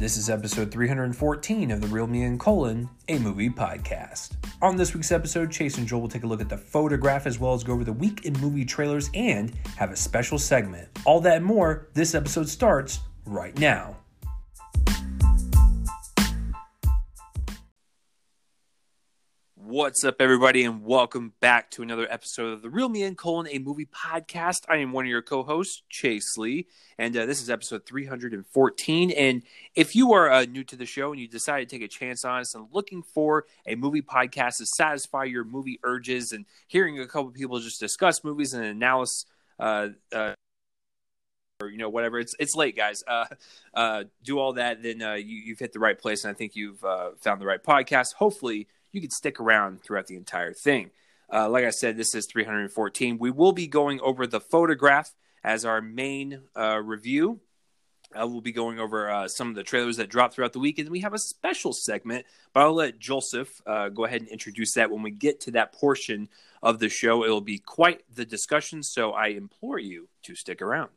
This is episode 314 of the Real Me and Colon, a movie podcast. On this week's episode, Chase and Joel will take a look at the photograph as well as go over the week in movie trailers and have a special segment. All that and more, this episode starts right now. What's up, everybody, and welcome back to another episode of the Real Me and Colon, a movie podcast. I am one of your co-hosts, Chase Lee, and uh, this is episode 314. And if you are uh, new to the show and you decide to take a chance on us and looking for a movie podcast to satisfy your movie urges and hearing a couple people just discuss movies and analysis, uh, uh, or you know whatever, it's it's late, guys. Uh, uh, do all that, then uh, you, you've hit the right place, and I think you've uh, found the right podcast. Hopefully you could stick around throughout the entire thing. Uh, like I said, this is 314. We will be going over the photograph as our main uh, review. Uh, we'll be going over uh, some of the trailers that dropped throughout the week, and we have a special segment. But I'll let Joseph uh, go ahead and introduce that when we get to that portion of the show. It'll be quite the discussion, so I implore you to stick around.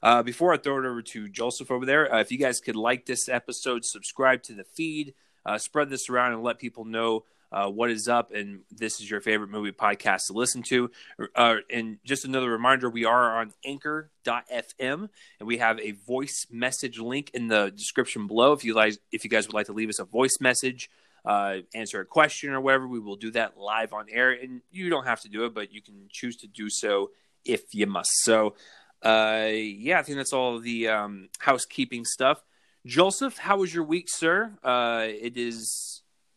Uh, before I throw it over to Joseph over there, if you guys could like this episode, subscribe to the feed, spread this around, and let people know uh, what is up, and this is your favorite movie podcast to listen to. Uh, and just another reminder, we are on Anchor.fm, and we have a voice message link in the description below. If you like, if you guys would like to leave us a voice message, uh, answer a question or whatever, we will do that live on air. And you don't have to do it, but you can choose to do so if you must. So, uh, yeah, I think that's all the um, housekeeping stuff. Joseph, how was your week, sir? Uh, it is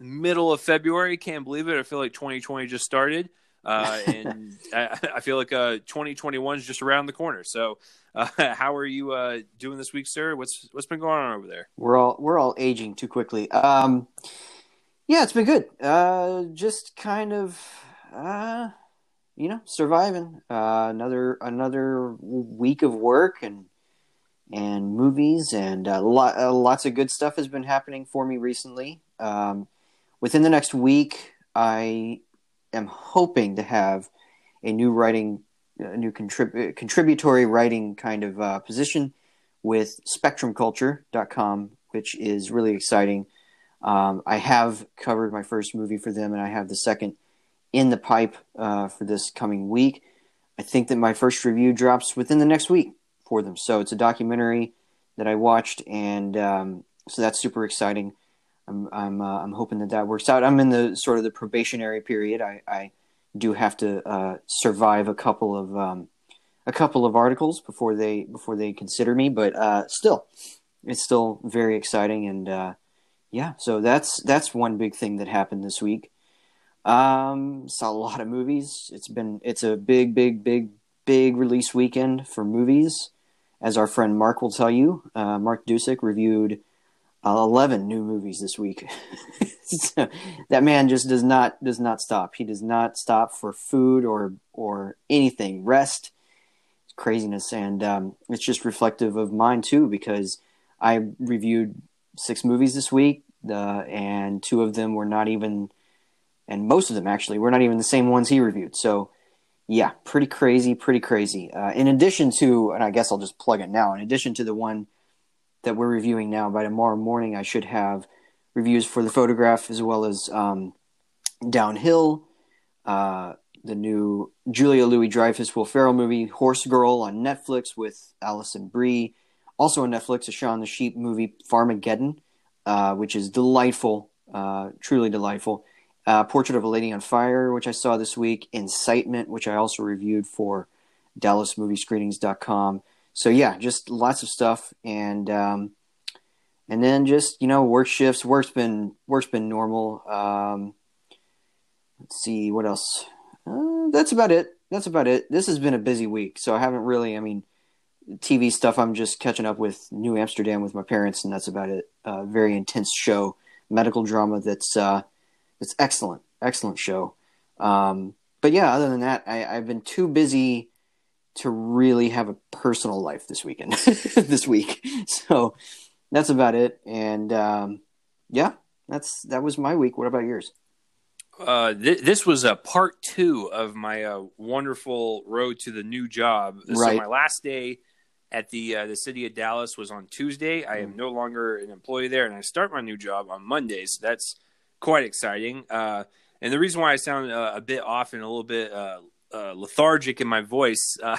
middle of February. Can't believe it. I feel like 2020 just started. Uh, and I, I, feel like uh, 2021 is just around the corner. So, uh, how are you uh, doing this week, sir? What's what's been going on over there? We're all we're all aging too quickly. Um, yeah, it's been good. Uh, just kind of, uh, you know, surviving. another another week of work and and movies and uh, lots of good stuff has been happening for me recently. Um, within the next week, I am hoping to have a new writing, a new contrib- contributory writing kind of uh, position with SpectrumCulture.com, which is really exciting. Um, I have covered my first movie for them, and I have the second in the pipe uh, for this coming week. I think that my first review drops within the next week for them. So it's a documentary that I watched, and um, so that's super exciting. I'm I'm uh, I'm hoping that that works out. I'm in the sort of the probationary period. I, I do have to uh, survive a couple of um, a couple of articles before they before they consider me, but uh, still, it's still very exciting and uh, yeah. So that's that's one big thing that happened this week. Um, saw a lot of movies. It's been it's a big big big big release weekend for movies, as our friend Mark will tell you. Uh, Mark Dusick reviewed 11 new movies this week. so, that man just does not does not stop. He does not stop for food or or anything. Rest, craziness, and um, it's just reflective of mine too because I reviewed six movies this week, uh, and two of them were not even, and most of them actually were not even the same ones he reviewed. So. Yeah, pretty crazy, pretty crazy. Uh, in addition to, and I guess I'll just plug it now. In addition to the one that we're reviewing now. By tomorrow morning, I should have reviews for the photograph as well as um, Downhill, uh, the new Julia Louis Dreyfus Will Ferrell movie, Horse Girl on Netflix with Alison Brie. Also on Netflix, a Shaun the Sheep movie, Farmageddon, uh, which is delightful, uh, truly delightful. Uh, Portrait of a Lady on Fire, which I saw this week. Incitement, which I also reviewed for DallasMovieScreenings.com so yeah, just lots of stuff, and um, and then just you know work shifts. Work's been work's been normal. Um, let's see what else. Uh, that's about it. That's about it. This has been a busy week, so I haven't really. I mean, TV stuff. I'm just catching up with New Amsterdam with my parents, and that's about it. Uh, very intense show, medical drama. That's uh, that's excellent, excellent show. Um, but yeah, other than that, I, I've been too busy to really have a personal life this weekend, this week. So that's about it. And um, yeah, that's that was my week. What about yours? Uh, th- this was a part two of my uh, wonderful road to the new job. This right. is my last day at the uh, the city of Dallas was on Tuesday. I am no longer an employee there, and I start my new job on Monday. So that's quite exciting. Uh, and the reason why I sound uh, a bit off and a little bit uh, lethargic in my voice, uh,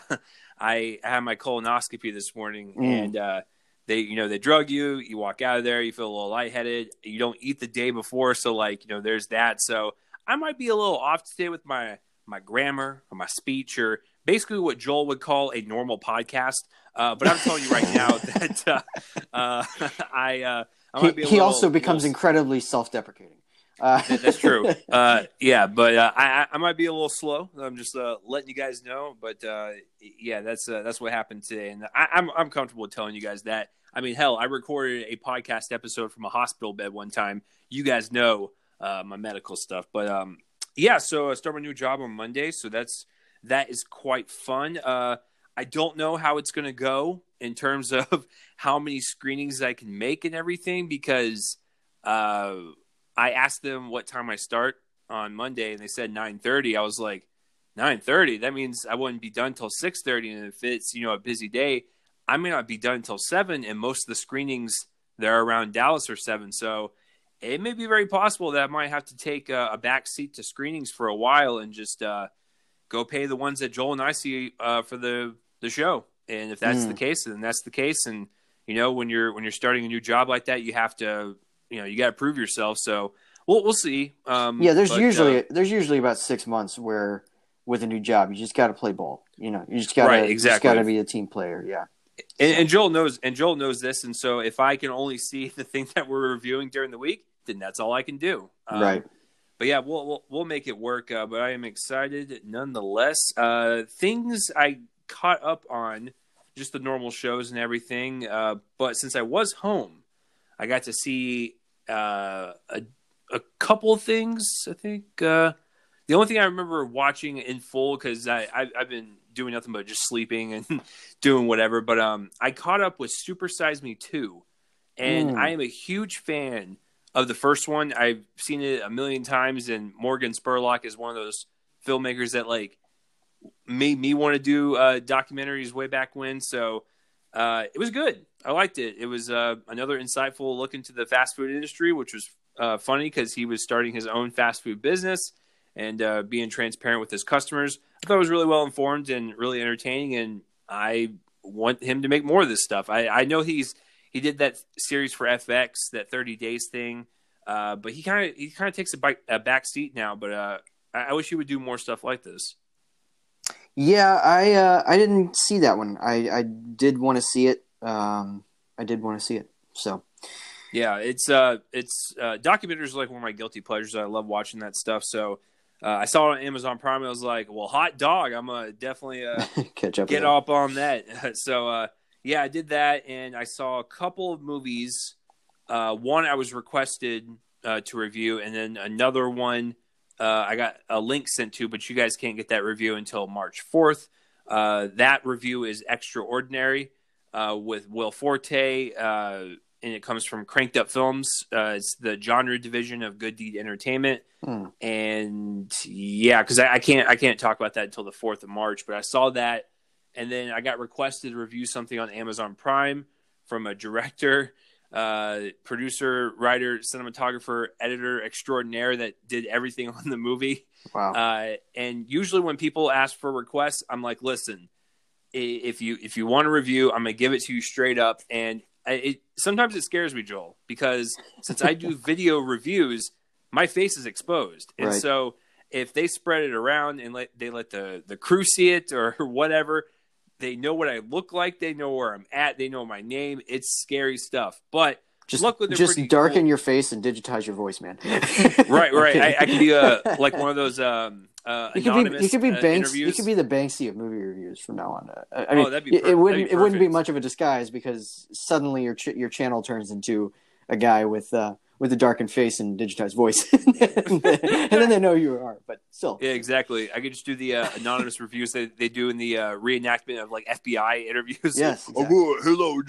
I had my colonoscopy this morning, Mm. and uh, they, you know, they drug you. You walk out of there, you feel a little lightheaded. You don't eat the day before, so like, you know, there's that. So I might be a little off today with my my grammar or my speech or basically what Joel would call a normal podcast. Uh, but I'm telling you right now that uh, uh, I, uh, I He, be a he little- also becomes little- incredibly self-deprecating. Uh, That's true. Uh, yeah, but uh, I, I- might be a little slow. I'm just uh, letting you guys know. But uh, yeah, that's uh, that's what happened today, and I, I'm I'm comfortable telling you guys that. I mean, hell, I recorded a podcast episode from a hospital bed one time. You guys know uh, my medical stuff, but um, yeah. So I start my new job on Monday, so that's that is quite fun. Uh, I don't know how it's going to go in terms of how many screenings I can make and everything because uh, I asked them what time I start on Monday, and they said nine thirty. I was like, nine thirty. That means I wouldn't be done till six thirty. And if it's you know a busy day, I may not be done until seven. And most of the screenings that are around Dallas are seven. So it may be very possible that I might have to take a, a back seat to screenings for a while and just uh, go pay the ones that Joel and I see uh, for the the show. And if that's Hmm. the case, then that's the case. And you know, when you're when you're starting a new job like that, you have to you know you got to prove yourself. So we'll we'll see. Um, yeah, there's but, usually uh, there's usually about six months where with a new job you just got to play ball. You know, you just got to Right, exactly. got to be a team player. Yeah. and, and Joel knows and Joel knows this. And so if I can only see the thing that we're reviewing during the week, then that's all I can do. Um, right. But yeah, we'll we'll, we'll make it work. Uh, but I am excited nonetheless. Uh, things I caught up on, just the normal shows and everything. Uh, but since I was home, I got to see uh, a a couple things. I think uh, the only thing I remember watching in full because I, I I've been doing nothing but just sleeping and doing whatever. But um, I caught up with Super Size Me two, and Mm. I am a huge fan of the first one. I've seen it a million times, and Morgan Spurlock is one of those filmmakers that like made me want to do uh, documentaries way back when. So uh, it was good. I liked it. It was uh, another insightful look into the fast food industry, which was uh, funny because he was starting his own fast food business and uh, being transparent with his customers. I thought it was really well informed and really entertaining, and I want him to make more of this stuff. I, I know he's he did that series for FX, that 30 days thing, uh, but he kind of he kind of takes a, bite, a back seat now. But uh, I, I wish he would do more stuff like this. Yeah, I uh, I didn't see that one. I I did want to see it. Um, I did want to see it. So Yeah, it's uh, it's uh, documentaries are like one of my guilty pleasures. I love watching that stuff. So uh, I saw it on Amazon Prime. I was like, well, hot dog. I'm gonna definitely uh, catch up. get up on that. so uh, yeah, I did that, and I saw a couple of movies. Uh, one I was requested uh, to review, and then another one uh, I got a link sent to, but you guys can't get that review until March fourth. Uh, that review is extraordinary uh, with Will Forte, uh, and it comes from Cranked Up Films. Uh, it's the genre division of Good Deed Entertainment Hmm. and yeah, because I, I can't I can't talk about that until the fourth of March. But I saw that, and then I got requested to review something on Amazon Prime from a director, uh, producer, writer, cinematographer, editor extraordinaire that did everything on the movie. Wow. Uh, and usually when people ask for requests, I'm like, listen, if you if you want a review, I'm gonna give it to you straight up. And it sometimes it scares me, Joel, because since I do video reviews, my face is exposed, and Right. so if they spread it around and let they let the the crew see it or whatever, they know what I look like, they know where I'm at, they know my name. It's scary stuff, but just just darken cool. your face and digitize your voice, man. right, right. I, I could be a like one of those um uh You could be you could be uh, Banks interviews. you could be the Banksy of movie reviews from now on. Uh, I Oh, that'd be it, it wouldn't be it wouldn't be much of a disguise because suddenly your ch- your channel turns into a guy with uh, with a darkened face and digitized voice, and then they know who you are. But still, Yeah, exactly. I could just do the uh, anonymous reviews that they do in the uh, reenactment of like FBI interviews. Yes, Oh, exactly. uh, hello.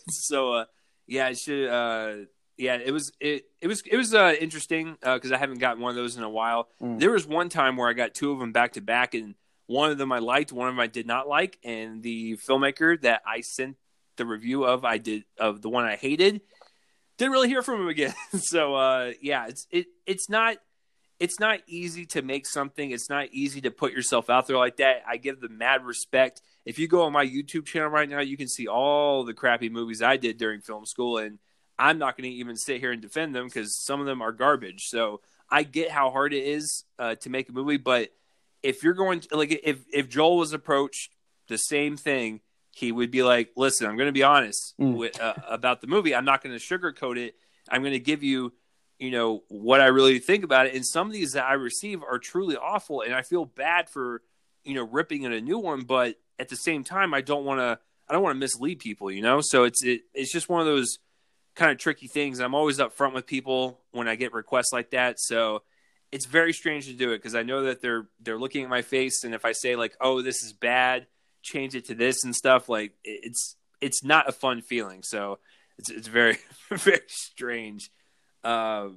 So, uh, yeah, it should. Uh, yeah, it was it it was it was uh, interesting because I haven't gotten one of those in a while. Mm. There was one time where I got two of them back to back, and One of them I liked, one of them I did not like, and the filmmaker that I sent the review of, I did of the one I hated, didn't really hear from him again. so uh, yeah, it's it it's not it's not easy to make something. It's not easy to put yourself out there like that. I give them mad respect. If you go on my YouTube channel right now, you can see all the crappy movies I did during film school, and I'm not going to even sit here and defend them because some of them are garbage. So I get how hard it is uh, to make a movie, but if you're going to, like if if Joel was approached the same thing, he would be like, "Listen, I'm going to be honest Mm. with, uh, about the movie. I'm not going to sugarcoat it. I'm going to give you." You know what I really think about it, and some of these that I receive are truly awful, and I feel bad for you know ripping in a new one, but at the same time, I don't want to I don't want to mislead people, you know. So it's it, it's just one of those kind of tricky things. I'm always up front with people when I get requests like that, so it's very strange to do it because I know that they're they're looking at my face, and if I say like, "Oh, this is bad," change it to this and stuff, like it's it's not a fun feeling. So it's it's very very strange. Uh,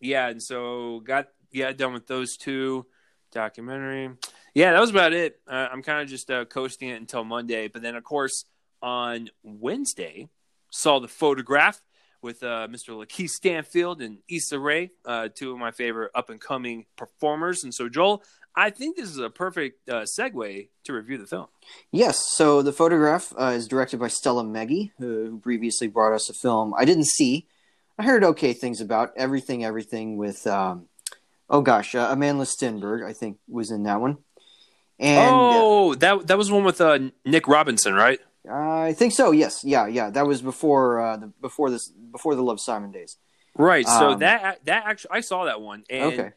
yeah, and so got yeah done with those two documentary. Yeah, that was about it. Uh, I'm kind of just uh, coasting it until Monday, but then of course on Wednesday saw the photograph with uh, Mr. Lakeith Stanfield and Issa Rae, uh, two of my favorite up and coming performers. And so, Joel, I think this is a perfect uh, segue to review the film. Yes, so the photograph uh, is directed by Stella Meghie, who, previously brought us a film I didn't see. I heard okay things about everything, everything with, um, oh gosh, uh, Amanda Stenberg, I think, was in that one. And uh, oh, that that was one with uh, Nick Robinson, right? I think so. Yes, yeah, yeah. That was before uh, the before this before the Love Simon days. Right. So Um, that that actually, I saw that one, and Okay.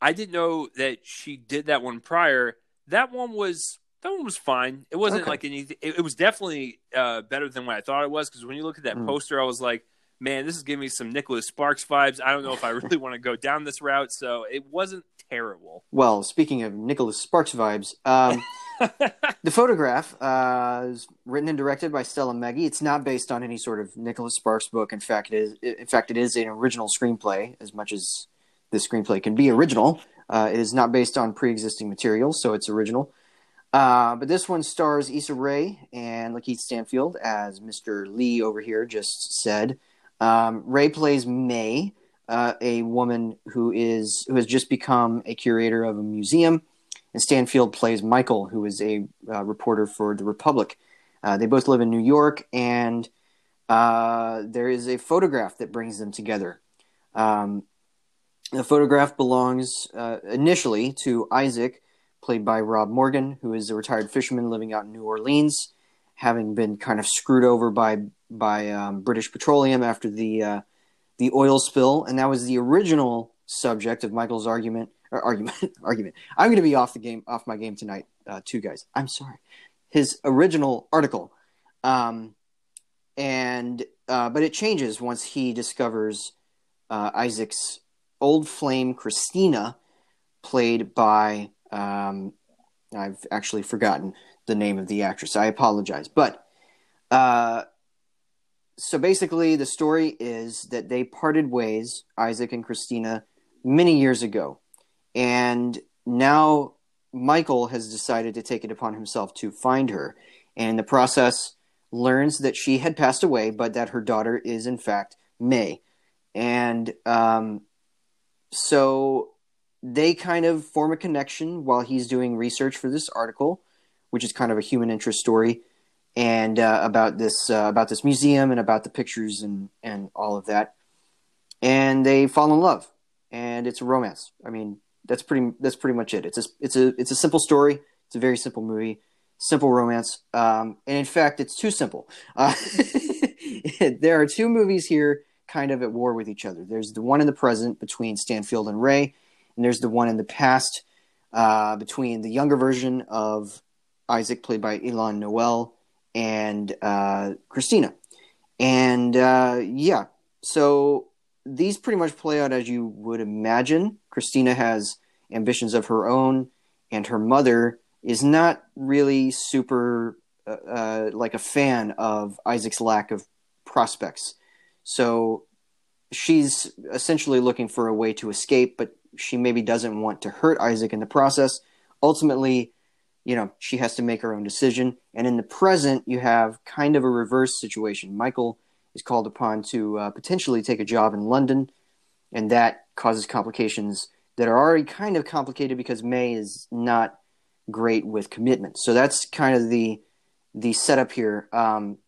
I didn't know that she did that one prior. That one was that one was fine. It wasn't Okay. like anything. It, it was definitely uh, better than what I thought it was. Because when you look at that Mm. poster, I was like, man, this is giving me some Nicholas Sparks vibes. I don't know if I really want to go down this route. So it wasn't terrible. Well, speaking of Nicholas Sparks vibes, um, the photograph uh, is written and directed by Stella Meghie. It's not based on any sort of Nicholas Sparks book. In fact, it is. In fact, it is an original screenplay. As much as this screenplay can be original, uh, it is not based on pre-existing material, so it's original. Uh, but this one stars Issa Rae and Lakeith Stanfield, as Mr. Lee over here just said. Um, Rae plays May, uh, a woman who is who has just become a curator of a museum, and Stanfield plays Michael, who is a uh, reporter for the Republic. Uh, they both live in New York, and uh, there is a photograph that brings them together. Um, the photograph belongs uh, initially to Isaac, played by Rob Morgan, who is a retired fisherman living out in New Orleans, having been kind of screwed over by by um, British Petroleum after the the oil spill, and that was the original subject of Michael's argument. Argument, argument. I'm going to be off the game, off my game tonight, uh, too, guys. I'm sorry. His original article, um, and uh, but it changes once he discovers uh, Isaac's old flame, Christina, played by um, I've actually forgotten the name of the actress. I apologize, but uh, so basically, the story is that they parted ways, Isaac and Christina, many years ago, and now Michael has decided to take it upon himself to find her, and in the process, learns that she had passed away, but that her daughter is in fact May, and um, so they kind of form a connection while he's doing research for this article, which is kind of a human interest story, and uh, about this uh, about this museum and about the pictures and and all of that. And they fall in love, and it's a romance. I mean, that's pretty that's pretty much it. It's a it's a it's a simple story. It's a very simple movie, simple romance, um, and in fact, it's too simple. Uh, there are two movies here, kind of at war with each other. There's the one in the present between Stanfield and Rae, and there's the one in the past uh, between the younger version of Isaac, played by Y'lan Noel, and uh, Christina. And uh, yeah, so these pretty much play out as you would imagine. Christina has ambitions of her own, and her mother is not really super uh, uh, like a fan of Isaac's lack of prospects. So she's essentially looking for a way to escape, but she maybe doesn't want to hurt Isaac in the process. Ultimately, you know, she has to make her own decision. And in the present, you have kind of a reverse situation. Michael is called upon to uh, potentially take a job in London, and that causes complications that are already kind of complicated because May is not great with commitment. So that's kind of the the setup here. Um,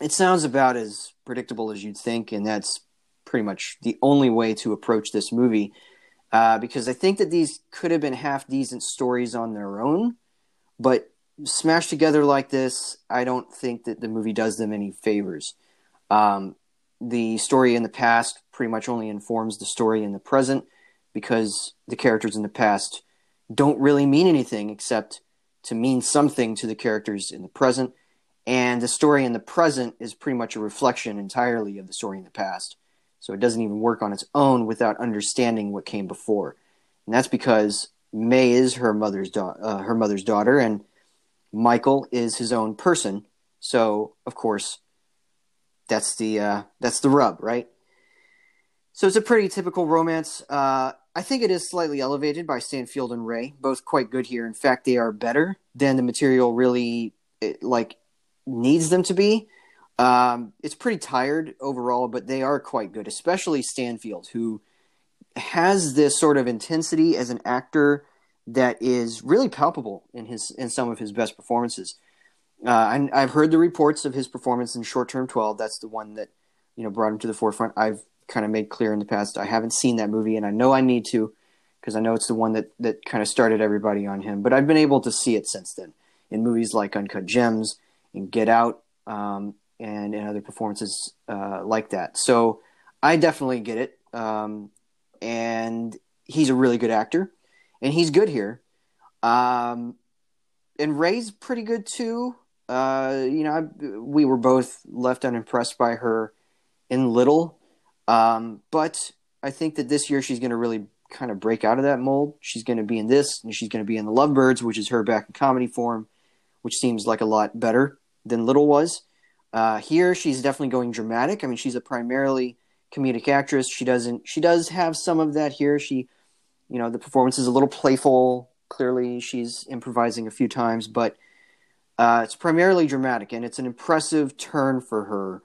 it sounds about as predictable as you'd think, and that's pretty much the only way to approach this movie. Uh, because I think that these could have been half decent stories on their own, but smashed together like this, I don't think that the movie does them any favors. Um, the story in the past pretty much only informs the story in the present because the characters in the past don't really mean anything except to mean something to the characters in the present. And the story in the present is pretty much a reflection entirely of the story in the past. So it doesn't even work on its own without understanding what came before. And that's because May is her mother's da- uh, her mother's daughter, and Michael is his own person. So of course, that's the uh, that's the rub, right? So it's a pretty typical romance. Uh, I think it is slightly elevated by Stanfield and Rae, both quite good here. In fact, they are better than the material really it, like needs them to be. Um, it's pretty tired overall, but they are quite good, especially Stanfield, who has this sort of intensity as an actor that is really palpable in his in some of his best performances. Uh, I've heard the reports of his performance in Short Term Twelve. That's the one that you know brought him to the forefront. I've kind of made clear in the past I haven't seen that movie, and I know I need to because I know it's the one that that kind of started everybody on him. But I've been able to see it since then in movies like Uncut Gems and Get Out, um, and in other performances uh, like that. So I definitely get it. Um, and he's a really good actor, and he's good here. Um, and Rae's pretty good too. Uh, you know, I, we were both left unimpressed by her in Little, um, but I think that this year she's going to really kind of break out of that mold. She's going to be in this, and she's going to be in The Lovebirds, which is her back in comedy form, which seems like a lot better than Little was. Uh, here, she's definitely going dramatic. I mean, she's a primarily comedic actress. She doesn't. She does have some of that here. She, you know, the performance is a little playful. Clearly, she's improvising a few times, but uh, it's primarily dramatic, and it's an impressive turn for her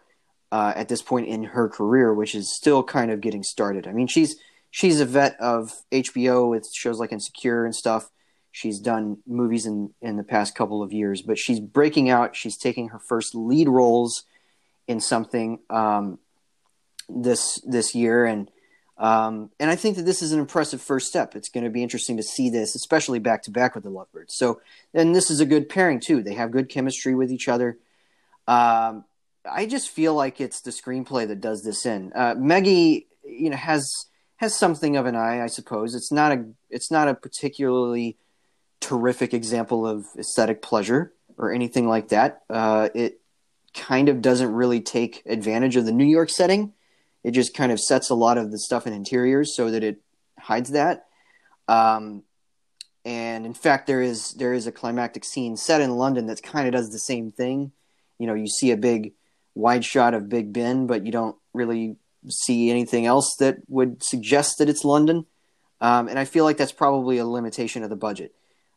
uh, at this point in her career, which is still kind of getting started. I mean, she's she's a vet of HBO with shows like Insecure and stuff. She's done movies in in the past couple of years, but she's breaking out. She's taking her first lead roles in something um, this this year, and um, and I think that this is an impressive first step. It's going to be interesting to see this, especially back to back with the Lovebirds. So, and this is a good pairing too. They have good chemistry with each other. Um, I just feel like it's the screenplay that does this in. Uh, you know, has has something of an eye, I suppose. It's not a it's not a particularly terrific example of aesthetic pleasure or anything like that. Uh, it kind of doesn't really take advantage of the New York setting. It just kind of sets a lot of the stuff in interiors so that it hides that. Um, and in fact, there is there is a climactic scene set in London that kind of does the same thing. You know, you see a big wide shot of Big Ben, but you don't really see anything else that would suggest that it's London. Um, and I feel like that's probably a limitation of the budget.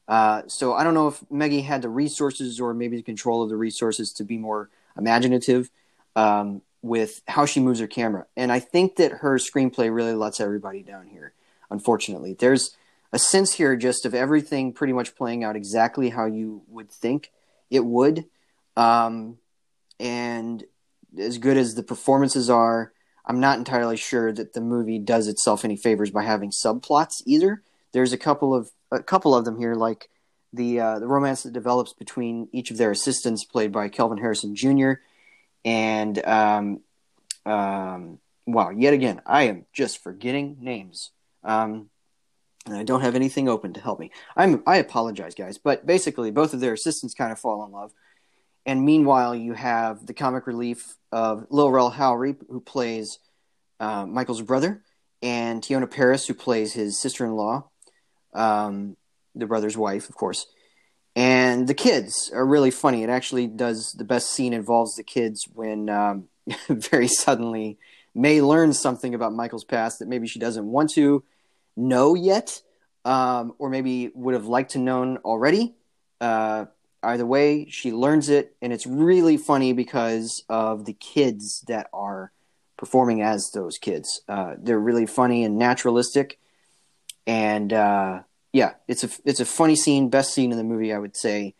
Uh, so I don't know if Meghie had the resources or maybe the control of the resources to be more imaginative um, with how she moves her camera. And I think that her screenplay really lets everybody down here, unfortunately. There's a sense here just of everything pretty much playing out exactly how you would think it would. Um, and as good as the performances are, I'm not entirely sure that the movie does itself any favors by having subplots either. There's a couple of a couple of them here, like the uh, the romance that develops between each of their assistants, played by Kelvin Harrison Jr. and um, um, wow, yet again, I am just forgetting names. Um, and I don't have anything open to help me. I'm I apologize, guys, but basically, both of their assistants kind of fall in love and meanwhile, you have the comic relief of Lil Rel Howery, who plays uh, Michael's brother, and Teyonah Parris, who plays his sister in law, um, the brother's wife, of course. And the kids are really funny. It actually does the best scene involves the kids when um, very suddenly May learns something about Michael's past that maybe she doesn't want to know yet, um, or maybe would have liked to known already Uh, either way, she learns it, and it's really funny because of the kids that are performing as those kids. Uh, they're really funny and naturalistic, and uh, yeah, it's a it's a funny scene, best scene in the movie, I would say.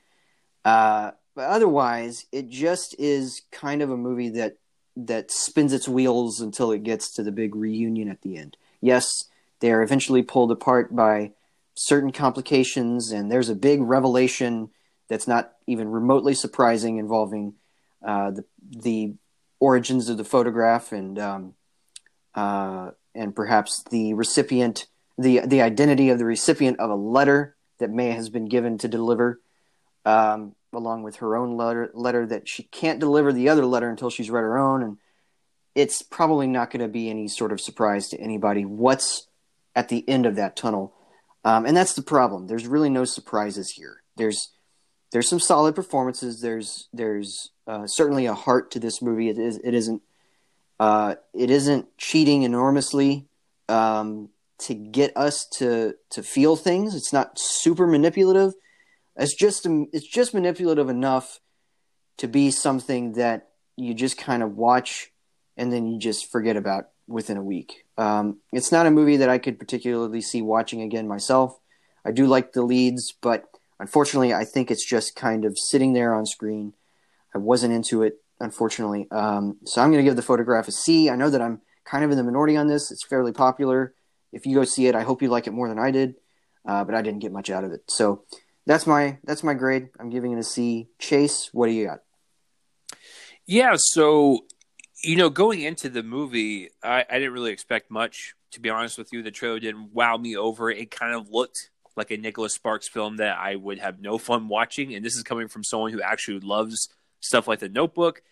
Uh, but otherwise, it just is kind of a movie that that spins its wheels until it gets to the big reunion at the end. Yes, they are eventually pulled apart by certain complications, and there's a big revelation that's not even remotely surprising involving uh, the the origins of the photograph and um, uh, and perhaps the recipient the the identity of the recipient of a letter that May has been given to deliver, um, along with her own letter letter that she can't deliver the other letter until she's read her own, and it's probably not going to be any sort of surprise to anybody what's at the end of that tunnel, um, and that's the problem. There's really no surprises here. There's there's some solid performances. There's there's uh, certainly a heart to this movie. It is it isn't uh, it isn't cheating enormously um, to get us to to feel things. It's not super manipulative. It's just it's just manipulative enough to be something that you just kind of watch and then you just forget about within a week. Um, it's not a movie that I could particularly see watching again myself. I do like the leads, but Unfortunately, I think it's just kind of sitting there on screen. I wasn't into it, unfortunately. Um, so I'm going to give the photograph a C. I know that I'm kind of in the minority on this. It's fairly popular. If you go see it, I hope you like it more than I did, uh, but I didn't get much out of it. So that's my that's my grade. I'm giving it a C. Chase, what do you got? Yeah, so you know, going into the movie, I, I didn't really expect much. To be honest with you, the trailer didn't wow me over. It kind of looked like a Nicholas Sparks film that I would have no fun watching. And this is coming from someone who actually loves stuff like The Notebook.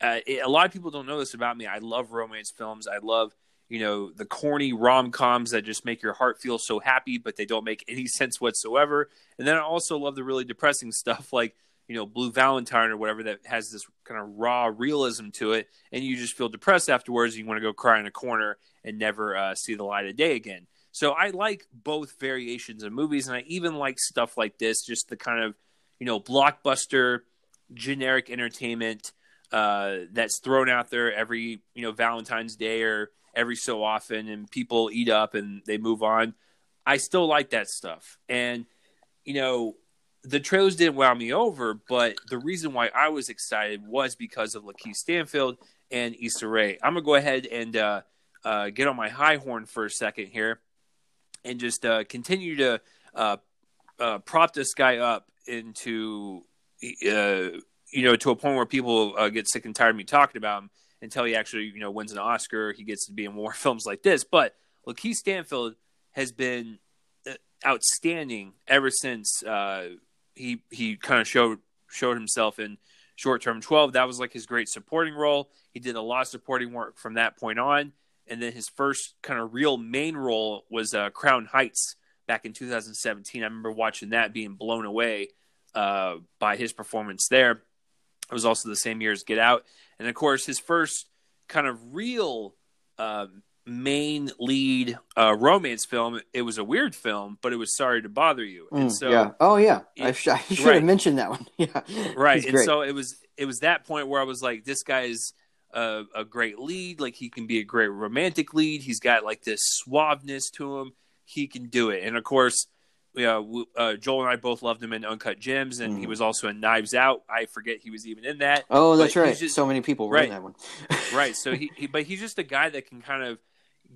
Uh, it, a lot of people don't know this about me. I love romance films. I love, you know, the corny rom coms that just make your heart feel so happy, but they don't make any sense whatsoever. And then I also love the really depressing stuff like, you know, Blue Valentine or whatever that has this kind of raw realism to it. And you just feel depressed afterwards. And you want to go cry in a corner and never uh, see the light of day again. So I like both variations of movies, and I even like stuff like this, just the kind of you know blockbuster, generic entertainment uh, that's thrown out there every you know Valentine's Day or every so often, and people eat up and they move on. I still like that stuff, and you know the trailers didn't wow me over, but the reason why I was excited was because of Lakeith Stanfield and Issa Rae. I'm gonna go ahead and uh, uh, get on my high horn for a second here and just uh, continue to uh, uh, prop this guy up into uh, you know to a point where people get sick and tired of me talking about him until he actually you know wins an Oscar. He gets to be in more films like this. But Lakeith Stanfield has been uh, outstanding ever since he he kind of showed showed himself in short term 12 that was like his great supporting role he did a lot of supporting work from that point on and then his first kind of real main role was uh, Crown Heights back in 2017. I remember watching that being blown away uh, by his performance there. It was also the same year as Get Out, and of course his first kind of real uh, main lead uh, romance film. It was a weird film, but it was Sorry to Bother You. And mm, so, yeah. oh yeah, it, I, sh- I, should right. have mentioned that one. yeah, right. And so it was it was that point where I was like, this guy is a, a great lead. Like he can be a great romantic lead. He's got like this suaveness to him. He can do it. And of course, yeah, uh, Joel and I both loved him in Uncut Gems, and mm. he was also in Knives Out. I forget he was even in that. Oh, that's right. Just, so many people were right, in that one. right. So he, he, but he's just a guy that can kind of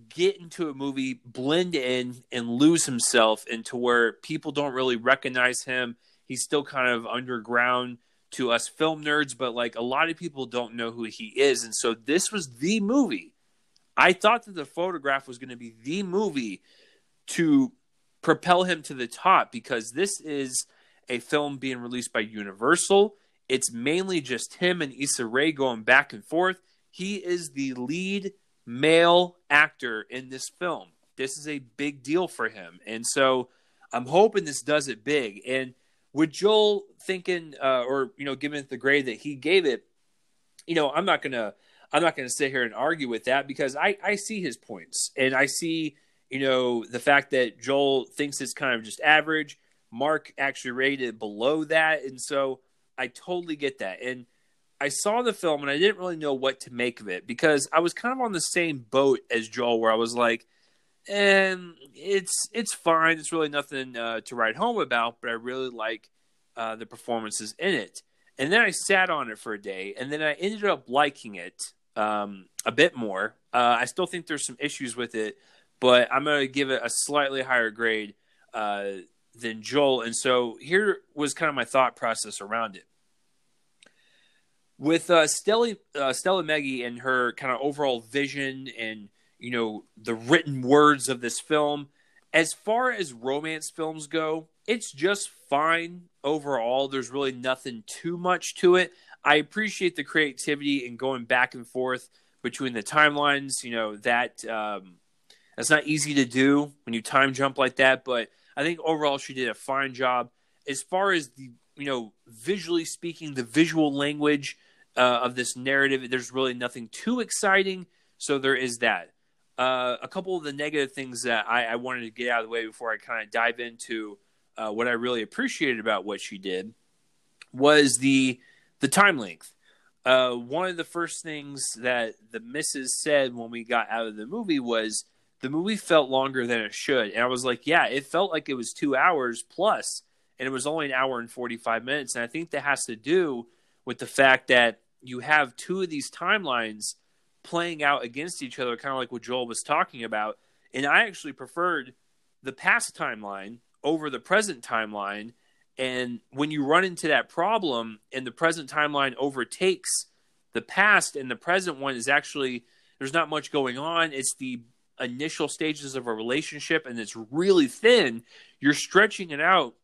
get into a movie, blend in, and lose himself into where people don't really recognize him. He's still kind of underground to us film nerds, but like a lot of people don't know who he is. And so this was the movie. I thought that the photograph was going to be the movie to propel him to the top because this is a film being released by Universal. It's mainly just him and Issa Rae going back and forth. He is the lead male actor in this film. This is a big deal for him. And so I'm hoping this does it big. And with Joel thinking, uh, or you know, giving it the grade that he gave it, you know, I'm not gonna, I'm not gonna sit here and argue with that because I, I see his points and I see, you know, the fact that Joel thinks it's kind of just average. Mark actually rated it below that, and so I totally get that. And I saw the film and I didn't really know what to make of it because I was kind of on the same boat as Joel, where I was like, and it's it's fine. It's really nothing uh, to write home about, but I really like uh, the performances in it. And then I sat on it for a day, and then I ended up liking it um, a bit more. Uh, I still think there's some issues with it, but I'm going to give it a slightly higher grade uh, than Joel. And so here was kind of my thought process around it. With uh, Stella, uh, Stella Meghie and her kind of overall vision and you know the written words of this film, as far as romance films go, it's just fine overall. There's really nothing too much to it. I appreciate the creativity and going back and forth between the timelines. You know that um, that's not easy to do when you time jump like that. But I think overall she did a fine job. As far as the you know visually speaking, the visual language uh, of this narrative, there's really nothing too exciting. So there is that. Uh, a couple of the negative things that I, I, wanted to get out of the way before I kind of dive into uh, what I really appreciated about what she did was the the time length. Uh, one of the first things that the missus said when we got out of the movie was the movie felt longer than it should. And I was like, yeah, it felt like it was two hours plus, and it was only an hour and 45 minutes. And I think that has to do with the fact that you have two of these timelines playing out against each other, kind of like what Joel was talking about. And I actually preferred the past timeline over the present timeline and when you run into that problem and the present timeline overtakes the past and the present one is actually there's not much going on, it's the initial stages of a relationship and it's really thin, you're stretching it out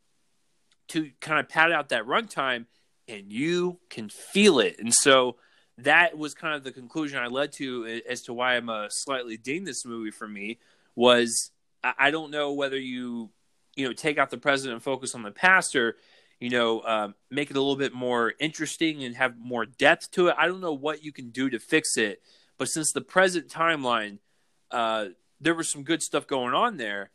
to kind of pad out that runtime and you can feel it. And so that was kind of the conclusion I led to as to why I'm a slightly ding this movie for me was I don't know whether you you know take out the president and focus on the pastor you know um, make it a little bit more interesting and have more depth to it i don't know what you can do to fix it but since the present timeline uh, there was some good stuff going on there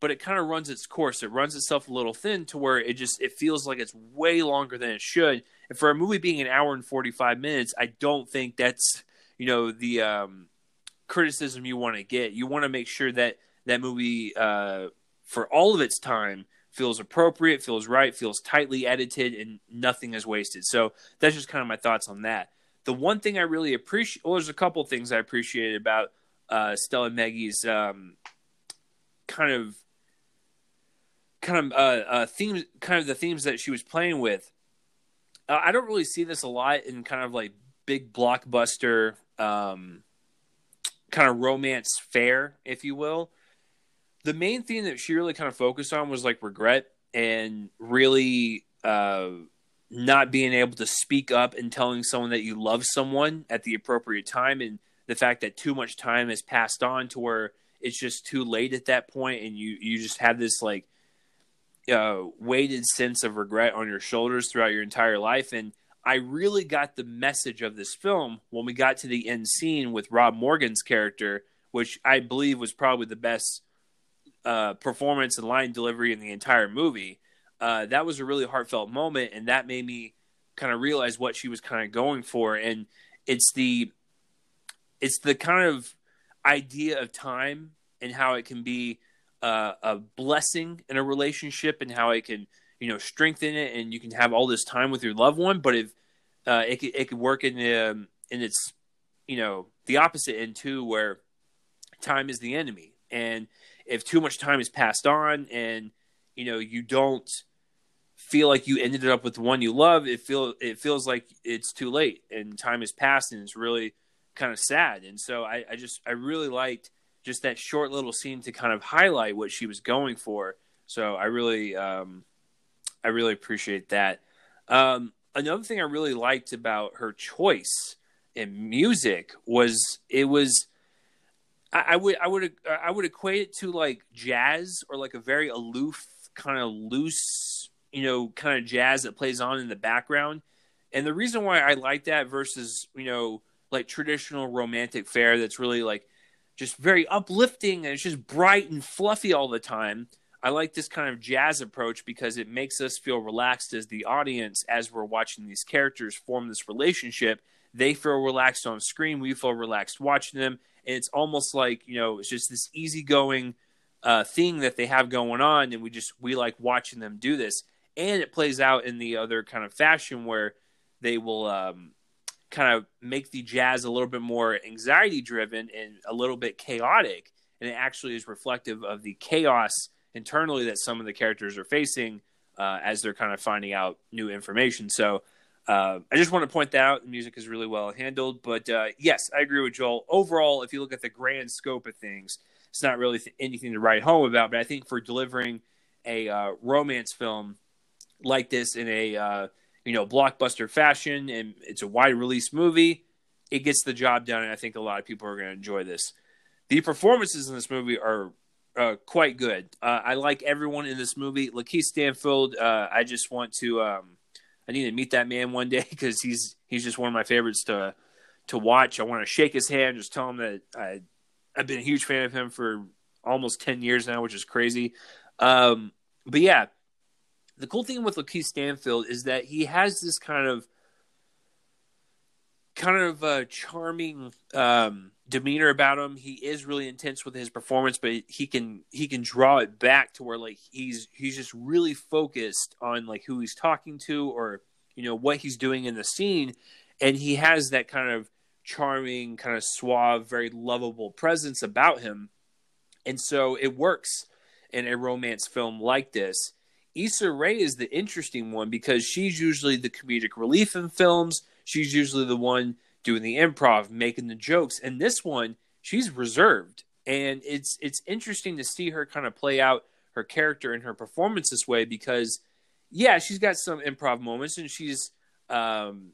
but it kind of runs its course it runs itself a little thin to where it just it feels like it's way longer than it should and for a movie being an hour and 45 minutes i don't think that's you know the um, criticism you want to get you want to make sure that that movie uh, for all of its time feels appropriate, feels right, feels tightly edited, and nothing is wasted. So that's just kind of my thoughts on that. The one thing I really appreciate, well, there's a couple things I appreciated about uh, Stella Meghie's um, kind of kind of uh, uh, themes, kind of the themes that she was playing with. Uh, I don't really see this a lot in kind of like big blockbuster um, kind of romance fare, if you will the main thing that she really kind of focused on was like regret and really uh, not being able to speak up and telling someone that you love someone at the appropriate time and the fact that too much time has passed on to where it's just too late at that point and you you just have this like uh, weighted sense of regret on your shoulders throughout your entire life and I really got the message of this film when we got to the end scene with Rob Morgan's character, which I believe was probably the best uh, performance and line delivery in the entire movie. Uh, that was a really heartfelt moment, and that made me kind of realize what she was kind of going for. And it's the it's the kind of idea of time and how it can be uh, a blessing in a relationship, and how it can you know strengthen it, and you can have all this time with your loved one. But if uh, it could, it could work in um, in its you know the opposite end too, where time is the enemy, and if too much time has passed on and you know you don't feel like you ended up with the one you love, it feel it feels like it's too late and time has passed and it's really kind of sad. And so I, I just I really liked just that short little scene to kind of highlight what she was going for. So I really um, I really appreciate that. Um, another thing I really liked about her choice in music was it was I, I would I would I would equate it to like jazz or like a very aloof kind of loose you know kind of jazz that plays on in the background. And the reason why I like that versus you know like traditional romantic fare that's really like just very uplifting and it's just bright and fluffy all the time. I like this kind of jazz approach because it makes us feel relaxed as the audience as we're watching these characters form this relationship. They feel relaxed on screen, we feel relaxed watching them, and it's almost like you know it's just this easygoing uh, thing that they have going on, and we just we like watching them do this, and it plays out in the other kind of fashion where they will um, kind of make the jazz a little bit more anxiety driven and a little bit chaotic, and it actually is reflective of the chaos internally that some of the characters are facing uh, as they're kind of finding out new information. So uh, I just want to point that out. The music is really well handled. But uh, yes, I agree with Joel. Overall, if you look at the grand scope of things, it's not really th- anything to write home about. But I think for delivering a uh, romance film like this in a uh, you know blockbuster fashion and it's a wide release movie, it gets the job done. And I think a lot of people are going to enjoy this. The performances in this movie are uh, quite good. Uh, I like everyone in this movie. Lakeith Stanfield, uh, I just want to, um, I need to meet that man one day because he's he's just one of my favorites to to watch. I want to shake his hand, just tell him that I I've been a huge fan of him for almost ten years now, which is crazy. Um, but yeah, the cool thing with Lakeith Stanfield is that he has this kind of kind of uh, charming um, demeanor about him. He is really intense with his performance, but he can he can draw it back to where like he's he's just really focused on like who he's talking to or you know what he's doing in the scene, and he has that kind of charming, kind of suave, very lovable presence about him, and so it works in a romance film like this. Issa Rae is the interesting one because she's usually the comedic relief in films. She's usually the one doing the improv, making the jokes. And this one, she's reserved. And it's it's interesting to see her kind of play out her character and her performance this way because yeah, she's got some improv moments and she's um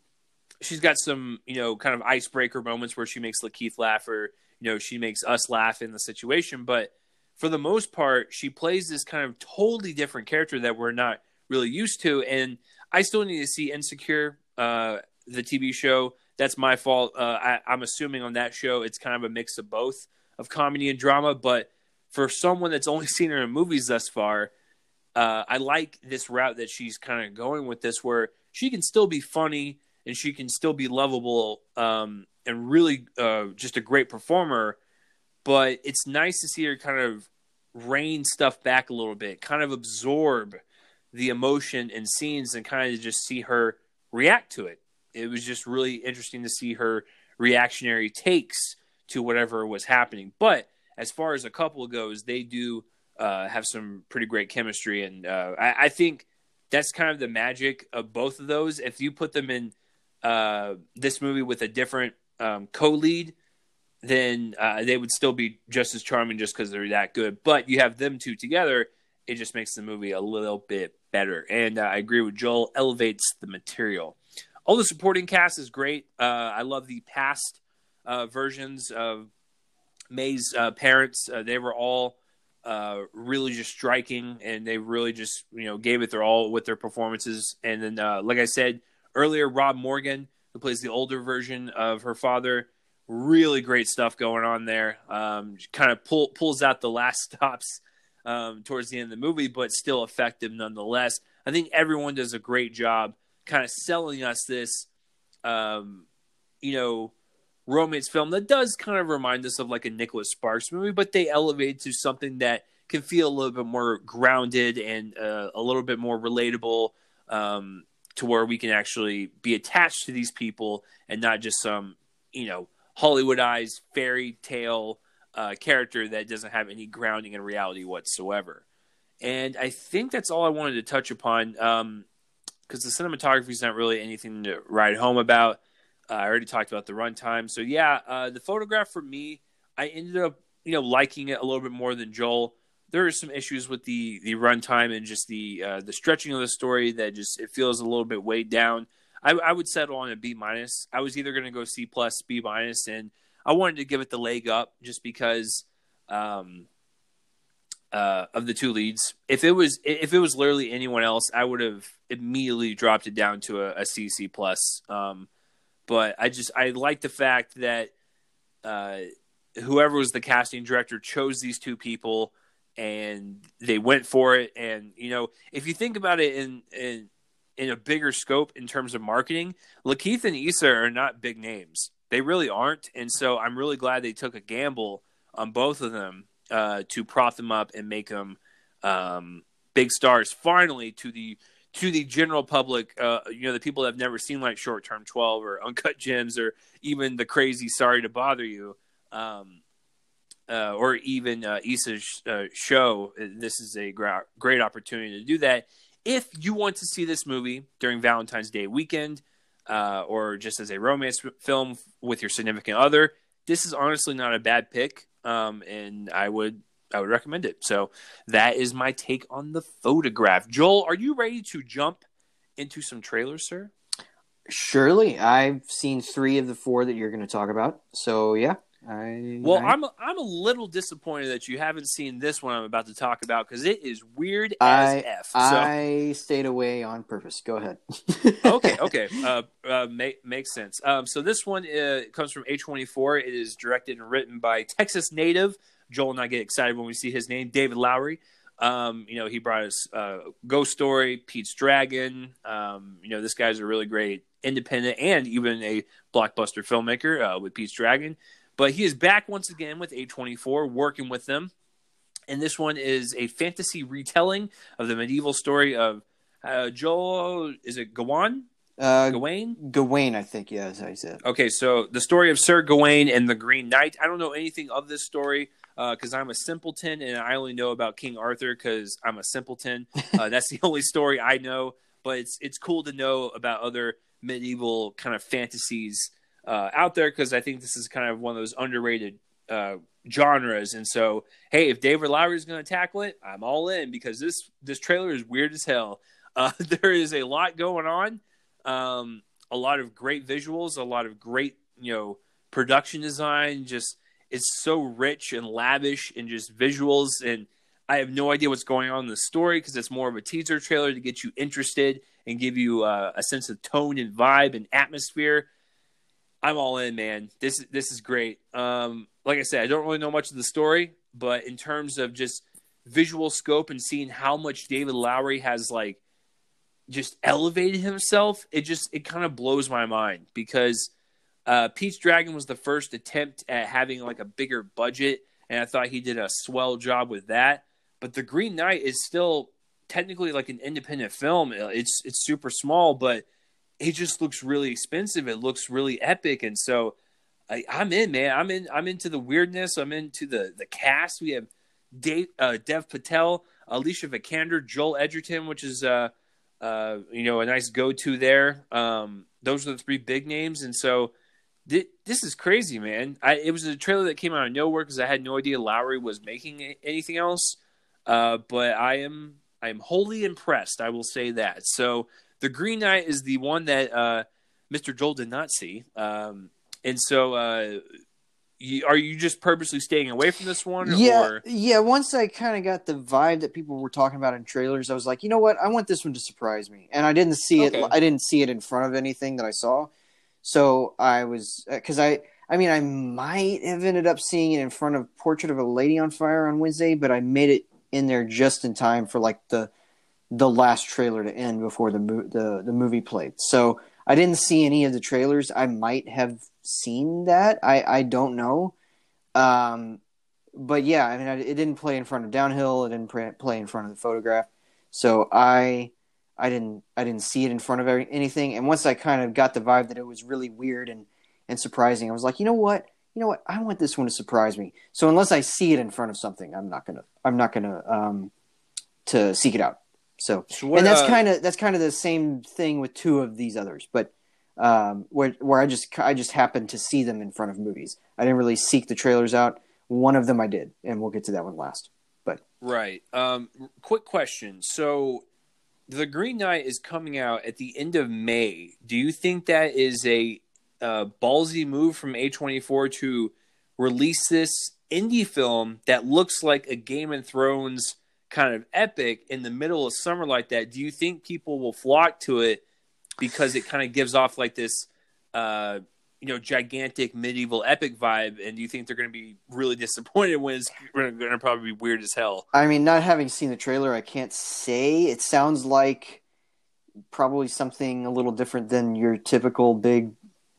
she's got some, you know, kind of icebreaker moments where she makes Lakeith laugh or, you know, she makes us laugh in the situation. But for the most part, she plays this kind of totally different character that we're not really used to. And I still need to see Insecure, uh, the TV show that's my fault. Uh, I, I'm assuming on that show it's kind of a mix of both of comedy and drama. But for someone that's only seen her in movies thus far, uh, I like this route that she's kind of going with this, where she can still be funny and she can still be lovable um, and really uh, just a great performer. But it's nice to see her kind of rein stuff back a little bit, kind of absorb the emotion and scenes, and kind of just see her react to it it was just really interesting to see her reactionary takes to whatever was happening. But as far as a couple goes, they do uh, have some pretty great chemistry, and uh, I, I, think that's kind of the magic of both of those. If you put them in uh, this movie with a different um, co-lead, then uh, they would still be just as charming, just because they're that good. But you have them two together, it just makes the movie a little bit better. And uh, I agree with Joel, elevates the material all the supporting cast is great. Uh, I love the past uh, versions of May's uh, parents. Uh, they were all really just striking, and they really just you know gave it their all with their performances. And then, like I said earlier, Rob Morgan, who plays the older version of her father, really great stuff going on there. Um, kind of pull, pulls out the last stops um, towards the end of the movie, but still effective nonetheless. I think everyone does a great job kind of selling us this, um, you know, romance film that does kind of remind us of like a Nicholas Sparks movie, but they elevate to something that can feel a little bit more grounded and uh, a little bit more relatable um, to where we can actually be attached to these people and not just some, you know, Hollywoodized fairy tale uh, character that doesn't have any grounding in reality whatsoever. And I think that's all I wanted to touch upon. Um, because the cinematography is not really anything to write home about. Uh, I already talked about the runtime, so yeah, uh, the photograph for me, I ended up you know liking it a little bit more than Joel. There are some issues with the the runtime and just the uh, the stretching of the story that just it feels a little bit weighed down. I, I would settle on a B minus. I was either going to go C plus, B minus, and I wanted to give it the leg up just because um, uh, of the two leads. If it was if it was literally anyone else, I would have immediately dropped it down to a, CC plus. Um, but I just I like the fact that uh, whoever was the casting director chose these two people, and they went for it. And you know, if you think about it in in in a bigger scope in terms of marketing, Lakeith and Issa are not big names. They really aren't, and so I'm really glad they took a gamble on both of them uh, to prop them up and make them um, big stars. Finally, to the to the general public, uh, you know, the people that have never seen like Short Term Twelve or Uncut Gems or even the crazy Sorry to Bother You. Um, uh, or even uh, Issa's uh, show. This is a gra- great opportunity to do that. If you want to see this movie during Valentine's Day weekend, uh, or just as a romance film with your significant other, this is honestly not a bad pick, um, and I would I would recommend it. So that is my take on the photograph. Joel, are you ready to jump into some trailers, sir? Surely, I've seen three of the four that you're going to talk about. So yeah, I, well, I, am a, I'm a little disappointed that you haven't seen this one I'm about to talk about because it is weird as I, f. So. I stayed away on purpose. Go ahead. okay, okay, uh, uh, make, makes sense. Um, so this one uh, comes from A24. It is directed and written by Texas native Joel and I get excited when we see his name, David Lowery. Um, you know, he brought us uh, Ghost Story, Pete's Dragon. Um, you know, this guy's a really great independent and even a blockbuster filmmaker uh, with Pete's Dragon. But he is back once again with A24, working with them. And this one is a fantasy retelling of the medieval story of uh, Joel. Is it Gawain? Uh, Gawain? Gawain, I think, yeah, as I said. Okay, so the story of Sir Gawain and the Green Knight. I don't know anything of this story because uh, I'm a simpleton and I only know about King Arthur because I'm a simpleton. Uh, that's the only story I know. But it's it's cool to know about other medieval kind of fantasies uh, out there because I think this is kind of one of those underrated uh, genres. And so, hey, if David Lowery is going to tackle it, I'm all in because this this trailer is weird as hell. Uh, there is a lot going on, um, a lot of great visuals, a lot of great you know production design. Just it's so rich and lavish and just visuals and. I have no idea what's going on in the story because it's more of a teaser trailer to get you interested and give you uh, a sense of tone and vibe and atmosphere. I'm all in, man. This this is great. Um, like I said, I don't really know much of the story, but in terms of just visual scope and seeing how much David Lowery has like just elevated himself, it just it kind of blows my mind because uh, Pete's Dragon was the first attempt at having like a bigger budget, and I thought he did a swell job with that. But The Green Knight is still technically like an independent film. It's it's super small, but it just looks really expensive. It looks really epic, and so I, am in, man. I'm in. I'm into the weirdness. I'm into the the cast. We have Dave, uh, Dev Patel, Alicia Vikander, Joel Edgerton, which is uh, uh, you know a nice go to there. Um, those are the three big names, and so th- this is crazy, man. I, it was a trailer that came out of nowhere because I had no idea Lowery was making anything else. Uh, but I am I am wholly impressed. I will say that. So the Green Knight is the one that uh, Mr. Joel did not see, um, and so uh, you, are you just purposely staying away from this one? Yeah, or? yeah. Once I kind of got the vibe that people were talking about in trailers, I was like, you know what? I want this one to surprise me, and I didn't see Okay. it. I didn't see it in front of anything that I saw, so I was because I. I mean, I might have ended up seeing it in front of Portrait of a Lady on Fire on Wednesday, but I made it in there just in time for like the the last trailer to end before the the the movie played. So I didn't see any of the trailers. I might have seen that. I I don't know. Um, but yeah, I mean, I, it didn't play in front of Downhill. It didn't play in front of the photograph. So I I didn't I didn't see it in front of anything. And once I kind of got the vibe that it was really weird and and surprising, I was like, you know what? You know what? I want this one to surprise me. So unless I see it in front of something, I'm not gonna I'm not gonna um to seek it out. So So and that's uh, kind of that's kind of the same thing with two of these others, but um, where where I just I just happened to see them in front of movies. I didn't really seek the trailers out. One of them I did, and we'll get to that one last. But Right. Um, quick question. So, The Green Knight is coming out at the end of May. Do you think that is a uh, ballsy move from A24 to release this indie film that looks like a Game of Thrones kind of epic in the middle of summer like that? Do you think people will flock to it because it kind of gives off like this uh, you know gigantic medieval epic vibe, and do you think they're going to be really disappointed when it's going to probably be weird as hell? I mean, not having seen the trailer, I can't say. It sounds like probably something a little different than your typical big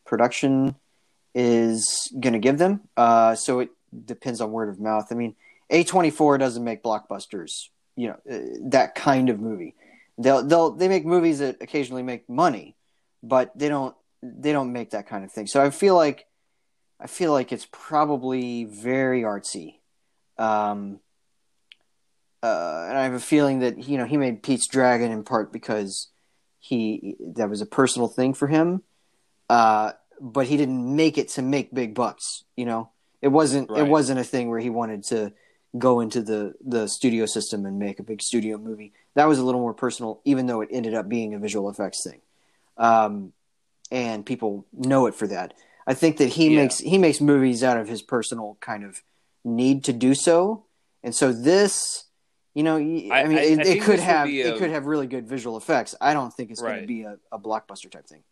production is going to give them. Uh, so it depends on word of mouth. I mean, A24 doesn't make blockbusters, you know, uh, that kind of movie. They'll they'll they make movies that occasionally make money, but they don't they don't make that kind of thing. So I feel like I feel like it's probably very artsy. Um, uh, and I have a feeling that you know he made Pete's Dragon in part because he that was a personal thing for him. Uh, but he didn't make it to make big bucks. You know, it wasn't right. it wasn't a thing where he wanted to go into the the studio system and make a big studio movie. That was a little more personal, even though it ended up being a visual effects thing. Um, and people know it for that. I think that he yeah. makes he makes movies out of his personal kind of need to do so, and so this, you know, I, I mean, I, it, I it could have a... it could have really good visual effects. I don't think it's right. going to be a, a blockbuster type thing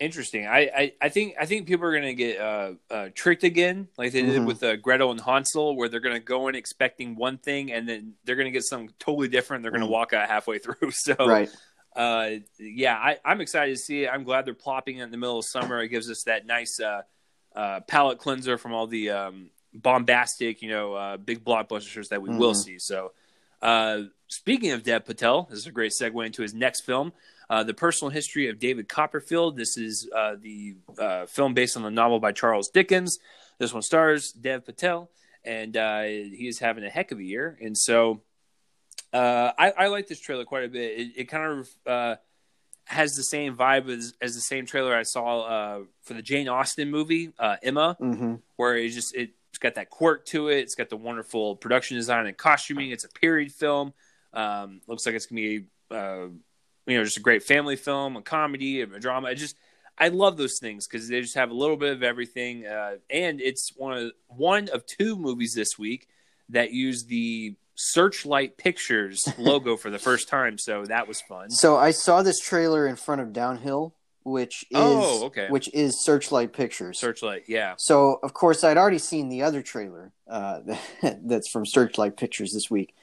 interesting. I, I, I, think I think people are going to get uh, uh, tricked again, like they did mm-hmm. with uh, Gretel and Hansel, where they're going to go in expecting one thing, and then they're going to get something totally different. They're going to mm-hmm. walk out halfway through. So, right. Uh, yeah, I, am excited to see it. I'm glad they're plopping it in the middle of summer. It gives us that nice uh, uh, palate cleanser from all the um, bombastic, you know, big blockbusters that we mm-hmm. will see. So, speaking of Dev Patel, this is a great segue into his next film. Uh, the Personal History of David Copperfield. This is uh, the uh, film based on the novel by Charles Dickens. This one stars Dev Patel, and uh, he is having a heck of a year. And so uh, I, I, like this trailer quite a bit. It, it kind of uh, has the same vibe as, as, the same trailer I saw for the Jane Austen movie, Emma, mm-hmm. where it just it, it's got that quirk to it. It's got the wonderful production design and costuming. It's a period film. Um, looks like it's gonna be uh, you know, just a great family film, a comedy, a drama. I just I love those things because they just have a little bit of everything, uh, and it's one of one of two movies this week that use the Searchlight Pictures logo for the first time. So that was fun. So I saw this trailer in front of Downhill, which is oh, okay. which is Searchlight Pictures. Searchlight, yeah. So of course I'd already seen the other trailer uh, that's from Searchlight Pictures this week,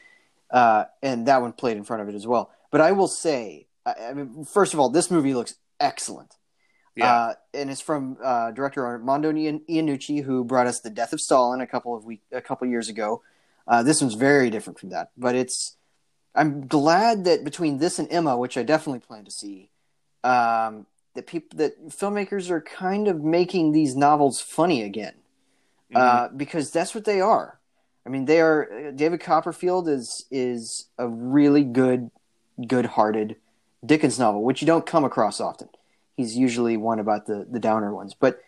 uh, and that one played in front of it as well. But I will say I mean, first of all, this movie looks excellent. Yeah. Uh, and it's from uh, director Armando Iannucci, who brought us The Death of Stalin a couple of week a couple years ago. Uh, this one's very different from that, but it's. I'm glad that between this and Emma, which I definitely plan to see, um, that people that filmmakers are kind of making these novels funny again, mm-hmm. Uh, because that's what they are. I mean, they are. David Copperfield is is a really good, good-hearted Dickens novel, which you don't come across often. He's usually one about the the downer ones, but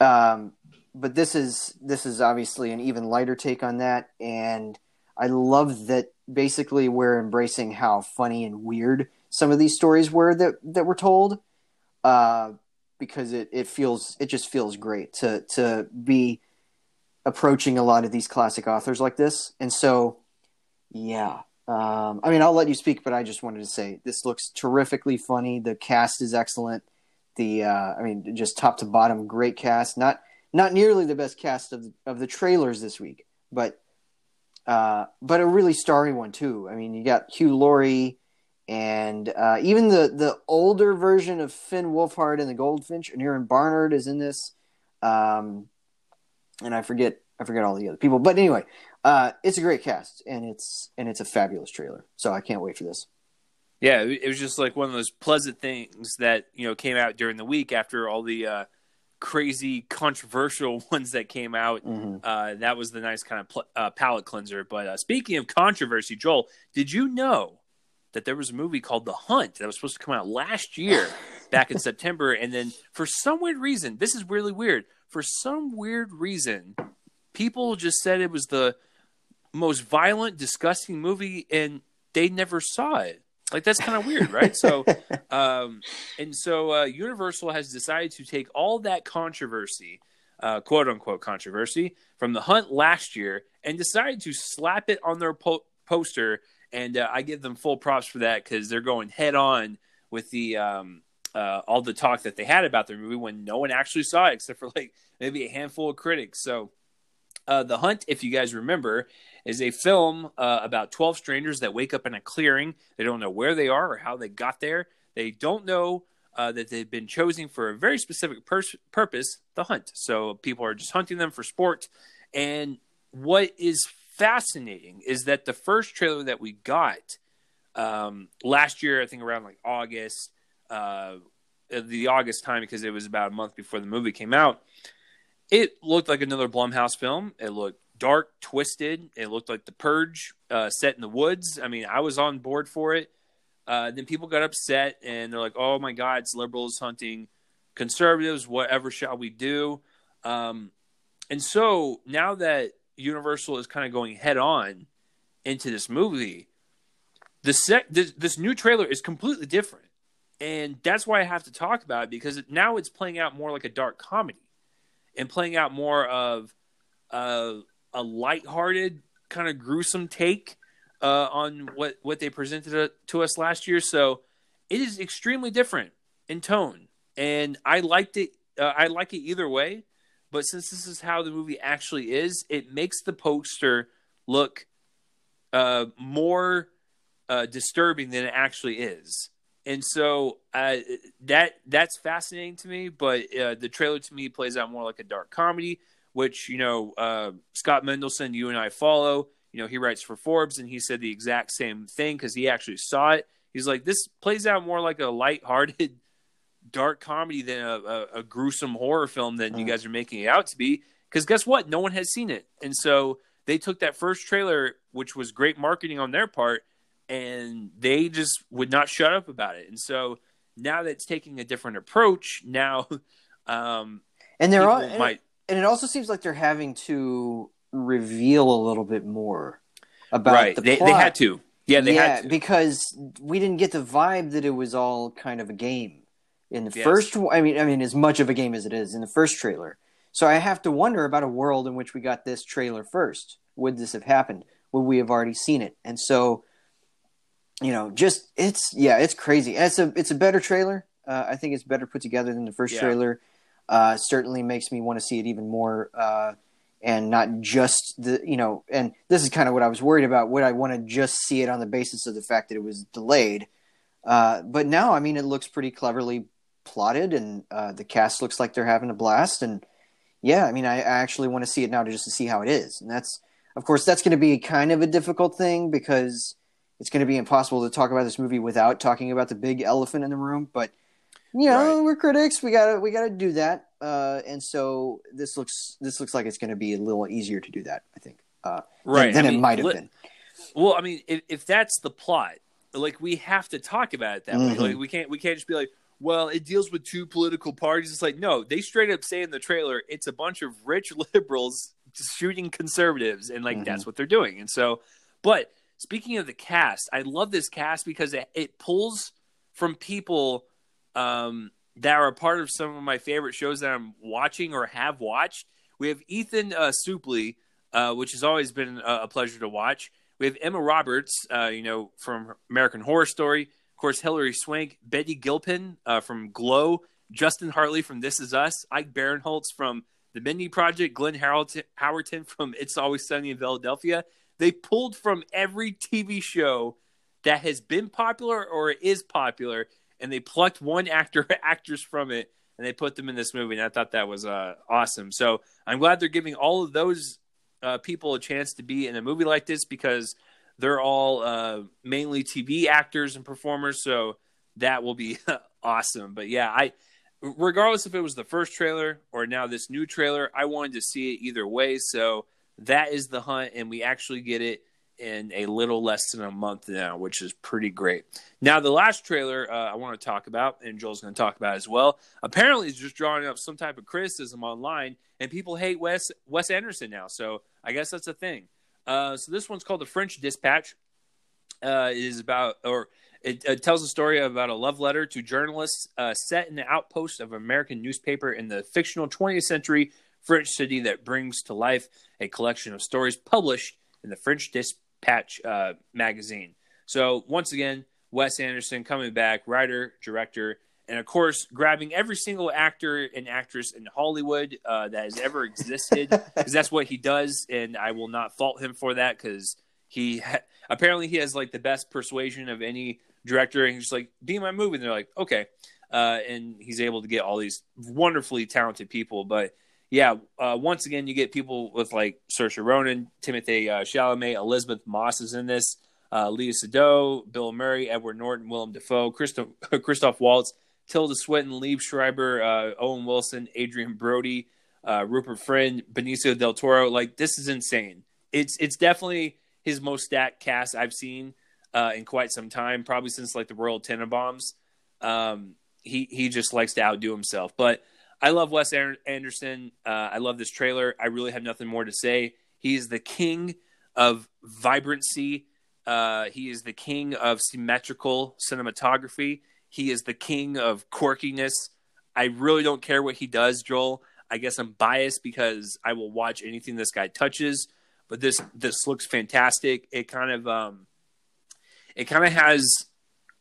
um, but this is this is obviously an even lighter take on that, and I love that. Basically, we're embracing how funny and weird some of these stories were that that were told, uh, because it it feels it just feels great to to be approaching a lot of these classic authors like this, and so yeah, um, I mean, I'll let you speak, but I just wanted to say this looks terrifically funny. The cast is excellent. The uh, I mean, just top to bottom, great cast. Not not nearly the best cast of of the trailers this week, but uh, but a really starry one too. I mean, you got Hugh Laurie and uh, even the the older version of Finn Wolfhard and the Goldfinch, and Aneurin Barnard is in this. Um, and I forget I forget all the other people, but anyway, uh, it's a great cast, and it's and it's a fabulous trailer. So I can't wait for this. Yeah, it was just like one of those pleasant things that you know came out during the week after all the uh, crazy controversial ones that came out. Mm-hmm. Uh, that was the nice kind of pl- uh, palate cleanser. But uh, speaking of controversy, Joel, did you know that there was a movie called The Hunt that was supposed to come out last year, back in September, and then for some weird reason, this is really weird. For some weird reason, people just said it was the most violent, disgusting movie, and they never saw it. Like that's kind of weird, right? So, um, and so uh, Universal has decided to take all that controversy, uh, quote unquote controversy, from the hunt last year, and decided to slap it on their po- poster. And uh, I give them full props for that because they're going head on with the um, uh, all the talk that they had about their movie when no one actually saw it except for like maybe a handful of critics. So, uh, The Hunt, if you guys remember, is a film uh, about 12 strangers that wake up in a clearing. They don't know where they are or how they got there. They don't know uh, that they've been chosen for a very specific purpose the hunt. So people are just hunting them for sport. And what is fascinating is that the first trailer that we got um, last year, I think around like August, uh, the August time, because it was about a month before the movie came out, it looked like another Blumhouse film. It looked dark, twisted. It looked like The Purge uh, set in the woods. I mean, I was on board for it. Uh, then people got upset and they're like, "Oh my God, it's liberals hunting conservatives. Whatever shall we do?" Um, and so now that Universal is kind of going head on into this movie, the set this, this new trailer is completely different, and that's why I have to talk about it because now it's playing out more like a dark comedy, and playing out more of a lighthearted kind of gruesome take uh, on what what they presented to us last year. So it is extremely different in tone, and I liked it. Uh, I like it either way. But since this is how the movie actually is, it makes the poster look uh, more uh, disturbing than it actually is. And so uh, that that's fascinating to me. But uh, the trailer to me plays out more like a dark comedy, which you know uh, Scott Mendelson, you and I follow you know, he writes for Forbes and he said the exact same thing because he actually saw it. He's like, this plays out more like a light-hearted, dark comedy than a, a, a gruesome horror film than mm. you guys are making it out to be. Because guess what? No one has seen it. And so they took that first trailer, which was great marketing on their part, and they just would not shut up about it. And so now that it's taking a different approach, now um, and they're all, and, might, and it also seems like they're having to reveal a little bit more about right. the they, plot. They had to. Yeah, they yeah, had to. because we didn't get the vibe that it was all kind of a game in the yes. first. I mean, I mean, as much of a game as it is in the first trailer. So I have to wonder about a world in which we got this trailer first. Would this have happened? Would we have already seen it? And so, you know, just it's yeah, it's crazy. It's a it's a better trailer. Uh, I think it's better put together than the first yeah. trailer. Uh, certainly makes me want to see it even more. Uh, and not just the you know and this is kind of what i was worried about would i want to just see it on the basis of the fact that it was delayed uh, but now i mean it looks pretty cleverly plotted and uh, the cast looks like they're having a blast and yeah i mean i, I actually want to see it now to just to see how it is and that's of course that's going to be kind of a difficult thing because it's going to be impossible to talk about this movie without talking about the big elephant in the room but you know right. we're critics we gotta we gotta do that uh, and so this looks this looks like it's going to be a little easier to do that. I think, uh, right? Than, than mean, it might have li- been. Well, I mean, if, if, that's the plot, like we have to talk about it that mm-hmm. way. Like we can't we can't just be like, well, it deals with two political parties. It's like no, they straight up say in the trailer, it's a bunch of rich liberals shooting conservatives, and like mm-hmm. that's what they're doing. And so, but speaking of the cast, I love this cast because it, it pulls from people um, that are a part of some of my favorite shows that I'm watching or have watched. We have Ethan uh, Suplee, uh, which has always been a, a, pleasure to watch. We have Emma Roberts, uh, you know, from American Horror Story. Of course, Hilary Swank, Betty Gilpin uh, from Glow, Justin Hartley from This Is Us, Ike Barinholtz from The Mindy Project, Glenn Howerton from It's Always Sunny in Philadelphia. They pulled from every TV show that has been popular or is popular and they plucked one actor actress from it and they put them in this movie. And I thought that was uh, awesome. So I'm glad they're giving all of those uh, people a chance to be in a movie like this because they're all uh, mainly TV actors and performers. So that will be awesome. But yeah, I regardless if it was the first trailer or now this new trailer, I wanted to see it either way. So that is the hunt, and we actually get it in a little less than a month now, which is pretty great. Now, the last trailer uh, I want to talk about, and Joel's going to talk about as well, apparently is just drawing up some type of criticism online, and people hate Wes Wes Anderson now. So I guess that's a thing. Uh, so this one's called The French Dispatch. Uh, it is about, or it, it, tells a story about a love letter to journalists uh, set in the outpost of an American newspaper in the fictional 20th century French city that brings to life a collection of stories published in the French Dispatch uh, magazine. So once again, Wes Anderson coming back, writer, director, and of course, grabbing every single actor and actress in Hollywood uh, that has ever existed, because that's what he does, and I will not fault him for that, because he ha- apparently he has like the best persuasion of any director, and he's like, "Be my movie," and they're like, "Okay," uh, and he's able to get all these wonderfully talented people, but. Yeah, uh, once again, you get people with like Saoirse Ronan, Timothée uh, Chalamet, Elisabeth Moss is in this, uh, Léa Seydoux, Bill Murray, Edward Norton, Willem Dafoe, Christoph, Christoph Waltz, Tilda Swinton, Liev Schreiber, uh, Owen Wilson, Adrien Brody, uh, Rupert Friend, Benicio del Toro. Like this is insane. It's it's definitely his most stacked cast I've seen uh, in quite some time, probably since like the Royal Tenenbaums. Um, he he just likes to outdo himself. But I love Wes Anderson. Uh, I love this trailer. I really have nothing more to say. He is the king of vibrancy. Uh, he is the king of symmetrical cinematography. He is the king of quirkiness. I really don't care what he does, Joel. I guess I'm biased because I will watch anything this guy touches. But this this looks fantastic. It kind of um, it kind of has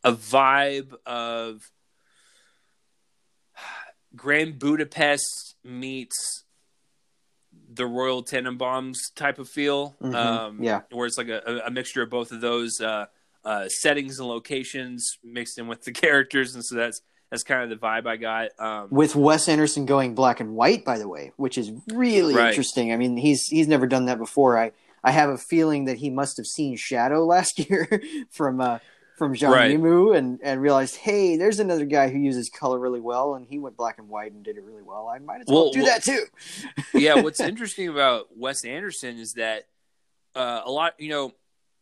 a vibe of Grand Budapest meets the Royal Tenenbaums type of feel. Mhm. Um, Yeah. where it's like a, a mixture of both of those uh, uh, settings and locations mixed in with the characters, and so that's that's kind of the vibe I got. Um, with Wes Anderson going black and white, by the way, which is really Right. interesting. I mean, he's he's never done that before. I I have a feeling that he must have seen Shadow last year from uh, from Zhang Right. Yimou and and realized, hey, there's another guy who uses color really well, and he went black and white and did it really well. I might as well, Well, do well- that too. yeah, what's interesting about Wes Anderson is that uh, a lot, you know,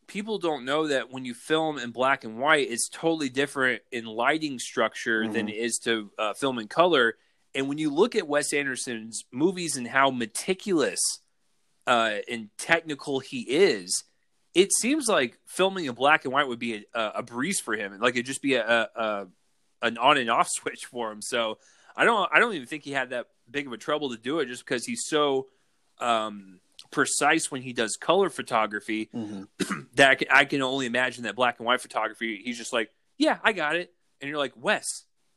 people don't know that when you film in black and white, it's totally different in lighting structure than it is to uh, film in color. And when you look at Wes Anderson's movies and how meticulous uh, and technical he is, it seems like filming in black and white would be a, a breeze for him. Like it'd just be a, a, an on and off switch for him. So I don't I don't even think he had that big of a trouble to do it just because he's so um, precise when he does color photography Mhm. that I can, I can only imagine that black and white photography. He's just like, yeah, I got it, and you're like, Wes,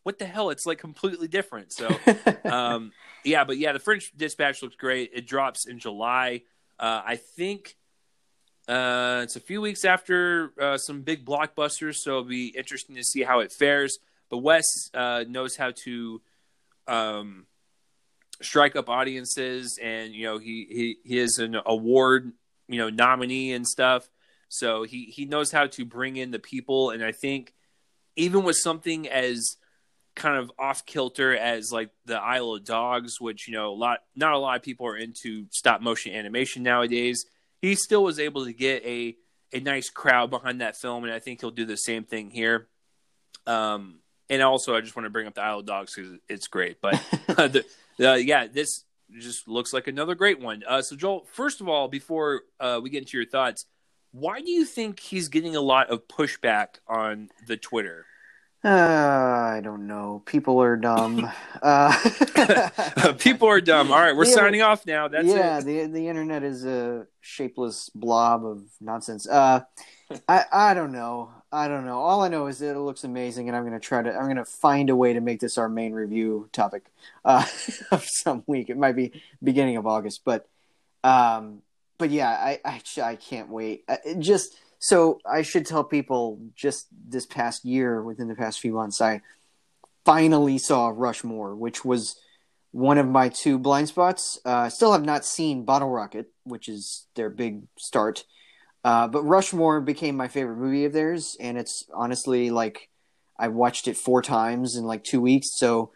what the hell? It's like completely different. So um, yeah, but yeah, the French Dispatch looks great. It drops in July. Uh, I think uh, it's a few weeks after uh, some big blockbusters, so it'll be interesting to see how it fares. But Wes uh, knows how to um, strike up audiences, and you know he he, he is an award you know nominee and stuff. So he he knows how to bring in the people, and I think even with something as kind of off kilter as like the Isle of Dogs, which you know a lot not a lot of people are into stop motion animation nowadays. He still was able to get a a nice crowd behind that film, and I think he'll do the same thing here. Um, and also, I just want to bring up the Isle of Dogs because it's great. But the, uh, yeah, this just looks like another great one. Uh, so, Joel, first of all, before uh, we get into your thoughts, why do you think he's getting a lot of pushback on the Twitter? Uh, I don't know. People are dumb. Uh, People are dumb. All right, we're Yeah. signing off now. That's yeah, it. the the internet is a shapeless blob of nonsense. Uh, I I don't know. I don't know. All I know is that it looks amazing, and I'm gonna try to. I'm gonna find a way to make this our main review topic uh, of some week. It might be beginning of August, but um, but yeah, I I, I can't wait. Uh, it just so I should tell people just this past year, within the past few months, I finally saw Rushmore, which was one of my two blind spots. Uh, I still have not seen Bottle Rocket, which is their big start. Uh, but Rushmore became my favorite movie of theirs, and it's honestly like I watched it four times in like two weeks. So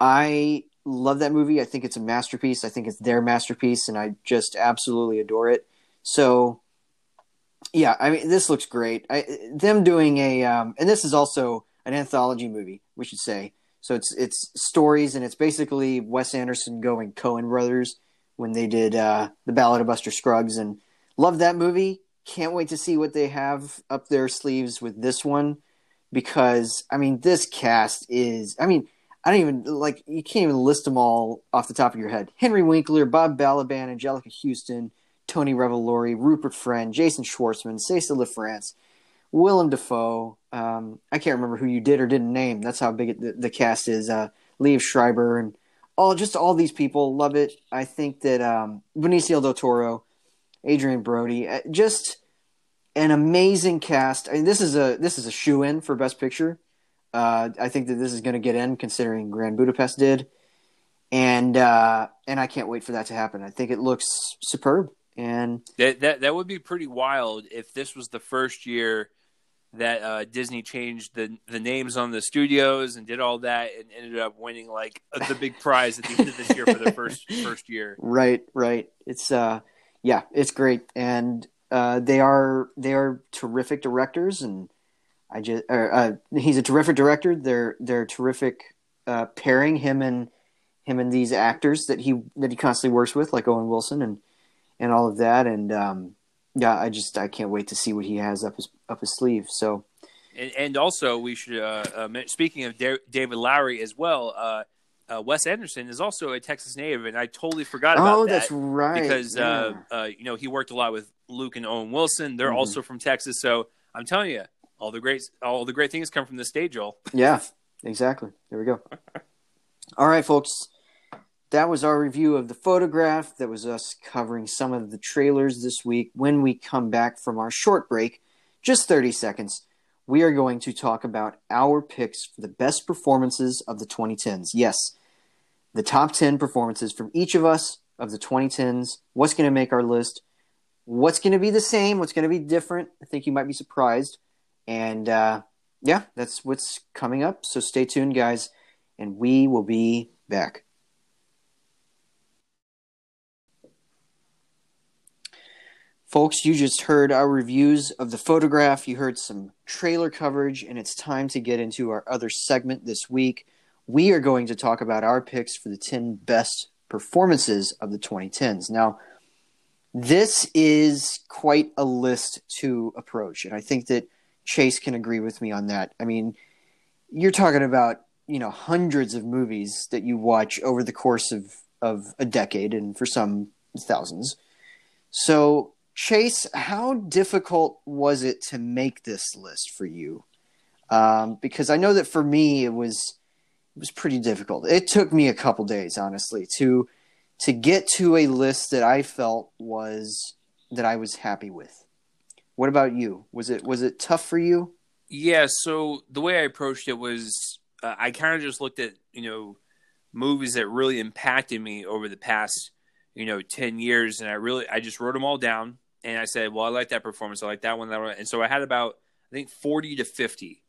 I love that movie. I think it's a masterpiece. I think it's their masterpiece, and I just absolutely adore it. So yeah, I mean, this looks great. I, them doing a, um, and this is also an anthology movie, we should say. So it's it's stories, and it's basically Wes Anderson going Coen Brothers when they did uh, the Ballad of Buster Scruggs, and love that movie. Can't wait to see what they have up their sleeves with this one, because I mean, this cast is. I mean, I don't even like you can't even list them all off the top of your head. Henry Winkler, Bob Balaban, Anjelica Huston, Tony Revolori, Rupert Friend, Jason Schwartzman, Cécile de France. Willem Dafoe. Um, I can't remember who you did or didn't name. That's how big the, the cast is. Uh, Liev Schreiber and all just all these people love it. I think that um, Benicio del Toro, Adrien Brody, uh, just an amazing cast. I mean, this is a this is a shoe in for Best Picture. Uh, I think that this is going to get in, considering Grand Budapest did, and uh, and I can't wait for that to happen. I think it looks superb, and that that that would be pretty wild if this was the first year that uh, Disney changed the the names on the studios and did all that and ended up winning like the big prize at the end of this year for the first first year. Right, right. It's uh, yeah, it's great, and uh, they are they are terrific directors, and I just uh, he's a terrific director. They're they're terrific uh, pairing him and him and these actors that he that he constantly works with, like Owen Wilson and and all of that, and um, yeah, I just I can't wait to see what he has up his up his sleeve. So, and, and also we should uh, uh, speaking of da- David Lowery as well. Uh, uh, Wes Anderson is also a Texas native, and I totally forgot about oh, that. that's right. Because yeah. uh, uh, you know he worked a lot with Luke and Owen Wilson. They're mm-hmm. also from Texas, so I'm telling you, all the great all the great things come from the stage, Joel. yeah, exactly. There we go. all right, folks that was our review of the photograph. That was us covering some of the trailers this week. When we come back from our short break, just 30 seconds, we are going to talk about our picks for the best performances of the 2010s. Yes, the top 10 performances from each of us of the 2010s. What's going to make our list? What's going to be the same? What's going to be different? I think you might be surprised. And uh, yeah, that's what's coming up. So stay tuned, guys, and we will be back. Folks, you just heard our reviews of the photograph. You heard some trailer coverage, and it's time to get into our other segment this week. We are going to talk about our picks for the 10 best performances of the 2010s. Now, this is quite a list to approach, and I think that Chase can agree with me on that. I mean, you're talking about, you know, hundreds of movies that you watch over the course of, of a decade, and for some, thousands. So Chase, how difficult was it to make this list for you? Um, because I know that for me it was it was pretty difficult. It took me a couple days, honestly, to to get to a list that I felt was that I was happy with. What about you? Was it was it tough for you? Yeah. So the way I approached it was uh, I kind of just looked at you know movies that really impacted me over the past you know 10 years and i really i just wrote them all down and I said, well, I like that performance. I like that one, that one. And so I had about, I think, 40 to 50.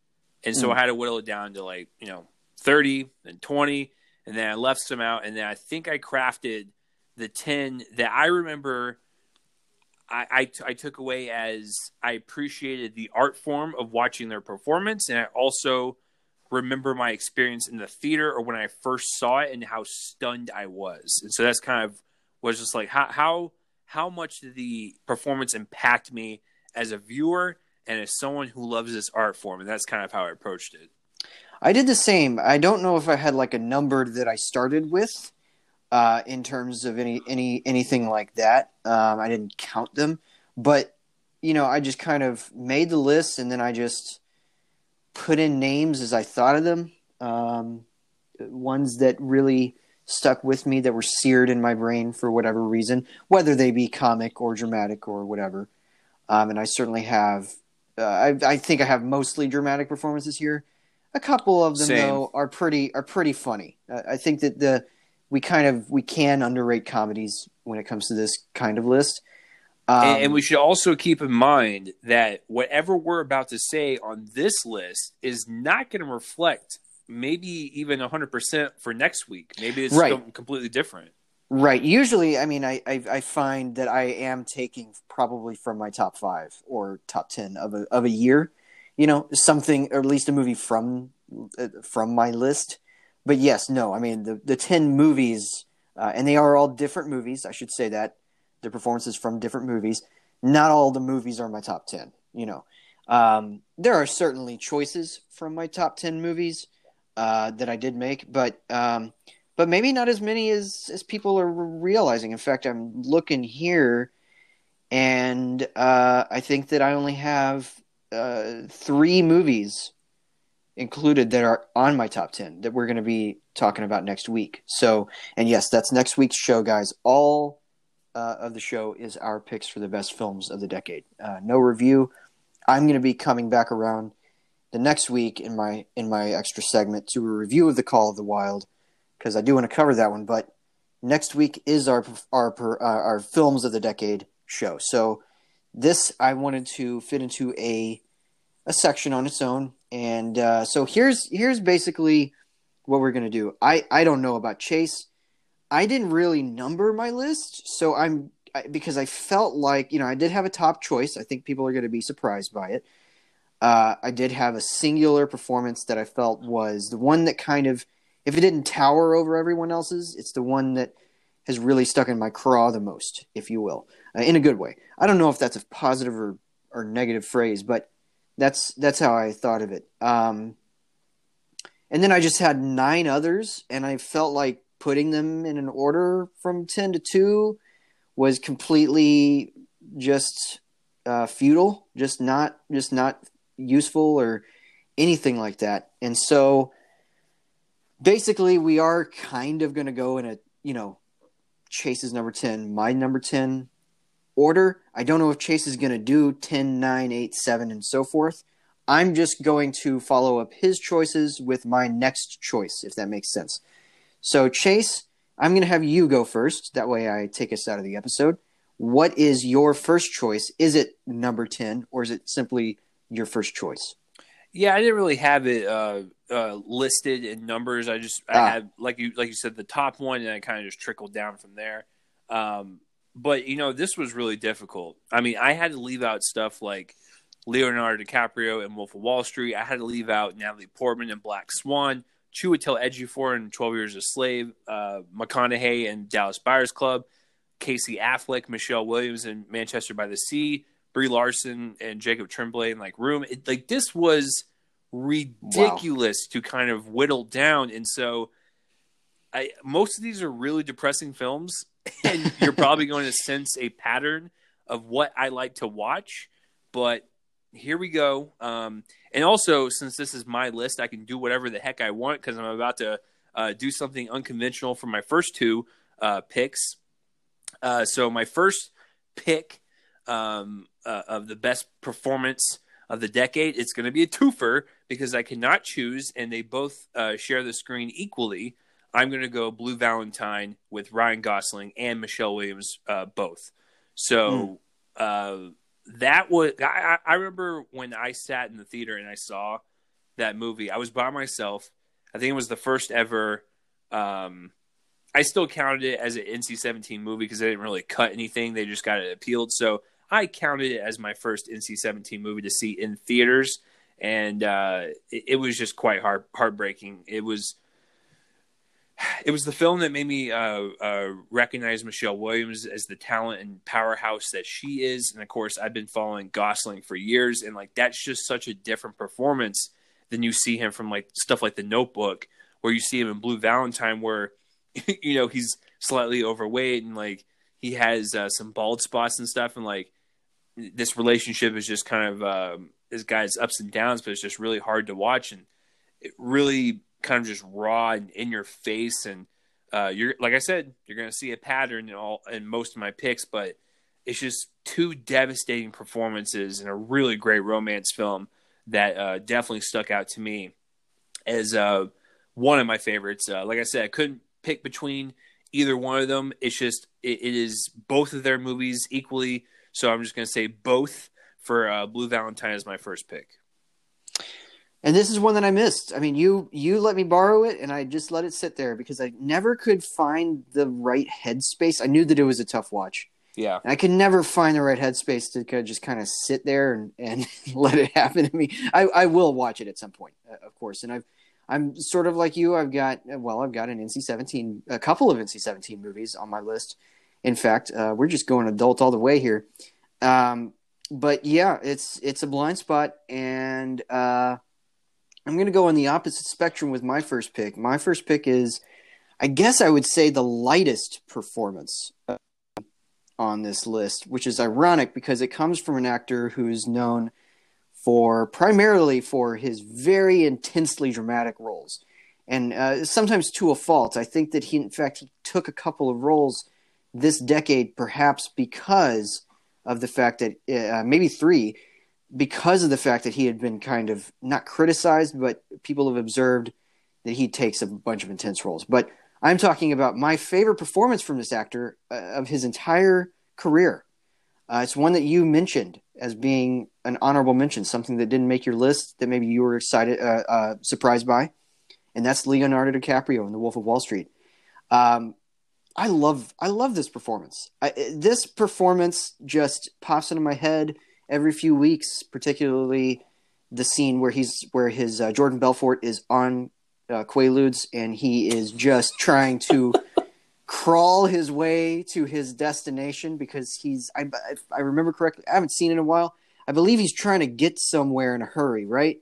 And so mm. I had to whittle it down to like, you know, 30 and 20. And then I left some out. And then I think I crafted the 10 that I remember I, I, I took away as I appreciated the art form of watching their performance. And I also remember my experience in the theater or when I first saw it and how stunned I was. And so that's kind of was just like, how, how, how much did the performance impact me as a viewer and as someone who loves this art form? And that's kind of how I approached it. I did the same. I don't know if I had like a number that I started with uh, in terms of any any anything like that. Um, I didn't count them, but you know, I just kind of made the list and then I just put in names as I thought of them. Um, ones that really stuck with me that were seared in my brain for whatever reason, whether they be comic or dramatic or whatever. Um, and I certainly have. Uh, I, I, think I have mostly dramatic performances here. A couple of them Same. though are pretty are pretty funny. Uh, I think that the we kind of we can underrate comedies when it comes to this kind of list. Um, and, and, we should also keep in mind that whatever we're about to say on this list is not going to reflect maybe even 100% for next week. Maybe it's right. completely different. Right. Usually, I mean, I, I, I find that I am taking probably from my top five or top ten of a of a year, you know, something or at least a movie from uh, from my list. But yes, no, I mean the the ten movies, uh, and they are all different movies. I should say that the performances from different movies. Not all the movies are my top ten. You know, um, there are certainly choices from my top ten movies uh, that I did make, but um, but maybe not as many as as people are realizing. In fact, I'm looking here, and uh, I think that I only have uh, three movies included that are on my top 10 that we're going to be talking about next week. So, and yes, that's next week's show, guys. All uh, of the show is our picks for the best films of the decade. Uh, no review. I'm going to be coming back around the next week in my in my extra segment to a review of the Call of the Wild because I do want to cover that one. But next week is our our uh, our films of the decade show. So this I wanted to fit into a a section on its own, and uh, so here's here's basically what we're gonna do. I I don't know about Chase. I didn't really number my list, so I'm I, because I felt like you know I did have a top choice. I think people are going to be surprised by it. Uh, I did have a singular performance that I felt was the one that kind of, if it didn't tower over everyone else's, it's the one that has really stuck in my craw the most, if you will, uh, in a good way. I don't know if that's a positive or, or negative phrase, but that's that's how I thought of it. Um, and then I just had nine others, and I felt like putting them in an order from ten to two was completely just uh, futile, just not just not useful or anything like that. And so basically we are kind of going to go in a, you know, Chase's number 10, my number 10 order. I don't know if Chase is going to do 10, 9, 8, 7, and so forth. I'm just going to follow up his choices with my next choice, if that makes sense. So, Chase, I'm going to have you go first. That way I take us out of the episode. What is your first choice? Is it number 10 or is it simply your first choice? Yeah, I didn't really have it uh, uh, listed in numbers. I just I ah. had like you like you said the top one, and I kind of just trickled down from there. Um, but you know, this was really difficult. I mean, I had to leave out stuff like Leonardo DiCaprio and Wolf of Wall Street. I had to leave out Natalie Portman and Black Swan, Chiwetel Ejiofor and Twelve Years a Slave, uh, McConaughey and Dallas Buyers Club, Casey Affleck, Michelle Williams and Manchester by the Sea, Brie Larson and Jacob Tremblay in like Room. It, like this was ridiculous wow. to kind of whittle down, and so I most of these are really depressing films, and you're probably going to sense a pattern of what I like to watch. But here we go. Um, and also, since this is my list, I can do whatever the heck I want because I'm about to uh, do something unconventional for my first two uh, picks. Uh, so my first pick um, uh, of the best performance of the decade. It's going to be a twofer because I cannot choose, and they both uh, share the screen equally. I'm going to go Blue Valentine with Ryan Gosling and Michelle Williams uh, both. So mm. that was I, I remember when I sat in the theater and I saw that movie. I was by myself. I think it was the first ever. Um, I still counted it as an NC-17 movie because they didn't really cut anything; they just got it appealed. So I counted it as my first NC-17 movie to see in theaters, and uh, it, it, was just quite heart heartbreaking. It was. It was the film that made me uh, uh, recognize Michelle Williams as the talent and powerhouse that she is, and of course, I've been following Gosling for years, and like that's just such a different performance than you see him from like stuff like The Notebook, where you see him in Blue Valentine, where you know he's slightly overweight and like he has uh, some bald spots and stuff, and like this relationship is just kind of um, this guy's ups and downs, but it's just really hard to watch and it really kind of just raw and in your face. And uh, you're like I said, you're going to see a pattern in all in most of my picks, but it's just two devastating performances in a really great romance film that uh, definitely stuck out to me as uh, one of my favorites. Uh, like I said, I couldn't pick between either one of them. It's just it, it is both of their movies equally so I'm just going to say both for uh, Blue Valentine as my first pick. And this is one that I missed. I mean, you you let me borrow it, and I just let it sit there because I never could find the right headspace. I knew that it was a tough watch. Yeah, and I could never find the right headspace to just kind of sit there and, and let it happen to me. I, I will watch it at some point, uh, of course. And I've I'm sort of like you. I've got well, I've got an NC-17, a couple of NC-17 movies on my list in fact, uh, we're just going adult all the way here. Um, but yeah, it's it's a blind spot, and uh, I'm going to go on the opposite spectrum with my first pick. My first pick is, I guess I would say, the lightest performance uh, on this list, which is ironic because it comes from an actor who's known for primarily for his very intensely dramatic roles, and uh, sometimes to a fault. I think that he, in fact, he took a couple of roles this decade, perhaps because of the fact that uh, maybe three, because of the fact that he had been kind of not criticized, but people have observed that he takes a bunch of intense roles. But I'm talking about my favorite performance from this actor uh, of his entire career. Uh, it's one that you mentioned as being an honorable mention, something that didn't make your list that maybe you were excited, uh, uh surprised by, and that's Leonardo DiCaprio in The Wolf of Wall Street. Um, I love, I love this performance. I, this performance just pops into my head every few weeks, particularly the scene where he's where his uh, Jordan Belfort is on uh, Quaaludes and he is just trying to crawl his way to his destination because he's I, I remember correctly I haven't seen it in a while I believe he's trying to get somewhere in a hurry right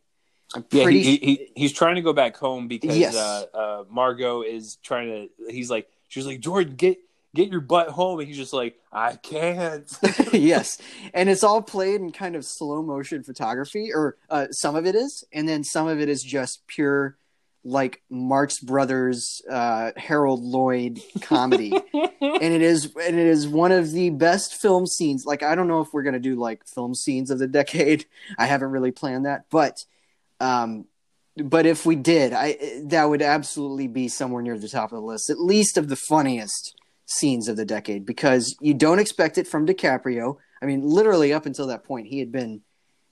I'm yeah he, he, he, he's trying to go back home because yes. uh, uh, Margot is trying to he's like she's like Jordan get get your butt home. And he's just like i can't. Yes. And it's all played in kind of slow motion photography or uh, some of it is. And then some of it is just pure like Marx Brothers uh, Harold Lloyd comedy, and it is and it is one of the best film scenes. Like I don't know if we're gonna do like film scenes of the decade. I haven't really planned that, but um, but if we did, I that would absolutely be somewhere near the top of the list, at least of the funniest scenes of the decade, because you don't expect it from DiCaprio. I mean, literally up until that point, he had been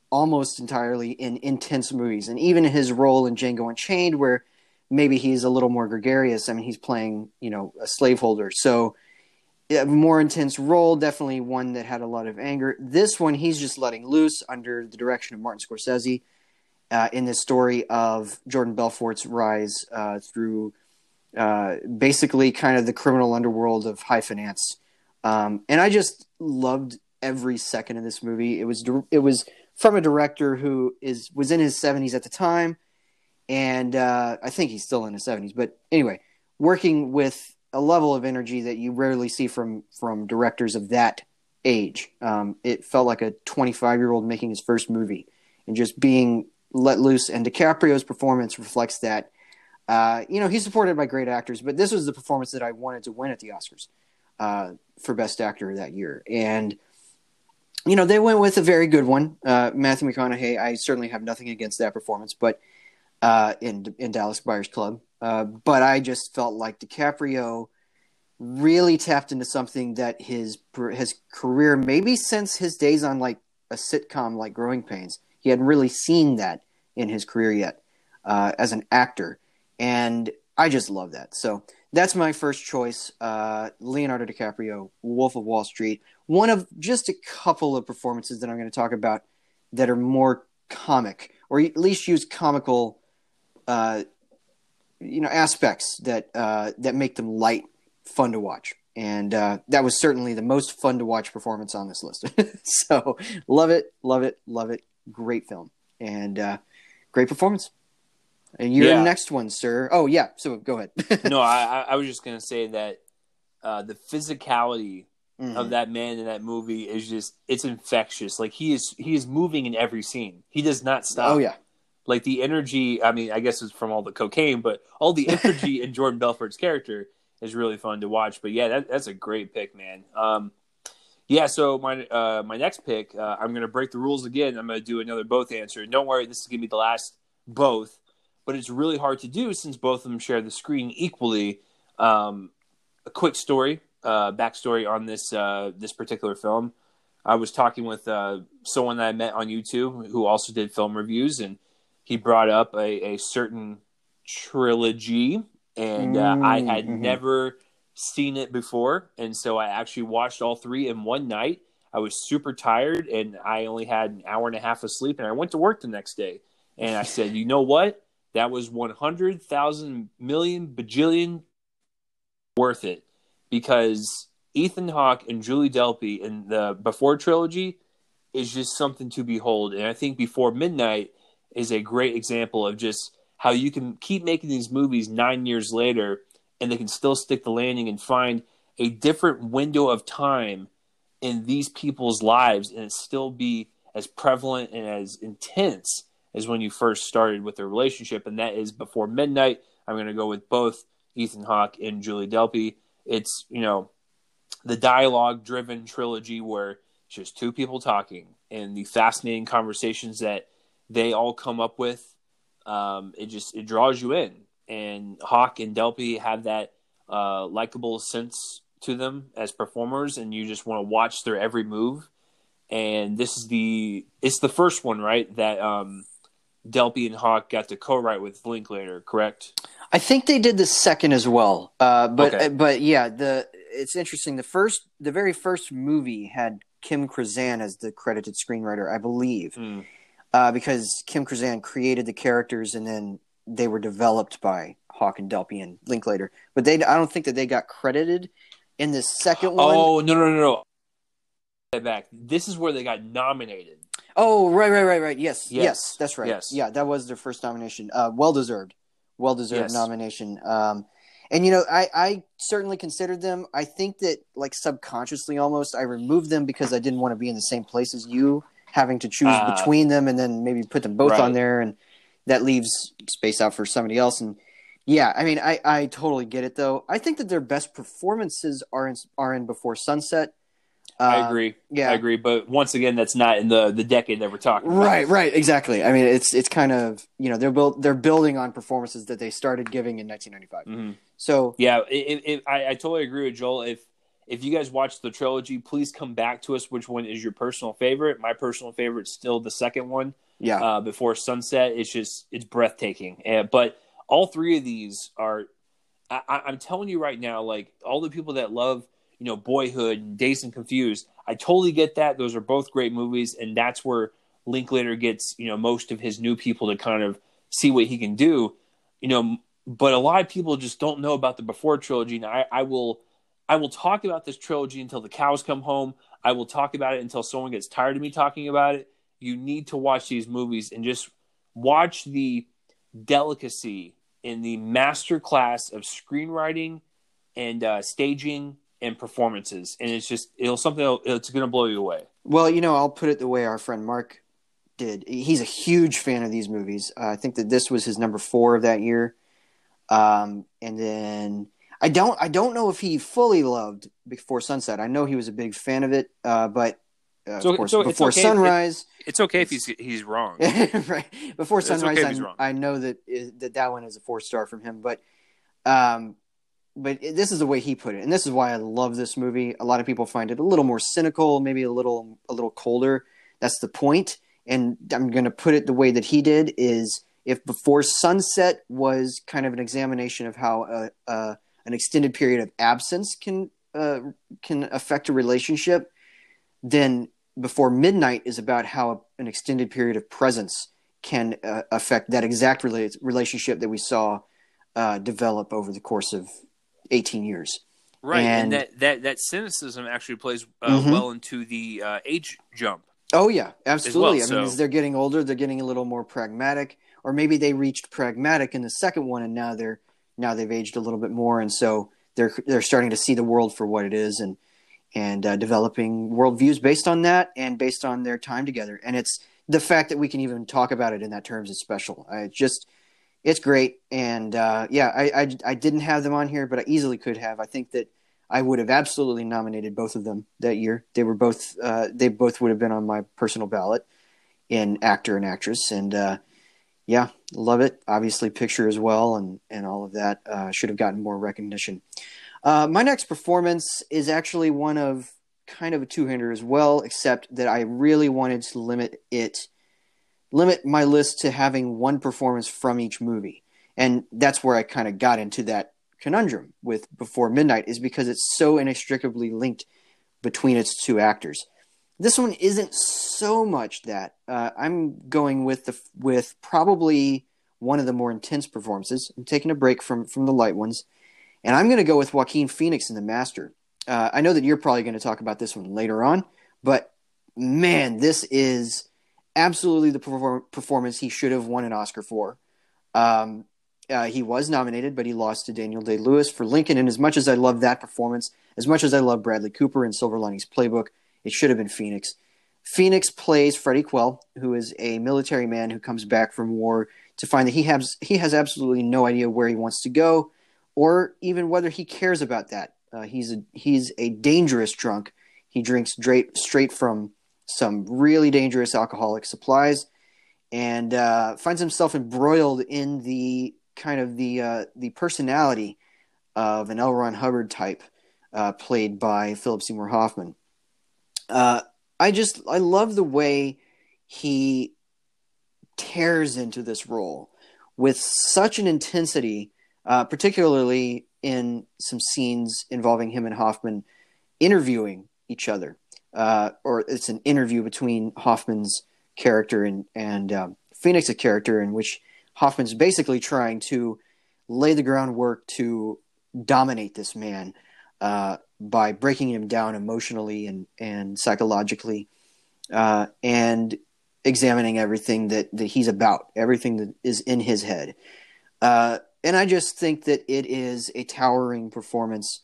almost entirely in intense movies, and even his role in Django Unchained, where maybe he's a little more gregarious. I mean, he's playing you know a slaveholder, so a more intense role, definitely one that had a lot of anger. This one, he's just letting loose under the direction of Martin Scorsese. Uh, in this story of Jordan Belfort's rise uh, through uh, basically kind of the criminal underworld of high finance. Um, and I just loved every second of this movie. It was it was from a director who is was in his 70s at the time, and uh, I think he's still in his 70s. But anyway, working with a level of energy that you rarely see from from directors of that age. Um, it felt like a 25 year old making his first movie, and just being let loose. And DiCaprio's performance reflects that. Uh, you know, he's supported by great actors, but this was the performance that I wanted to win at the Oscars uh, for Best Actor that year. And you know, they went with a very good one. Uh, Matthew McConaughey, I certainly have nothing against that performance, but uh, in in Dallas Buyers Club. Uh, but I just felt like DiCaprio really tapped into something that his his career, maybe since his days on like a sitcom like Growing Pains, he hadn't really seen that in his career yet uh, as an actor, and I just love that. So that's my first choice. Uh, Leonardo DiCaprio, Wolf of Wall Street. One of just a couple of performances that I'm going to talk about that are more comic, or at least use comical, uh, you know, aspects that uh, that make them light, fun to watch. And uh, that was certainly the most fun to watch performance on this list. so love it, love it, love it. Great film and uh, great performance. And your yeah. next one, sir. Oh yeah, so go ahead. no, I, I was just gonna say that uh, the physicality mm-hmm. of that man in that movie is just it's infectious. Like he is he is moving in every scene. He does not stop. Oh yeah. Like the energy, I mean, I guess it's from all the cocaine, but all the energy in Jordan Belfort's character is really fun to watch. But yeah, that, that's a great pick, man. Um, yeah, so my uh, my next pick, uh, I'm going to break the rules again. I'm going to do another both answer. Don't worry, this is going to be the last both but it's really hard to do since both of them share the screen equally. Um, a quick story, uh, backstory on this uh, this particular film. I was talking with uh, someone that I met on YouTube who also did film reviews, and he brought up a, a certain trilogy, and uh, mm, I had mm-hmm. never seen it before, and so I actually watched all three in one night. I was super tired, and I only had an hour and a half of sleep, and I went to work the next day. And I said, you know what? that was 100,000 million bajillion worth it because Ethan Hawke and Julie Delpy in the Before trilogy is just something to behold. And I think Before Midnight is a great example of just how you can keep making these movies nine years later and they can still stick the landing and find a different window of time in these people's lives and it still be as prevalent and as intense as when you first started with their relationship, and that is Before Midnight. I'm going to go with both Ethan Hawke and Julie Delpy. It's you know the dialogue driven trilogy where it's just two people talking and the fascinating conversations that they all come up with. Um, it just it draws you in, and Hawke and Delpy have that uh, likable sense to them as performers, and you just want to watch their every move. And this is the it's the first one, right? That um, Delpy and Hawke got to co-write with Linklater, correct? I think they did the second as well. Uh, but Okay. but yeah, the it's interesting. The first, the very first movie had Kim Krizan as the credited screenwriter, I believe, Mm. uh, because Kim Krizan created the characters and then they were developed by Hawke and Delpy and Linklater. But they, I don't think that they got credited in the second one. Oh no no no no! Back. This is where they got nominated. Oh, right, right, right, right. Yes, Yes. yes, that's right. Yes. Yeah, that was their first nomination. Uh, well deserved, well deserved Yes. nomination. Um, and you know, I, I certainly considered them. I think that like subconsciously, almost, I removed them because I didn't want to be in the same place as you, having to choose Ah. between them, and then maybe put them both Right. on there, and that leaves space out for somebody else. And yeah, I mean, I, I totally get it though. I think that their best performances are in are in Before Sunset. I Uh, agree. yeah. I agree. But once again, that's not in the the decade that we're talking about. Right, right, exactly. I mean, it's it's kind of you know they're built they're building on performances that they started giving in 1995. hmm So Yeah, it, it, I, I totally agree with Joel. If if you guys watch the trilogy, please come back to us. Which one is your personal favorite? My personal favorite is still the second one. Yeah, uh, before sunset. It's just it's breathtaking. And, but all three of these are, I, I'm telling you right now, like all the people that love you know Boyhood and Dazed and Confused, I totally get that. Those are both great movies, and that's where Linklater gets you know most of his new people to kind of see what he can do. You know, but a lot of people just don't know about the Before trilogy. And I, I will. I will talk about this trilogy until the cows come home. I will talk about it until someone gets tired of me talking about it you need to watch these movies and just watch the delicacy in the master class of screenwriting and uh, staging and performances and it's just it'll something it's going to blow you away well, you know, I'll put it the way our friend Mark did. He's a huge fan of these movies. Uh, I think that this was his number four of that year. Um, and then I don't I don't know if he fully loved Before Sunset. I know he was a big fan of it, uh, but uh, So- of course, so it's Before okay if it- Sunrise. it's okay if he's he's wrong right before It's okay sunrise if. I, I know that that that one is a four star from him but um but this is the way he put it and this is why i love this movie a lot of people find it a little more cynical maybe a little a little colder that's the point and i'm going to put it the way that he did is if before sunset was kind of an examination of how uh, uh, an extended period of absence can uh, can affect a relationship then before midnight is about how an extended period of presence can uh, affect that exact rela- relationship that we saw uh, develop over the course of 18 years. right and, And- that, that that cynicism actually plays uh, Mhm. well into the uh, age jump Oh yeah, absolutely. I so- mean, as they're getting older, they're getting a little more pragmatic, or maybe they reached pragmatic in the second one, and now they're now they've aged a little bit more, and so they're they're starting to see the world for what it is, and and uh, developing worldviews based on that, and based on their time together. And it's the fact that we can even talk about it in that terms is special. I just it's great, and uh, yeah, I, I I didn't have them on here, but I easily could have. I think that I would have absolutely nominated both of them that year. They were both uh, they both would have been on my personal ballot in actor and actress, and uh, yeah, love it. Obviously, picture as well, and and all of that uh, should have gotten more recognition. Uh, my next performance is actually one of kind of a two-hander as well, except that I really wanted to limit it, limit my list to having one performance from each movie, and that's where I kind of got into that conundrum with Before Midnight is because it's so inextricably linked between its two actors. This one isn't so much that. Uh, I'm going with the with probably one of the more intense performances. I'm taking a break from from the light ones, and I'm going to go with Joaquin Phoenix in The Master. Uh, I know that you're probably going to talk about this one later on, but man, this is absolutely the perform- performance he should have won an Oscar for. Um, uh, he was nominated, but he lost to Daniel Day Lewis for Lincoln. And as much as I love that performance, as much as I love Bradley Cooper in Silver Linings Playbook, it should have been Phoenix. Phoenix plays Freddie Quell, who is a military man who comes back from war to find that he has he has absolutely no idea where he wants to go, or even whether he cares about that. Uh, he's a he's a dangerous drunk. He drinks straight straight from some really dangerous alcoholic supplies, and uh, finds himself embroiled in the kind of the uh, the personality of an L. Ron Hubbard type, uh, played by Philip Seymour Hoffman. Uh, I just I love the way he tears into this role with such an intensity, uh, particularly in some scenes involving him and Hoffman interviewing each other, uh, or it's an interview between Hoffman's character and and um, Phoenix's character, in which Hoffman's basically trying to lay the groundwork to dominate this man uh, by breaking him down emotionally and and psychologically, uh, and examining everything that that he's about, everything that is in his head. Uh, and I just think that it is a towering performance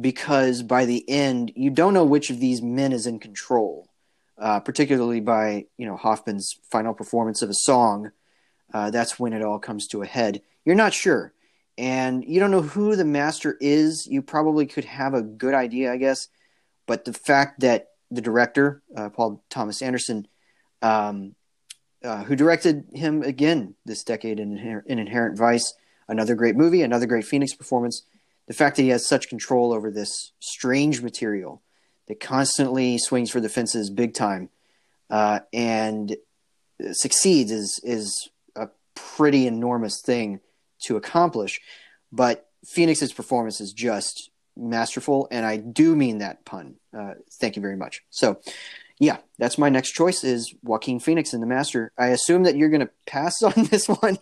because by the end you don't know which of these men is in control. Uh, particularly by you know Hoffman's final performance of a song, uh, that's when it all comes to a head. You're not sure and you don't know who the master is, you probably could have a good idea, I guess. But the fact that the director, uh, Paul Thomas Anderson, um, uh, who directed him again this decade in, in Inherent Vice, another great movie, another great Phoenix performance. The fact that he has such control over this strange material that constantly swings for the fences big time uh, and succeeds is is a pretty enormous thing to accomplish. But Phoenix's performance is just masterful, and I do mean that pun. Uh, thank you very much. So, yeah, that's my next choice is Joaquin Phoenix in The Master. I assume that you're going to pass on this one.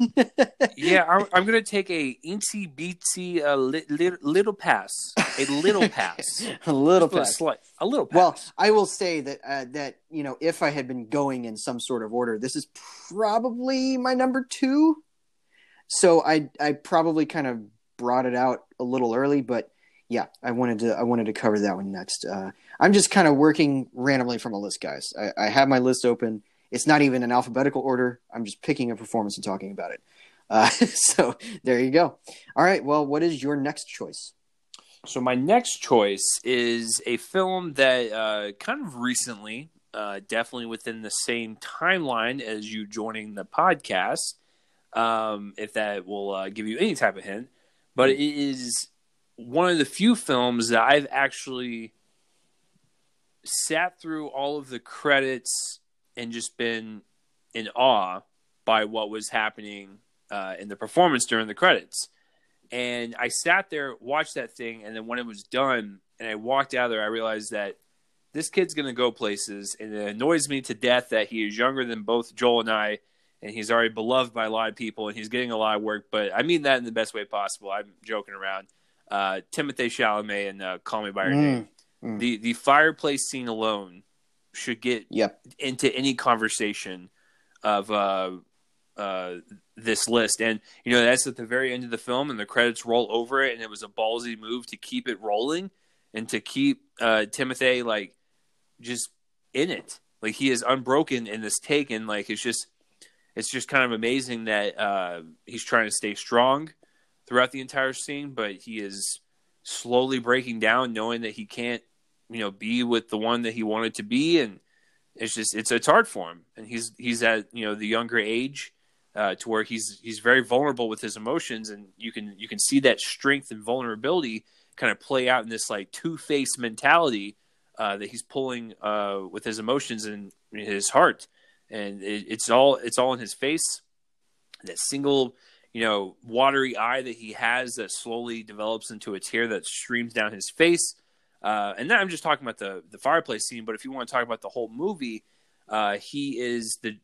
yeah, I'm, I'm going to take a incy beatsy uh, li- li- little pass, a little pass, a little pass, a, slight, a little pass. Well, I will say that uh, that you know if I had been going in some sort of order, this is probably my number two so I I probably kind of brought it out a little early, but yeah, I wanted to I wanted to cover that one next. Uh, I'm just kind of working randomly from a list, guys. I, I, have my list open. It's not even in alphabetical order. I'm just picking a performance and talking about it. Uh, so there you go. All right. Well, what is your next choice? So my next choice is a film that uh, kind of recently, uh, definitely within the same timeline as you joining the podcast, um, if that will uh, give you any type of hint. But it is one of the few films that I've actually sat through all of the credits and just been in awe by what was happening uh, in the performance during the credits. And I sat there, watched that thing, and then when it was done, and I walked out there, I realized that this kid's going to go places, and it annoys me to death that he is younger than both Joel and I, and he's already beloved by a lot of people, and he's getting a lot of work. But I mean that in the best way possible. I'm joking around. Uh, Timothée Chalamet and uh, Call Me by Your mm, Name. Mm. The the fireplace scene alone should get yep. into any conversation of uh, uh, this list. And you know that's at the very end of the film, and the credits roll over it, and it was a ballsy move to keep it rolling and to keep uh, Timothée like just in it. Like he is unbroken in this take, and like it's just it's just kind of amazing that uh, he's trying to stay strong throughout the entire scene, but he is slowly breaking down, knowing that he can't, you know, be with the one that he wanted to be, and it's just it's it's hard for him, and he's he's at you know the younger age. Uh, to where he's he's very vulnerable with his emotions, and you can you can see that strength and vulnerability kind of play out in this like two faced mentality uh, that he's pulling uh, with his emotions and his heart and it, it's all it's all in his face. That single, you know, watery eye that he has that slowly develops into a tear that streams down his face. Uh, and then I'm just talking about the the fireplace scene, but if you want to talk about the whole movie, uh, he is the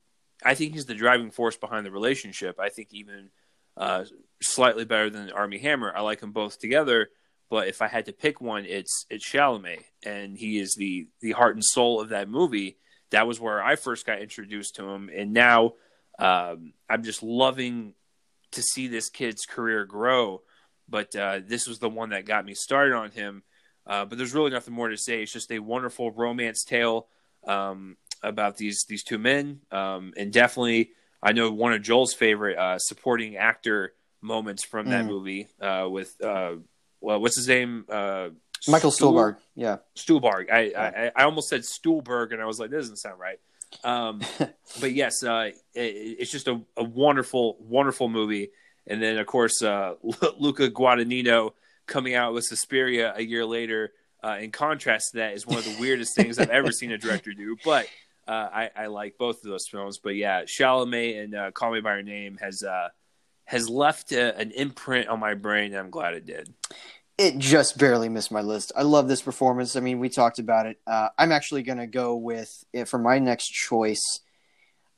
I think he's the driving force behind the relationship. I think even uh, slightly better than Armie Hammer. I like them both together, but if I had to pick one, it's it's Chalamet, and he is the the heart and soul of that movie that was where I first got introduced to him, and now um, I'm just loving to see this kid's career grow. But uh, this was the one that got me started on him. Uh, but there's really nothing more to say. It's just a wonderful romance tale. Um, about these these two men, um, and definitely I know one of Joel's favorite uh, supporting actor moments from that Mm. movie uh, with uh, well, what's his name? Uh, Michael Stuhl- Stuhlbarg. Yeah. Stuhlbarg. I, I I almost said Stuhlberg, and I was like, that doesn't sound right. Um, but yes, uh, it, it's just a, a wonderful, wonderful movie. And then, of course, uh, Luca Guadagnino coming out with Suspiria a year later. Uh, in contrast to that, is one of the weirdest things I've ever seen a director do. But uh, I, I like both of those films. But yeah, Chalamet and uh, Call Me by Your Name has uh, has left a, an imprint on my brain, and I'm glad it did. It just barely missed my list. I love this performance. I mean, we talked about it. Uh, I'm actually going to go with, it for my next choice,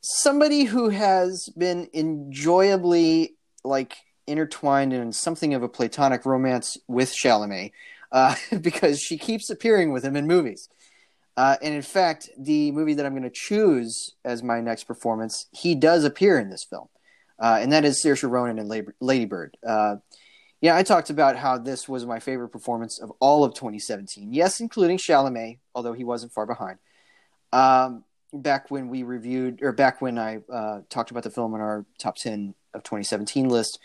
somebody who has been enjoyably like intertwined in something of a platonic romance with Chalamet, uh, because she keeps appearing with him in movies. Uh, and in fact, the movie that I'm going to choose as my next performance, he does appear in this film, uh, and that is Saoirse Ronan in Lady Bird. Uh, yeah, I talked about how this was my favorite performance of all of 2017. Yes, including Chalamet, although he wasn't far behind. Um, back when we reviewed, or back when I uh, talked about the film in our top 10 of 2017 list,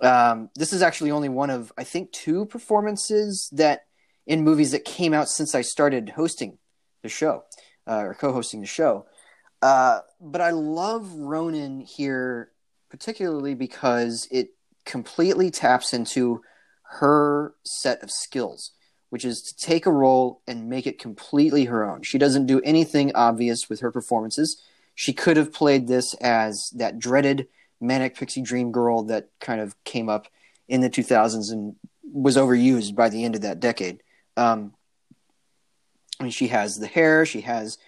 um, this is actually only one of, I think, two performances that in movies that came out since I started hosting the show uh, or co-hosting the show. Uh, but I love Ronan here, particularly because it completely taps into her set of skills, which is to take a role and make it completely her own. She doesn't do anything obvious with her performances. She could have played this as that dreaded manic pixie dream girl that kind of came up in the 2000s and was overused by the end of that decade. Um, I mean, she has the hair, she has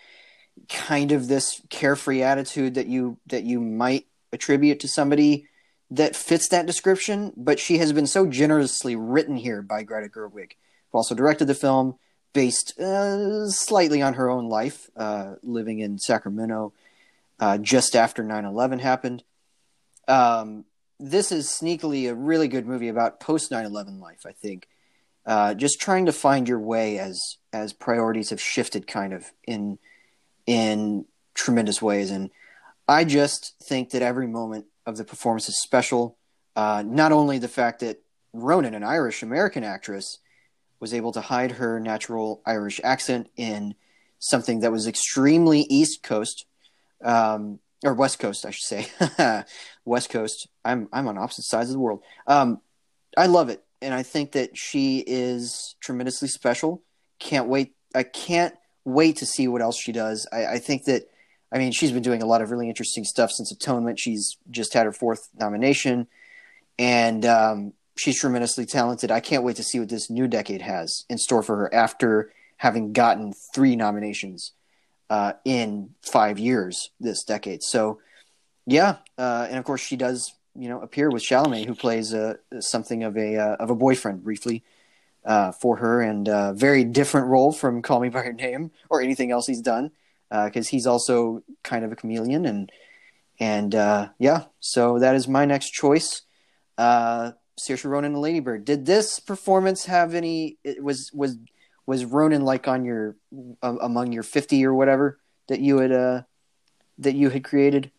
kind of this carefree attitude that you that you might attribute to somebody that fits that description, but she has been so generously written here by Greta Gerwig, who also directed the film based uh, slightly on her own life, uh, living in Sacramento uh, just after 9 11 happened. Um, this is sneakily a really good movie about post 9 11 life, I think. Uh, just trying to find your way as as priorities have shifted kind of in in tremendous ways and i just think that every moment of the performance is special uh, not only the fact that ronan an irish american actress was able to hide her natural irish accent in something that was extremely east coast um, or west coast i should say west coast i'm i'm on opposite sides of the world um, i love it and I think that she is tremendously special. Can't wait. I can't wait to see what else she does. I, I, think that, I mean, she's been doing a lot of really interesting stuff since Atonement. She's just had her fourth nomination, and um, she's tremendously talented. I can't wait to see what this new decade has in store for her after having gotten three nominations uh, in five years this decade. So, yeah, uh, and of course she does you know appear with Chalamet, who plays uh, something of a uh, of a boyfriend briefly uh, for her, and a very different role from Call Me by Your Name or anything else he's done, because he's also kind of a chameleon, and and uh, yeah, so that is my next choice. Uh, Saoirse Ronan and Lady Bird. Did this performance have any? It was was was Ronan like on your among your fifty or whatever that you had uh, that you had created?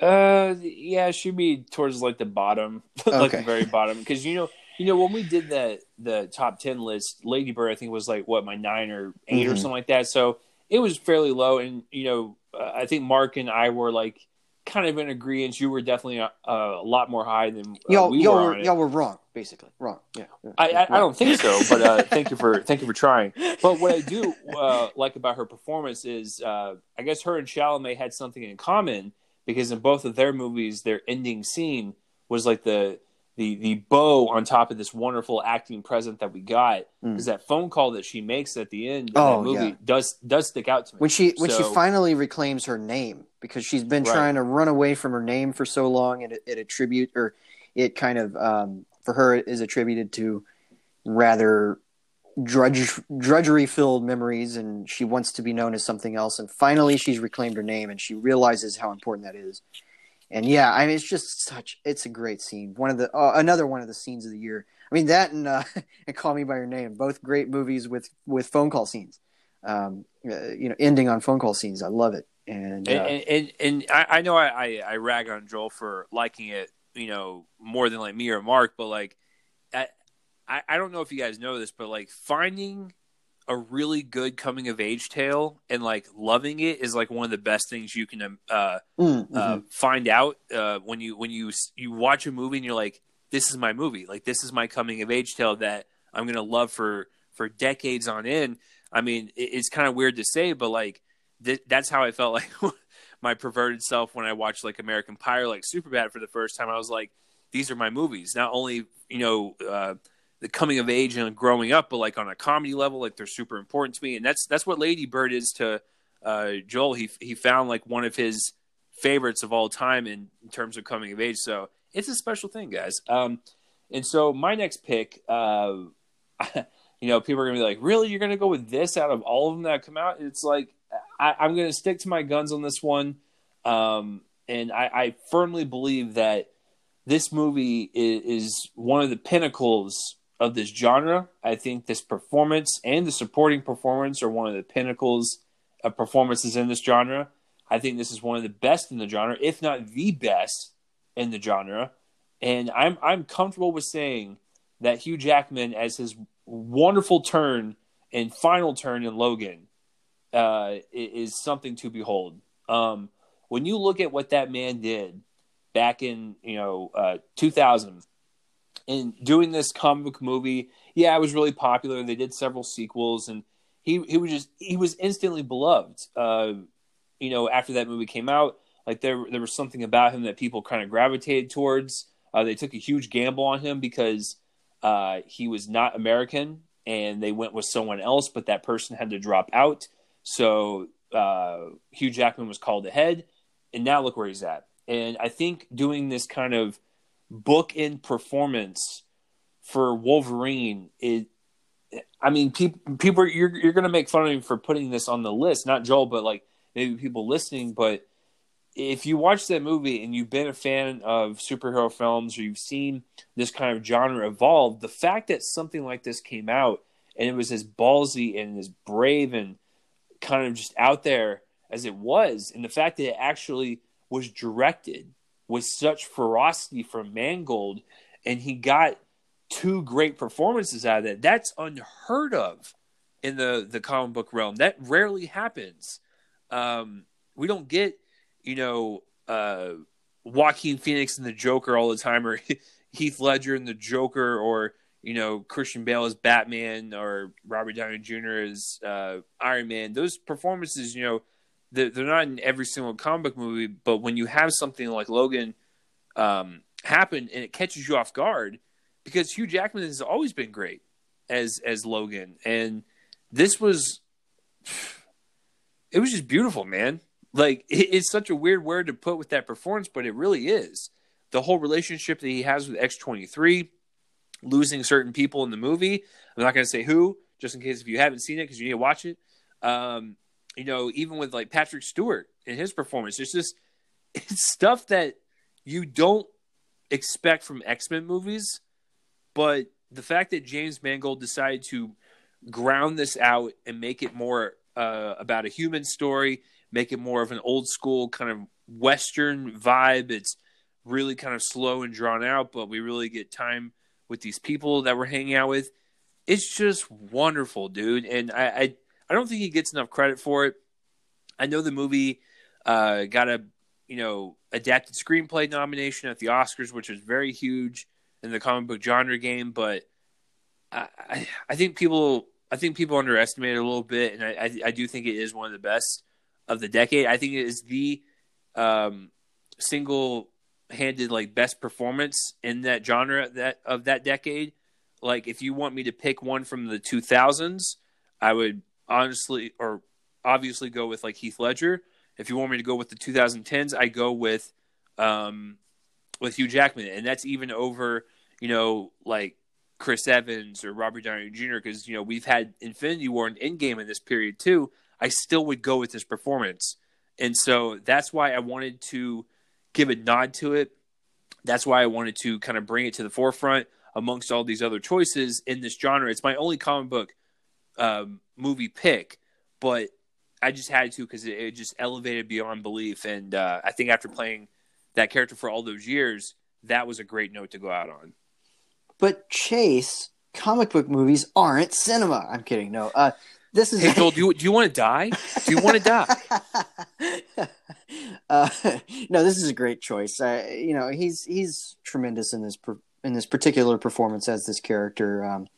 Uh, yeah, she'd be towards like the bottom, like the very bottom, because you know, you know, when we did the the top ten list, Lady Bird, I think was like what my nine or 8 or Mhm. something like that. So it was fairly low, and you know, uh, I think Mark and I were like kind of in agreement. You were definitely a, a lot more high than uh, y'all we y'all were. were y'all were wrong, basically wrong. Yeah, yeah, I, I, I don't think so, but uh, thank you for thank you for trying. But what I do uh, like about her performance is, uh, I guess her and Chalamet had something in common because in both of their movies, their ending scene was like the the the bow on top of this wonderful acting present that we got. Mm. Because that phone call that she makes at the end of Oh, that movie yeah. does does stick out to me. when she when she finally reclaims her name because she's been Right. trying to run away from her name for so long and it, it attribute or it kind of um, for her is attributed to rather drudge drudgery filled memories and she wants to be known as something else and finally she's reclaimed her name and she realizes how important that is and yeah i mean it's just such it's a great scene one of the uh, another one of the scenes of the year i mean that and uh and call me by your name both great movies with with phone call scenes um, uh, you know, ending on phone call scenes. I love it. And uh, and, and, and I, I know I, I, I rag on Joel for liking it, you know, more than like me or Mark, but like I, I don't know if you guys know this, but like finding a really good coming of age tale and like loving it is like one of the best things you can um, uh, mm-hmm. uh, find out uh, when you when you you watch a movie and you're like, this is my movie, like this is my coming of age tale that I'm gonna love for for decades on end. I mean, it, it's kind of weird to say, but like th- that's how I felt like my perverted self when I watched like American Pie or like Superbad for the first time. I was like, these are my movies. Not only you know uh, the coming of age and growing up, but like on a comedy level, like they're super important to me. And that's that's what Lady Bird is to uh, Joel. He he found like one of his favorites of all time in, in terms of coming of age. So it's a special thing, guys. Um, and so my next pick, uh, you know, people are gonna be like, "Really, you're gonna go with this out of all of them that come out?" It's like I, am gonna stick to my guns on this one, um, and I, I, firmly believe that this movie is, is one of the pinnacles of this genre. I think this performance and the supporting performance are one of the pinnacles of performances in this genre. I think this is one of the best in the genre, if not the best in the genre. And I'm I'm comfortable with saying that Hugh Jackman as his wonderful turn and final turn in Logan uh, is something to behold. Um, when you look at what that man did back in you know uh, 2000 and doing this comic book movie, yeah, it was really popular. They did several sequels, and he he was just he was instantly beloved. Uh, you know, after that movie came out, like there there was something about him that people kind of gravitated towards. Uh, they took a huge gamble on him because uh, he was not American, and they went with someone else, but that person had to drop out. So uh, Hugh Jackman was called ahead, and now look where he's at. And I think doing this kind of book in performance for Wolverine is. I mean, people, people, you're you're gonna make fun of me for putting this on the list, not Joel, but like maybe people listening. But if you watch that movie and you've been a fan of superhero films or you've seen this kind of genre evolve, the fact that something like this came out and it was as ballsy and as brave and kind of just out there as it was, and the fact that it actually was directed with such ferocity from Mangold, and he got two great performances out of that. That's unheard of in the the comic book realm. That rarely happens. Um, we don't get, you know, uh, Joaquin Phoenix and the Joker all the time, or Heath Ledger and the Joker, or you know Christian Bale as Batman, or Robert Downey Jr. as uh, Iron Man. Those performances, you know, they're, they're not in every single comic movie, but when you have something like Logan um, happen and it catches you off guard, because Hugh Jackman has always been great as as Logan, and this was it was just beautiful, man. Like it, it's such a weird word to put with that performance, but it really is. The whole relationship that he has with X twenty three, losing certain people in the movie. I'm not going to say who, just in case if you haven't seen it, because you need to watch it. Um, you know, even with like Patrick Stewart and his performance, it's just it's stuff that you don't expect from X Men movies. But the fact that James Mangold decided to ground this out and make it more uh, about a human story, make it more of an old school kind of Western vibe. It's really kind of slow and drawn out, but we really get time with these people that we're hanging out with. It's just wonderful, dude. And I, I I don't think he gets enough credit for it. I know the movie uh, got a you know adapted screenplay nomination at the Oscars, which is very huge in the comic book genre game. But I, I, I think people I think people underestimate it a little bit, and I, I, I do think it is one of the best of the decade. I think it is the um, single handed like best performance in that genre that of that decade. Like if you want me to pick one from the 2000s, I would honestly or obviously go with like Heath Ledger. If you want me to go with the 2010s, I go with um, with Hugh Jackman, and that's even over you know like Chris Evans or Robert Downey Jr. Because you know we've had Infinity War and Endgame in this period too. I still would go with this performance, and so that's why I wanted to give a nod to it. That's why I wanted to kind of bring it to the forefront amongst all these other choices in this genre. It's my only comic book um, movie pick, but I just had to because it, it, just elevated beyond belief. And uh, I think after playing that character for all those years, that was a great note to go out on. But Chase, comic book movies aren't cinema. I'm kidding. No, uh, this is. Hey Joel, do you do you want to die? Do you want to die? uh, no, this is a great choice. Uh, you know, he's he's tremendous in this per, in this particular performance as this character. Um,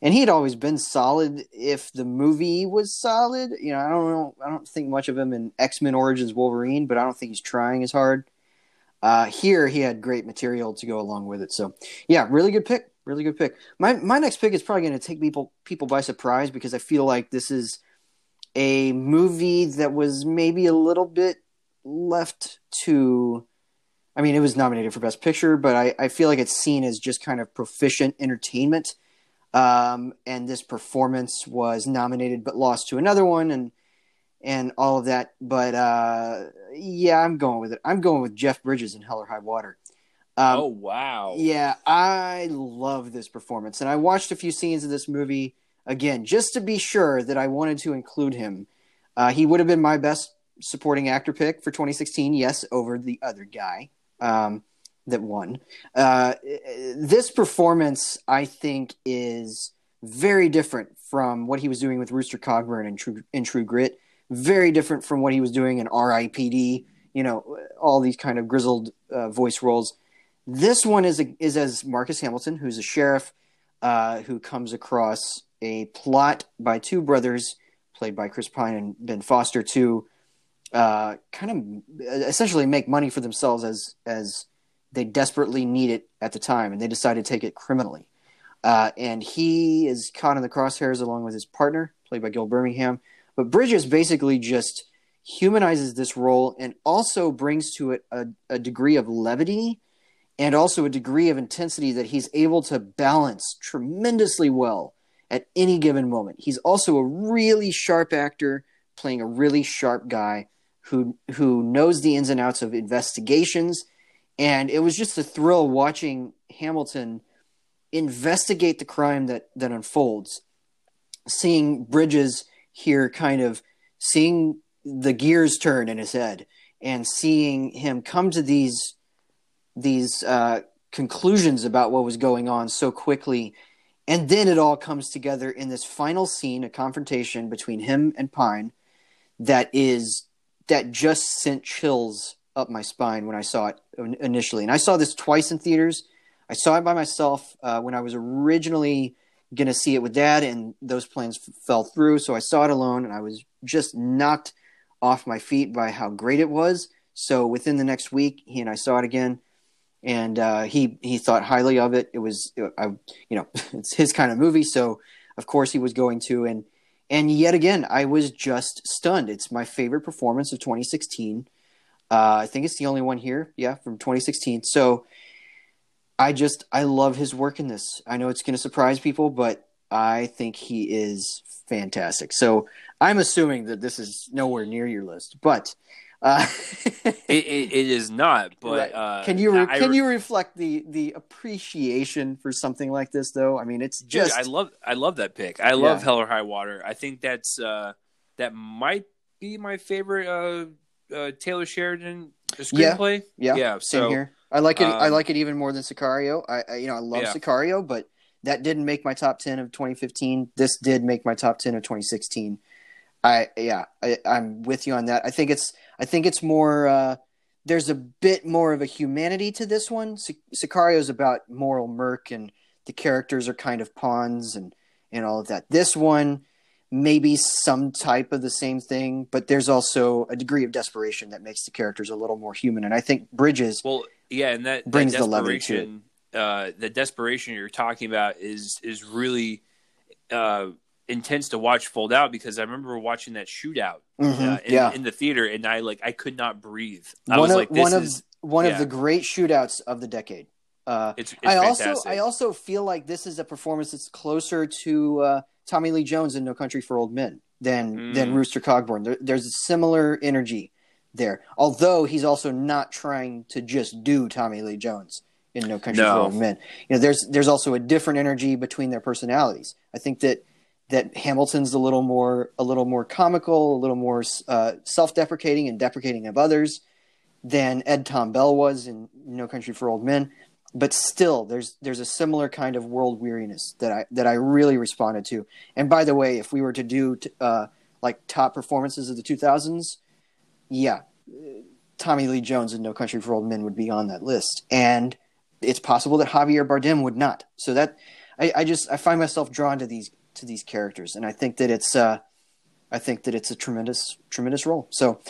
and he'd always been solid if the movie was solid. You know, I don't know, I don't think much of him in X Men Origins Wolverine, but I don't think he's trying as hard. Uh, here, he had great material to go along with it. So, yeah, really good pick. Really good pick. My my next pick is probably going to take people people by surprise because I feel like this is a movie that was maybe a little bit left to. I mean, it was nominated for Best Picture, but I, I feel like it's seen as just kind of proficient entertainment um, and this performance was nominated but lost to another one, and and all of that. But uh, yeah, I'm going with it. I'm going with Jeff Bridges in Hell or High Water. Um, oh wow! Yeah, I love this performance, and I watched a few scenes of this movie again just to be sure that I wanted to include him. Uh, he would have been my best supporting actor pick for 2016, yes, over the other guy. Um, that won. Uh, this performance, I think, is very different from what he was doing with Rooster Cogburn in True, in True Grit. Very different from what he was doing in R.I.P.D. You know, all these kind of grizzled uh, voice roles. This one is a, is as Marcus Hamilton, who's a sheriff uh, who comes across a plot by two brothers, played by Chris Pine and Ben Foster, to uh, kind of essentially make money for themselves as as they desperately need it at the time, and they decide to take it criminally. Uh, and he is caught in the crosshairs along with his partner, played by Gil Birmingham. But Bridges basically just humanizes this role and also brings to it a, a degree of levity and also a degree of intensity that he's able to balance tremendously well at any given moment. He's also a really sharp actor playing a really sharp guy who who knows the ins and outs of investigations and it was just a thrill watching Hamilton investigate the crime that that unfolds, seeing Bridges here, kind of seeing the gears turn in his head, and seeing him come to these these uh, conclusions about what was going on so quickly. And then it all comes together in this final scene, a confrontation between him and Pine that is that just sent chills up my spine when I saw it initially. And I saw this twice in theaters. I saw it by myself uh, when I was originally going to see it with dad, and those plans f- fell through. So I saw it alone, and I was just knocked off my feet by how great it was. So within the next week, he and I saw it again, and uh, he he thought highly of it. It was, I, you know, it's his kind of movie, so of course he was going to. And and yet again, I was just stunned. It's my favorite performance of 2016. Uh, I think it's the only one here. Yeah, from 2016. So I just I love his work in this. I know it's going to surprise people, but I think he is fantastic. So I'm assuming that this is nowhere near your list, but uh, it, it, it is not. But right. uh, can you re- I, can you reflect the the appreciation for something like this, though? I mean, it's just Dude, I love I love that pick. I love yeah. Hell or High Water. I think that's uh, that might be my favorite uh, uh, Taylor Sheridan screenplay. Yeah, yeah, yeah. Same so, here. I like it. Um, I like it even more than Sicario. I, I you know I love yeah. Sicario, but that didn't make my top ten of 2015. This did make my top ten of 2016. I yeah, I, am with you on that. I think it's I think it's more. Uh, there's a bit more of a humanity to this one. Sicario is about moral murk, and the characters are kind of pawns and and all of that. This one maybe some type of the same thing, but there's also a degree of desperation that makes the characters a little more human. And I think Bridges, well, yeah, and that brings that the levity to it. Uh, the desperation you're talking about is is really uh, intense to watch fold out because I remember watching that shootout mm-hmm, uh, in, yeah. in, the theater and I like I could not breathe. I one was of, like, one of one yeah. of the great shootouts of the decade. Uh, it's, it's I fantastic. also I also feel like this is a performance that's closer to uh, Tommy Lee Jones in No Country for Old Men than mm. than Rooster Cogburn. There, there's a similar energy there, although he's also not trying to just do Tommy Lee Jones in No Country no. for Old Men. You know, there's there's also a different energy between their personalities. I think that that Hamilton's a little more a little more comical, a little more uh, self-deprecating and deprecating of others than Ed Tom Bell was in No Country for Old Men. But still, there's there's a similar kind of world weariness that I that I really responded to. And by the way, if we were to do uh, like top performances of the 2000s, yeah, Tommy Lee Jones in No Country for Old Men would be on that list, and it's possible that Javier Bardem would not. So that I, I just I find myself drawn to these to these characters, and I think that it's uh, I think that it's a tremendous tremendous role. So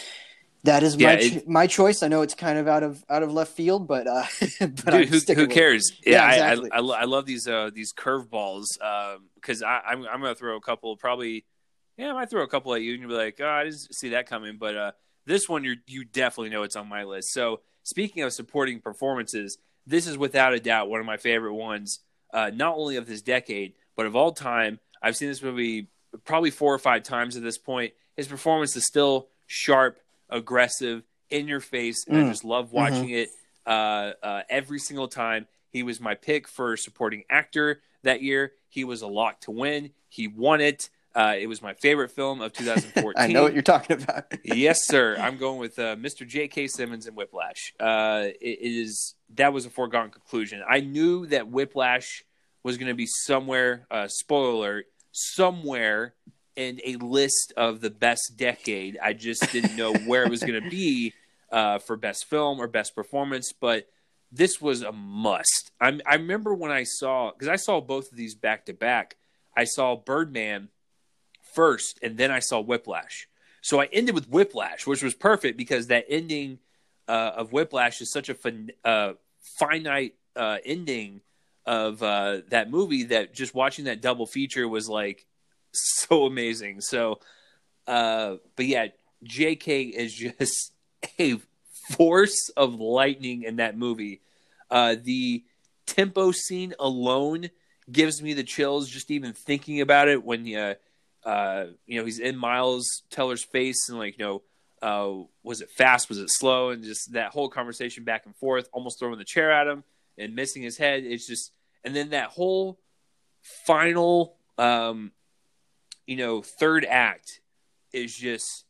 that is yeah, my it, my choice. I know it's kind of out of out of left field, but uh, but dude, who, who cares? Yeah, yeah exactly. I, I, I, love these uh, these curveballs because um, I I'm, I'm gonna throw a couple probably yeah I might throw a couple at you and you'll be like oh I didn't see that coming, but uh, this one you you definitely know it's on my list. So speaking of supporting performances, this is without a doubt one of my favorite ones, uh, not only of this decade but of all time. I've seen this movie probably four or five times at this point. His performance is still sharp, aggressive, in your face, and mm. I just love watching mm-hmm. it uh, uh, every single time. He was my pick for supporting actor that year. He was a lock to win. He won it. Uh, it was my favorite film of 2014. I know what you're talking about. yes, sir. I'm going with uh, Mr. J.K. Simmons and Whiplash. Uh, it is that was a foregone conclusion. I knew that Whiplash was going to be somewhere. Uh, spoiler alert: somewhere in a list of the best decade. I just didn't know where it was going to be uh, for best film or best performance, but this was a must. i I remember when I saw because I saw both of these back to back. I saw Birdman first, and then I saw Whiplash. So I ended with Whiplash, which was perfect because that ending uh, of Whiplash is such a fin- uh, finite uh, ending of uh, that movie that just watching that double feature was like so amazing. So, uh, but yeah, J.K. is just a force of lightning in that movie. Uh, the tempo scene alone gives me the chills just even thinking about it. When you, uh, you know, he's in Miles Teller's face and like, you know, uh, was it fast? Was it slow? And just that whole conversation back and forth, almost throwing the chair at him and missing his head. It's just, and then that whole final um, you know, third act is just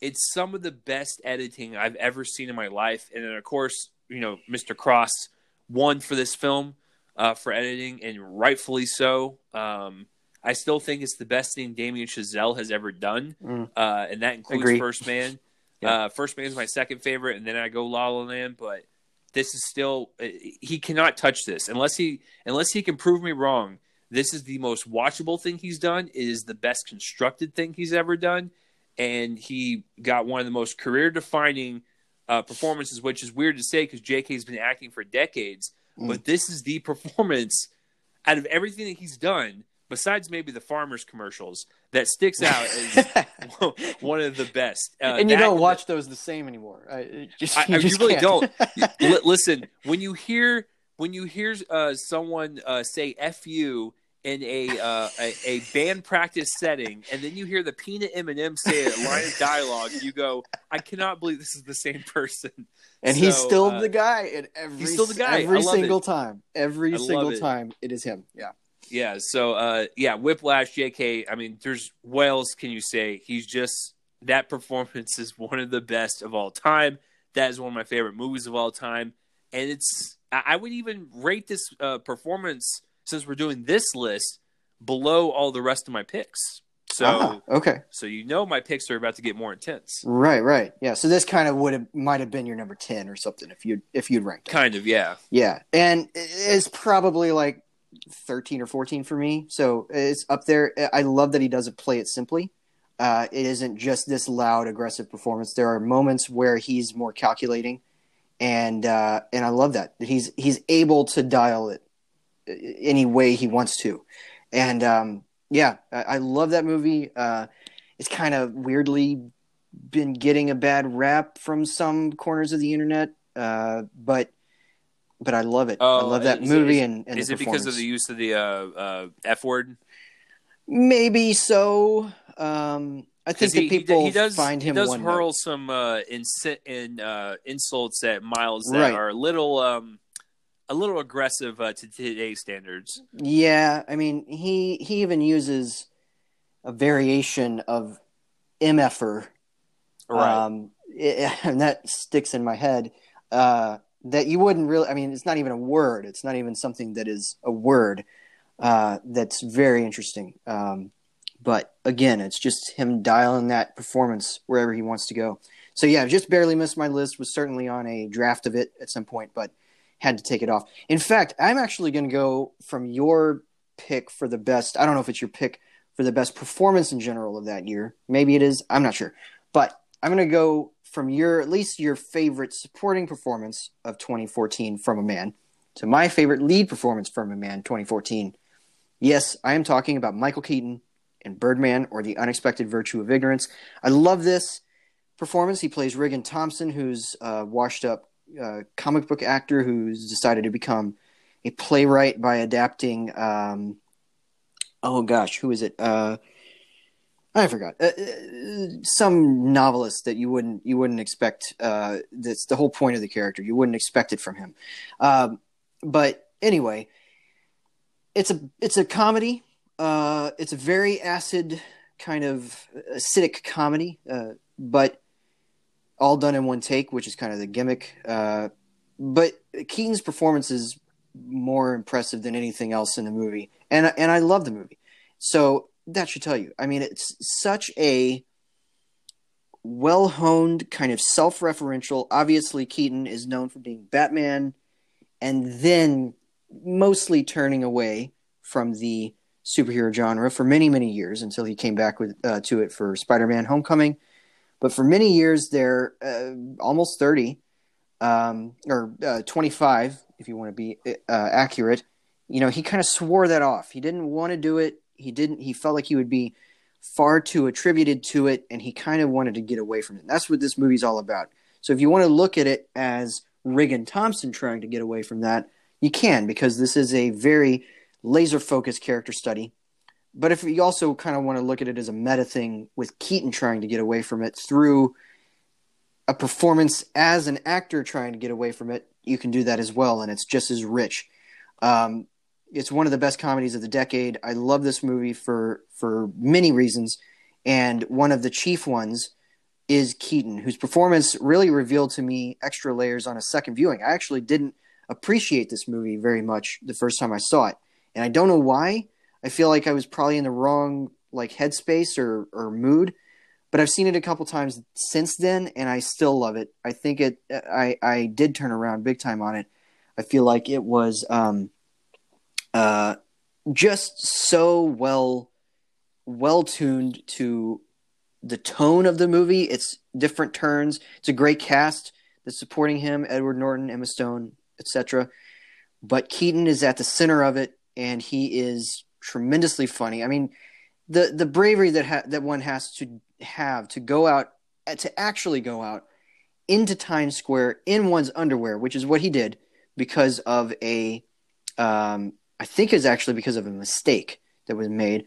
it's some of the best editing I've ever seen in my life. And then of course, you know, Mr. Cross won for this film uh, for editing, and rightfully so. Um, I still think it's the best thing Damien Chazelle has ever done, mm. uh, and that includes Agreed. First Man. yeah. uh, First Man is my second favorite, and then I go La La Land. But this is still uh, he cannot touch this unless he unless he can prove me wrong this is the most watchable thing he's done. It is the best constructed thing he's ever done, and he got one of the most career-defining uh, performances, which is weird to say because J.K.'s been acting for decades. Mm. But this is the performance out of everything that he's done, besides maybe the farmers commercials, that sticks out as one of the best. Uh, and you don't watch those the same anymore. I, just, you, I, just you really don't. listen, when you hear when you hear uh, someone uh, say "f you" in a, uh, a, a band practice setting, and then you hear the Peanut M&M say a line of dialogue, you go, "I cannot believe this is the same person." And so, he's still uh, the guy in every he's still the guy every single it. time. Every I single time, it is him. Yeah. Yeah. So, uh, yeah, Whiplash, J.K. I mean, there's what else can you say? He's just that performance is one of the best of all time. That is one of my favorite movies of all time, and it's I would even rate this uh, performance since we're doing this list below all the rest of my picks. So ah, okay, so you know my picks are about to get more intense. Right, right, yeah. So this kind of would have might have been your number ten or something if you if you'd ranked. It. Kind of, yeah, yeah, and it's probably like thirteen or fourteen for me. So it's up there. I love that he doesn't play it simply. Uh, it isn't just this loud, aggressive performance. There are moments where he's more calculating, and uh, and I love that he's he's able to dial it any way he wants to. And um, yeah, I, I, love that movie. Uh, it's kind of weirdly been getting a bad rap from some corners of the internet, uh, but but I love it. Oh, I love that movie. It, and, and is it because of the use of the uh, uh F word? Maybe so. Um, I think he, people he, does, find him. He does hurl note. some uh, in, in uh, insults at Miles that right. are a little. Um, a little aggressive uh, to today's standards. Yeah, I mean, he he even uses a variation of mf'er, Right. um, it, and that sticks in my head. Uh, that you wouldn't really. I mean, it's not even a word. It's not even something that is a word. Uh, that's very interesting. Um, but again, it's just him dialing that performance wherever he wants to go. So yeah, just barely missed my list. Was certainly on a draft of it at some point, but had to take it off. In fact, I'm actually going to go from your pick for the best. I don't know if it's your pick for the best performance in general of that year. Maybe it is. I'm not sure. But I'm going to go from your at least your favorite supporting performance of 2014 from a man to my favorite lead performance from a man 2014. Yes, I am talking about Michael Keaton in Birdman or The Unexpected Virtue of Ignorance. I love this performance. He plays Riggan Thomson, who's a washed up uh, comic book actor who's decided to become a playwright by adapting. Um, oh gosh, who is it? Uh, I forgot. Uh, uh, some novelist that you wouldn't you wouldn't expect. Uh, that's the whole point of the character. You wouldn't expect it from him. Um, but anyway, it's a it's a comedy. Uh, it's a very acid kind of acidic comedy, uh, but all done in one take, which is kind of the gimmick. Uh, but Keaton's performance is more impressive than anything else in the movie, and and I love the movie. So that should tell you. I mean, it's such a well honed, kind of self referential. Obviously, Keaton is known for being Batman, and then mostly turning away from the superhero genre for many, many years until he came back with uh, to it for Spider Man Homecoming. But for many years, there, uh, almost 30, um, or uh, 25, if you want to be uh, accurate, you know, he kind of swore that off. He didn't want to do it. He didn't, he felt like he would be far too attributed to it, and he kind of wanted to get away from it. And that's what this movie's all about. So if you want to look at it as Riggan Thomson trying to get away from that, you can, because this is a very laser focused character study. But if you also kind of want to look at it as a meta thing with Keaton trying to get away from it through a performance as an actor trying to get away from it, you can do that as well, and it's just as rich. Um, it's one of the best comedies of the decade. I love this movie for for many reasons, and one of the chief ones is Keaton, whose performance really revealed to me extra layers on a second viewing. I actually didn't appreciate this movie very much the first time I saw it, and I don't know why. I feel like I was probably in the wrong like headspace or or mood, but I've seen it a couple times since then, and I still love it. I think it. I I did turn around big time on it. I feel like it was um, uh, just so well well tuned to the tone of the movie. It's different turns. It's a great cast that's supporting him: Edward Norton, Emma Stone, etc. But Keaton is at the center of it, and he is tremendously funny. I mean, the the bravery that ha- that one has to have to go out to actually go out into Times Square in one's underwear, which is what he did because of a, um, I think is actually because of a mistake that was made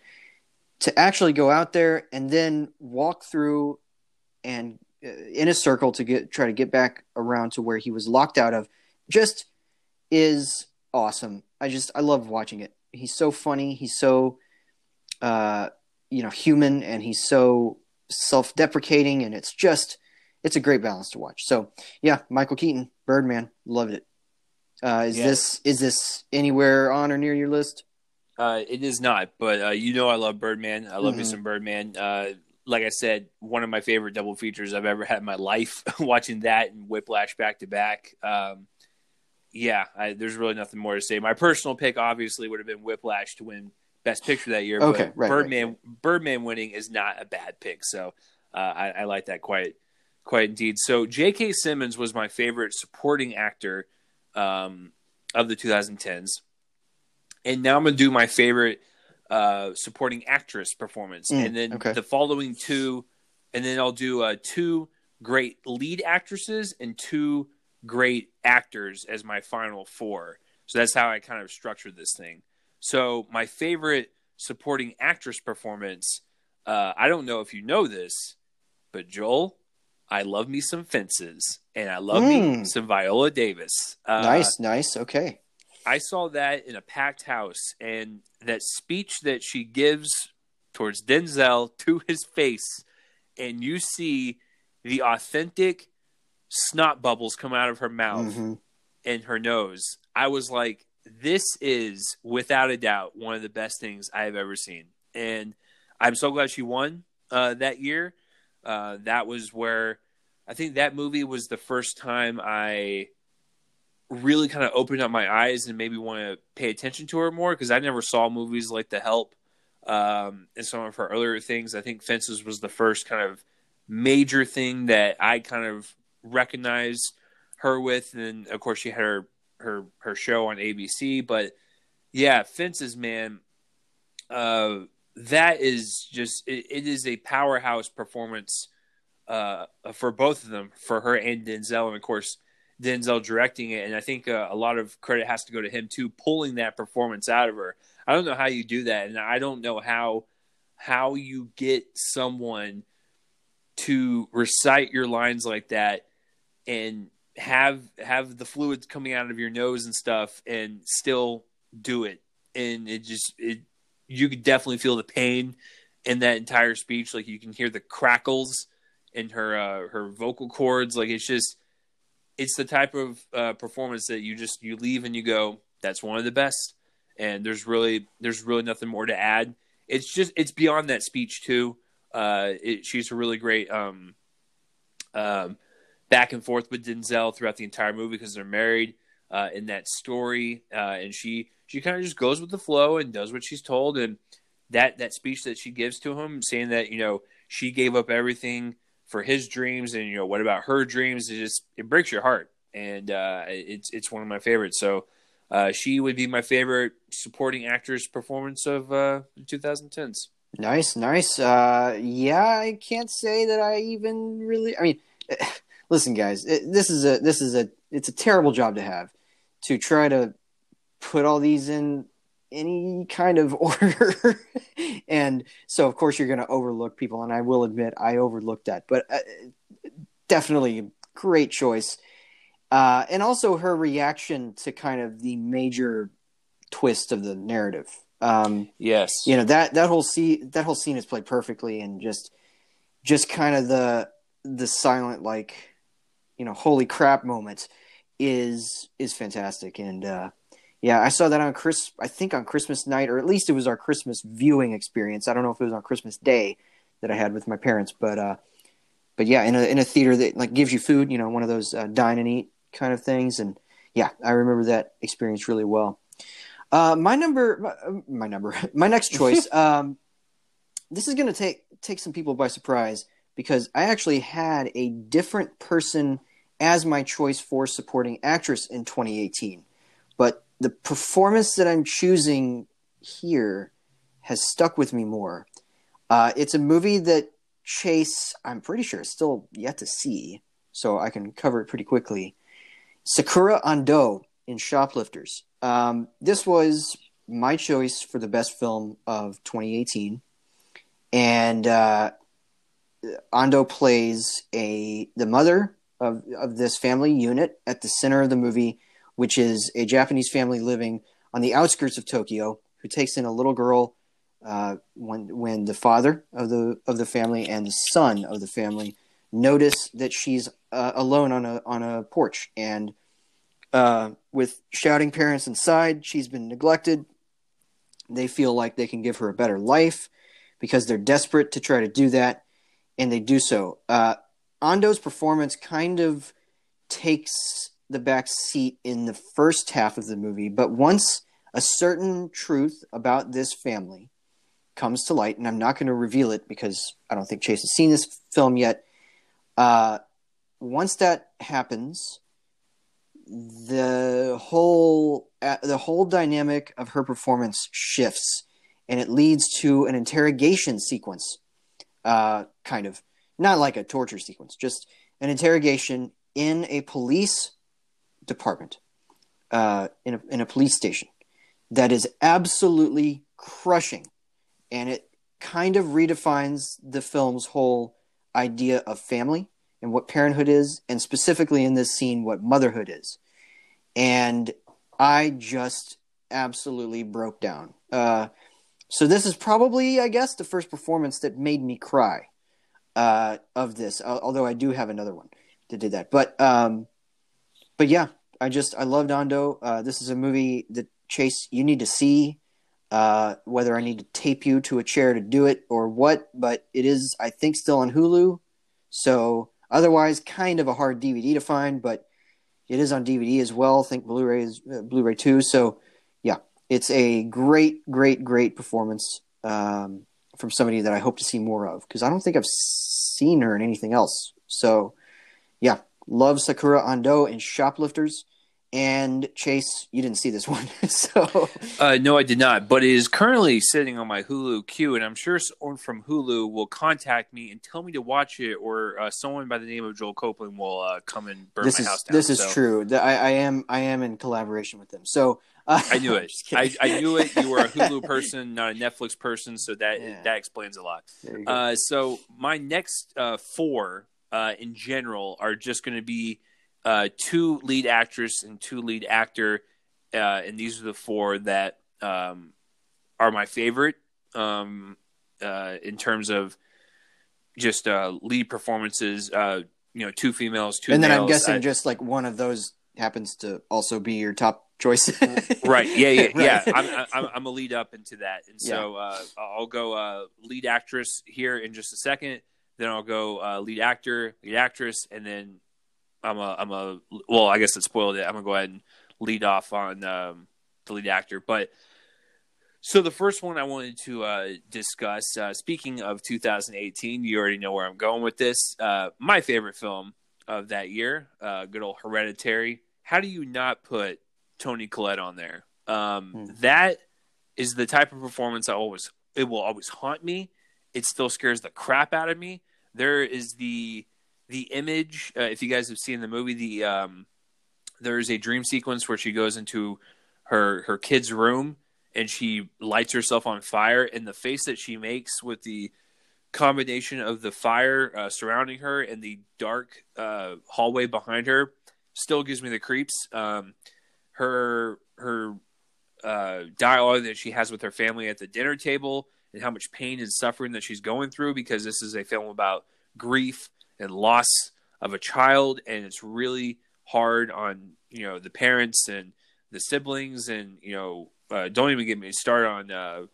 to actually go out there and then walk through and uh, in a circle to get try to get back around to where he was locked out of just is awesome. I just I love watching it. He's so funny. He's so uh, you know human, and he's so self-deprecating, and it's just it's a great balance to watch. So yeah, Michael Keaton, Birdman, loved it. Uh, is Yeah. this is this anywhere on or near your list? Uh, it is not, but uh, you know I love Birdman. I love me Mhm. some Birdman. Uh, like I said, one of my favorite double features I've ever had in my life. Watching that and Whiplash back to back. Um, yeah, I, there's really nothing more to say. My personal pick obviously would have been Whiplash to win Best Picture that year. Okay, but right, Birdman Birdman winning is not a bad pick, so uh, I, I like that quite quite indeed. So J.K. Simmons was my favorite supporting actor um, of the 2010s, and now I'm gonna do my favorite uh, supporting actress performance, Mm, and then okay. the following two, and then I'll do uh, two great lead actresses and two great actors as my final four. So that's how I kind of structured this thing. So my favorite supporting actress performance, uh, I don't know if you know this, but Joel, I love me some fences, and I love me Mm. some Viola Davis. Uh, nice, nice. Okay. I saw that in a packed house, and that speech that she gives towards Denzel to his face, and you see the authentic snot bubbles come out of her mouth hmm and her nose. I was like, this is without a doubt one of the best things I have ever seen. And I'm so glad she won uh, that year. Uh, that was where I think that movie was the first time I really kind of opened up my eyes and maybe want to pay attention to her more because I never saw movies like The Help um, and some of her earlier things. I think Fences was the first kind of major thing that I kind of recognized her with, and of course she had her her her show on ABC. But yeah, Fences, man, uh, that is just it, it is a powerhouse performance uh, for both of them, for her and Denzel, and of course Denzel directing it. And I think uh, a lot of credit has to go to him too, pulling that performance out of her. I don't know how you do that, and I don't know how how you get someone to recite your lines like that and have have the fluids coming out of your nose and stuff and still do it and it just it you could definitely feel the pain in that entire speech. Like you can hear the crackles in her uh her vocal cords. Like it's just it's the type of uh performance that you just you leave and you go that's one of the best. And there's really there's really nothing more to add. It's just it's beyond that speech too. Uh it, she's a really great um um back and forth with Denzel throughout the entire movie because they're married uh, in that story, uh, and she she kind of just goes with the flow and does what she's told. And that that speech that she gives to him, saying that you know she gave up everything for his dreams, and you know what about her dreams? It just it breaks your heart, and uh, it's it's one of my favorites. So. Uh, she would be my favorite supporting actress performance of uh, the 2010s. Nice, nice. Uh, yeah, I can't say that I even really. I mean, listen, guys, it, this is a this is a it's a terrible job to have to try to put all these in any kind of order, and so of course you're going to overlook people, and I will admit I overlooked that, but uh, definitely a great choice. Uh, and also her reaction to kind of the major twist of the narrative. Um, Yes. you know that that whole scene that whole scene is played perfectly and just just kind of the the silent like you know holy crap moment is is fantastic. And uh yeah i saw that on chris i think on christmas night or at least it was our christmas viewing experience. I don't know if it was on christmas day that i had with my parents but uh but yeah in a in a theater that like gives you food you know one of those uh, dine and eat kind of things. And yeah i remember that experience really well. Uh, my number, my, my number, my next choice. um, this is going to take take some people by surprise because I actually had a different person as my choice for supporting actress in 2018, but the performance that I'm choosing here has stuck with me more. Uh, it's a movie that Chase, I'm pretty sure, is still yet to see, so I can cover it pretty quickly. Sakura Ando in Shoplifters. Um, this was my choice for the best film of 2018, and uh, Ando plays a the mother of of this family unit at the center of the movie, which is a Japanese family living on the outskirts of Tokyo who takes in a little girl uh, when when the father of the of the family and the son of the family notice that she's uh, alone on a on a porch and uh, with shouting parents inside, she's been neglected. They feel like they can give her a better life because they're desperate to try to do that, and they do so. Ando's performance kind of takes the back seat in the first half of the movie, but once a certain truth about this family comes to light, and I'm not going to reveal it because I don't think Chase has seen this film yet. Uh, once that happens, the whole uh, the whole dynamic of her performance shifts, and it leads to an interrogation sequence, uh, kind of not like a torture sequence, just an interrogation in a police department, uh, in a in a police station, that is absolutely crushing, and it kind of redefines the film's whole idea of family and what parenthood is, and specifically in this scene, what motherhood is. And I just absolutely broke down. Uh, so this is probably, I guess, the first performance that made me cry uh, of this. Although I do have another one that did that, but um, but yeah, I just I loved Ando. Uh, this is a movie that Chase you need to see. Uh, whether I need to tape you to a chair to do it or what, but it is I think still on Hulu. So otherwise, kind of a hard DVD to find, but it is on DVD as well. I think Blu-ray is uh, Blu-ray too. So yeah, it's a great, great, great performance um, from somebody that I hope to see more of because I don't think I've seen her in anything else. So yeah, love Sakura Ando and Shoplifters. And Chase, you didn't see this one, so uh, no, I did not. But it is currently sitting on my Hulu queue, and I'm sure someone from Hulu will contact me and tell me to watch it, or uh, someone by the name of Joel Copeland will uh, come and burn this my is, house down. This is so. true. I, I, am I am in collaboration with them. So uh, I knew it. I, I, knew it. You were a Hulu person, not a Netflix person, so that Yeah. that explains a lot. There you go. Uh, so my next uh, four uh, in general are just going to be uh, two lead actress and two lead actor, uh, and these are the four that um, are my favorite um, uh, in terms of just uh, lead performances. Uh, you know, two females, two and then I'm guessing I- just like one of those happens to also be your top choice. right. Yeah yeah yeah. Right. I'm, I'm i'm a lead up into that. And so uh i'll go uh lead actress here in just a second. Then i'll go uh lead actor lead actress. And then i'm a i'm a well i guess it spoiled it. I'm gonna go ahead and lead off on um the lead actor. But so the first one i wanted to uh discuss uh speaking of 2018 you already know where i'm going with this. Uh my favorite film of that year uh good old hereditary. How do you not put Toni Collette on there. Um, Hmm. That is the type of performance I always it will always haunt me. It still scares the crap out of me. There is the the image. Uh, if you guys have seen the movie, the um, there is a dream sequence where she goes into her her kid's room and she lights herself on fire, and the face that she makes with the combination of the fire uh, surrounding her and the dark uh, hallway behind her still gives me the creeps. Um, her her uh, dialogue that she has with her family at the dinner table and how much pain and suffering that she's going through because this is a film about grief and loss of a child and it's really hard on you know the parents and the siblings and you know uh, don't even get me started on uh,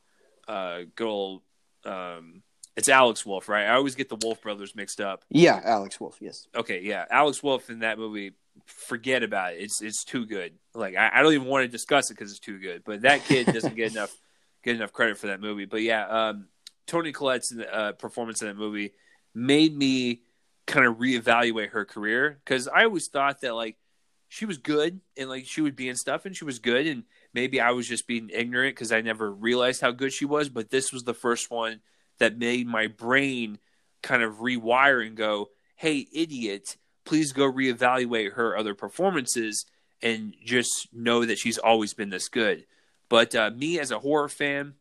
uh, good old um, it's Alex Wolff right I always get the Wolff brothers mixed up yeah, Alex Wolff. Yes. okay, yeah, Alex Wolff in that movie, forget about it. It's it's too good. Like I, I don't even want to discuss it because it's too good. But that kid doesn't get enough get enough credit for that movie. But yeah, um, Toni Collette's uh, performance in that movie made me kind of reevaluate her career because I always thought that like she was good and like she would be in stuff and she was good and maybe I was just being ignorant because I never realized how good she was. But this was the first one that made my brain kind of rewire and go, "Hey, idiot." Please go reevaluate her other performances and just know that she's always been this good. But uh, me as a horror fan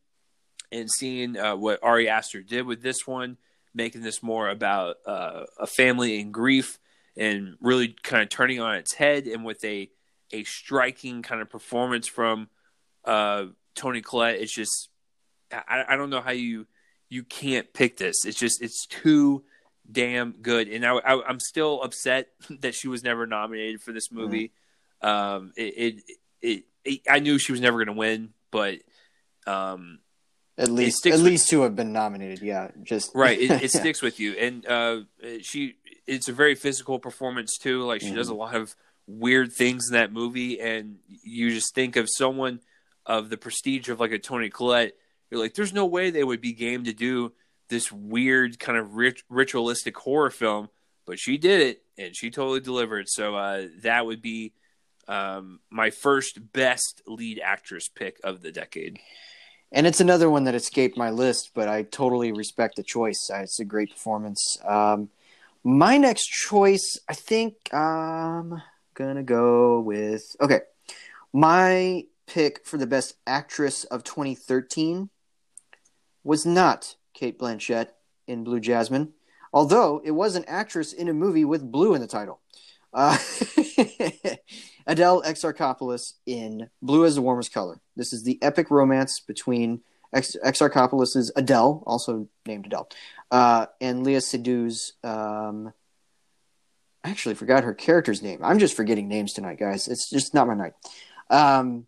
and seeing uh, what Ari Aster did with this one, making this more about uh, a family in grief and really kind of turning on its head and with a a striking kind of performance from uh, Toni Collette, it's just I, I don't know how you you can't pick this. It's just it's too damn good, and I, I, I'm still upset that she was never nominated for this movie. Um, it, it, it, it, I knew she was never going to win, but um, At least, at with- least to have been nominated. Yeah, just right, it, it sticks with you, and uh, she, it's a very physical performance too. Like she does a lot of weird things in that movie, and you just think of someone of the prestige of like a Toni Collette. You're like, there's no way they would be game to do this weird kind of rit- ritualistic horror film, but she did it and she totally delivered. So uh, that would be um, my first best lead actress pick of the decade. And it's another one that escaped my list, but I totally respect the choice. Uh, It's a great performance. Um, my next choice, I think I'm gonna go with okay. My pick for the best actress of 2013 was not Cate Blanchett in Blue Jasmine, although it was an actress in a movie with blue in the title. Uh, Adele Exarchopoulos in Blue Is the Warmest Color. This is the epic romance between Ex- Exarchopoulos' Adele, also named Adele, uh, and Léa Seydoux's. Um, I actually forgot her character's name. I'm just forgetting names tonight, guys. It's just not my night. Um,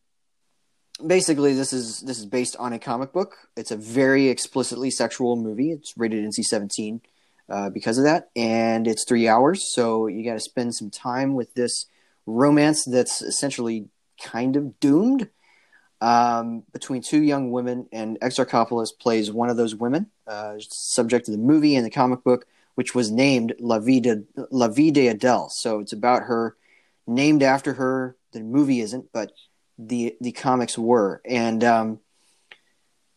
basically, this is this is based on a comic book. It's a very explicitly sexual movie. It's rated NC-17 uh, because of that, and it's three hours. So you got to spend some time with this romance that's essentially kind of doomed um, between two young women, and Exarchopoulos plays one of those women, uh, subject to the movie and the comic book, which was named La Vie de, La Vie de Adele. So it's about her, named after her. The movie isn't, but the the comics were, and um,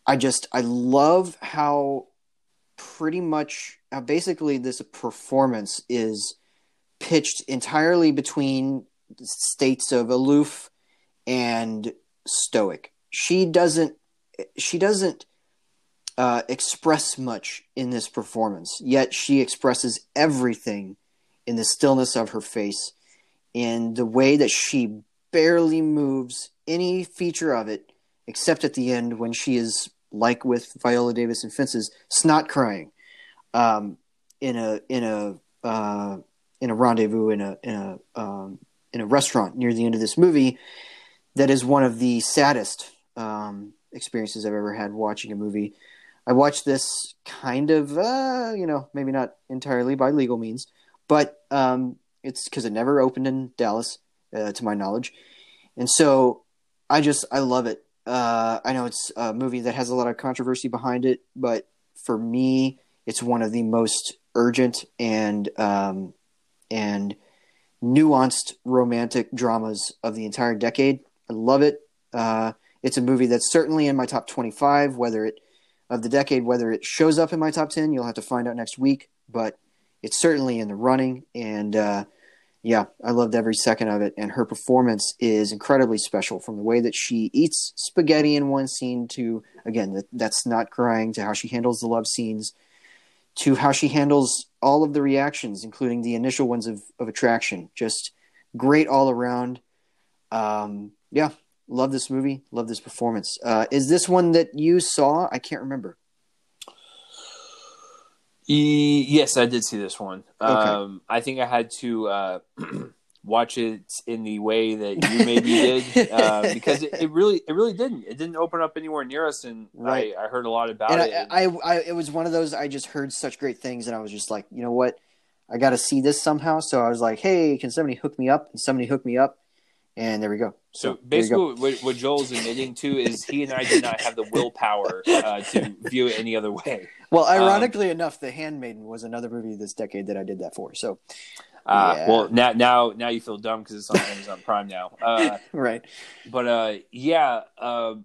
I just I love how pretty much how basically this performance is pitched entirely between states of aloof and stoic. She doesn't she doesn't uh, express much in this performance, yet she expresses everything in the stillness of her face, in the way that she barely moves any feature of it, except at the end when she is like with Viola Davis and Fences, snot crying, um, in a in a uh, in a rendezvous in a in a um, in a restaurant near the end of this movie that is one of the saddest um, experiences I've ever had watching a movie. I watched this kind of, uh, you know, maybe not entirely by legal means, but um, it's because it never opened in Dallas, uh, to my knowledge, and so I just I love it. Uh, I know it's a movie that has a lot of controversy behind it, but for me, it's one of the most urgent and um, and nuanced romantic dramas of the entire decade. I love it. Uh, it's a movie that's certainly in my top 25, whether it of the decade, whether it shows up in my top 10, you'll have to find out next week, but it's certainly in the running. And uh, yeah, I loved every second of it. And her performance is incredibly special from the way that she eats spaghetti in one scene to, again, that, that's not crying, to how she handles the love scenes, to how she handles all of the reactions, including the initial ones of, of attraction. Just great all around. Um, yeah, love this movie. Love this performance. Uh, is this one that you saw? I can't remember. E- yes, I did see this one. Okay. Um, I think I had to uh, watch it in the way that you maybe did uh, because it, it, really, it really didn't. It didn't open up anywhere near us, and right. I, I heard a lot about and it. I, I, I, it was one of those. I just heard such great things, and I was just like, you know what, I got to see this somehow. So I was like, hey, can somebody hook me up? And somebody hooked me up, and there we go. So, so basically, what, what Joel's admitting to is he and I did not have the willpower uh, to view it any other way. Well, um, ironically um, enough, The Handmaiden was another movie this decade that I did that for. So, uh, yeah. well, now now now you feel dumb because it's on Amazon Prime now. Uh, right. But uh, yeah, uh,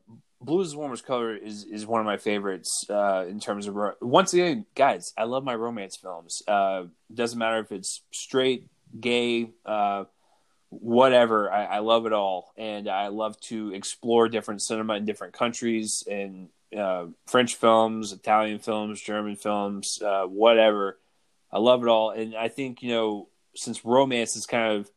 Blue is the warmest color is is one of my favorites uh, in terms of ro- once again, guys. I love my romance films. Uh, doesn't matter if it's straight, gay whatever. I, I, love it all, and I love to explore different cinema in different countries and uh, French films, Italian films, German films, uh, whatever. I love it all, and I think you know since romance is kind of,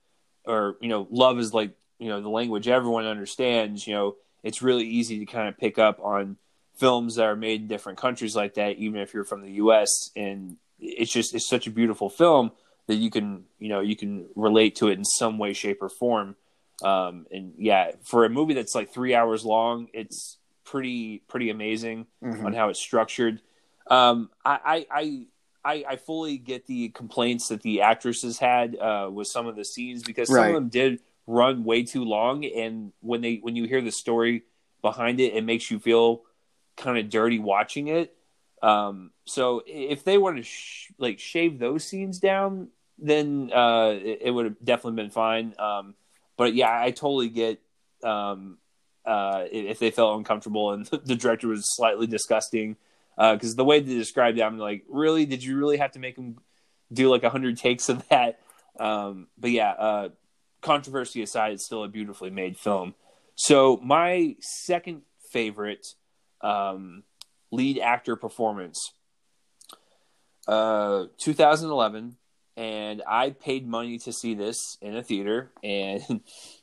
or you know, love is like you know the language everyone understands. You know, it's really easy to kind of pick up on films that are made in different countries like that, even if you're from the U.S. And it's just it's such a beautiful film that you can you know you can relate to it in some way shape or form um, and yeah for a movie that's like three hours long it's pretty pretty amazing mm-hmm. on how it's structured um, I, I I I fully get the complaints that the actresses had uh, with some of the scenes because some right. of them did run way too long and when they when you hear the story behind it it makes you feel kind of dirty watching it um, so if they want to sh- like shave those scenes down then uh, it, it would have definitely been fine. Um, but yeah, I totally get um, uh, if they felt uncomfortable and the director was slightly disgusting because uh, the way they described it, I'm like, really? Did you really have to make him do like hundred takes of that? Um, but yeah, uh, controversy aside, it's still a beautifully made film. So my second favorite um, lead actor performance, uh, 2011 and I paid money to see this in a theater, and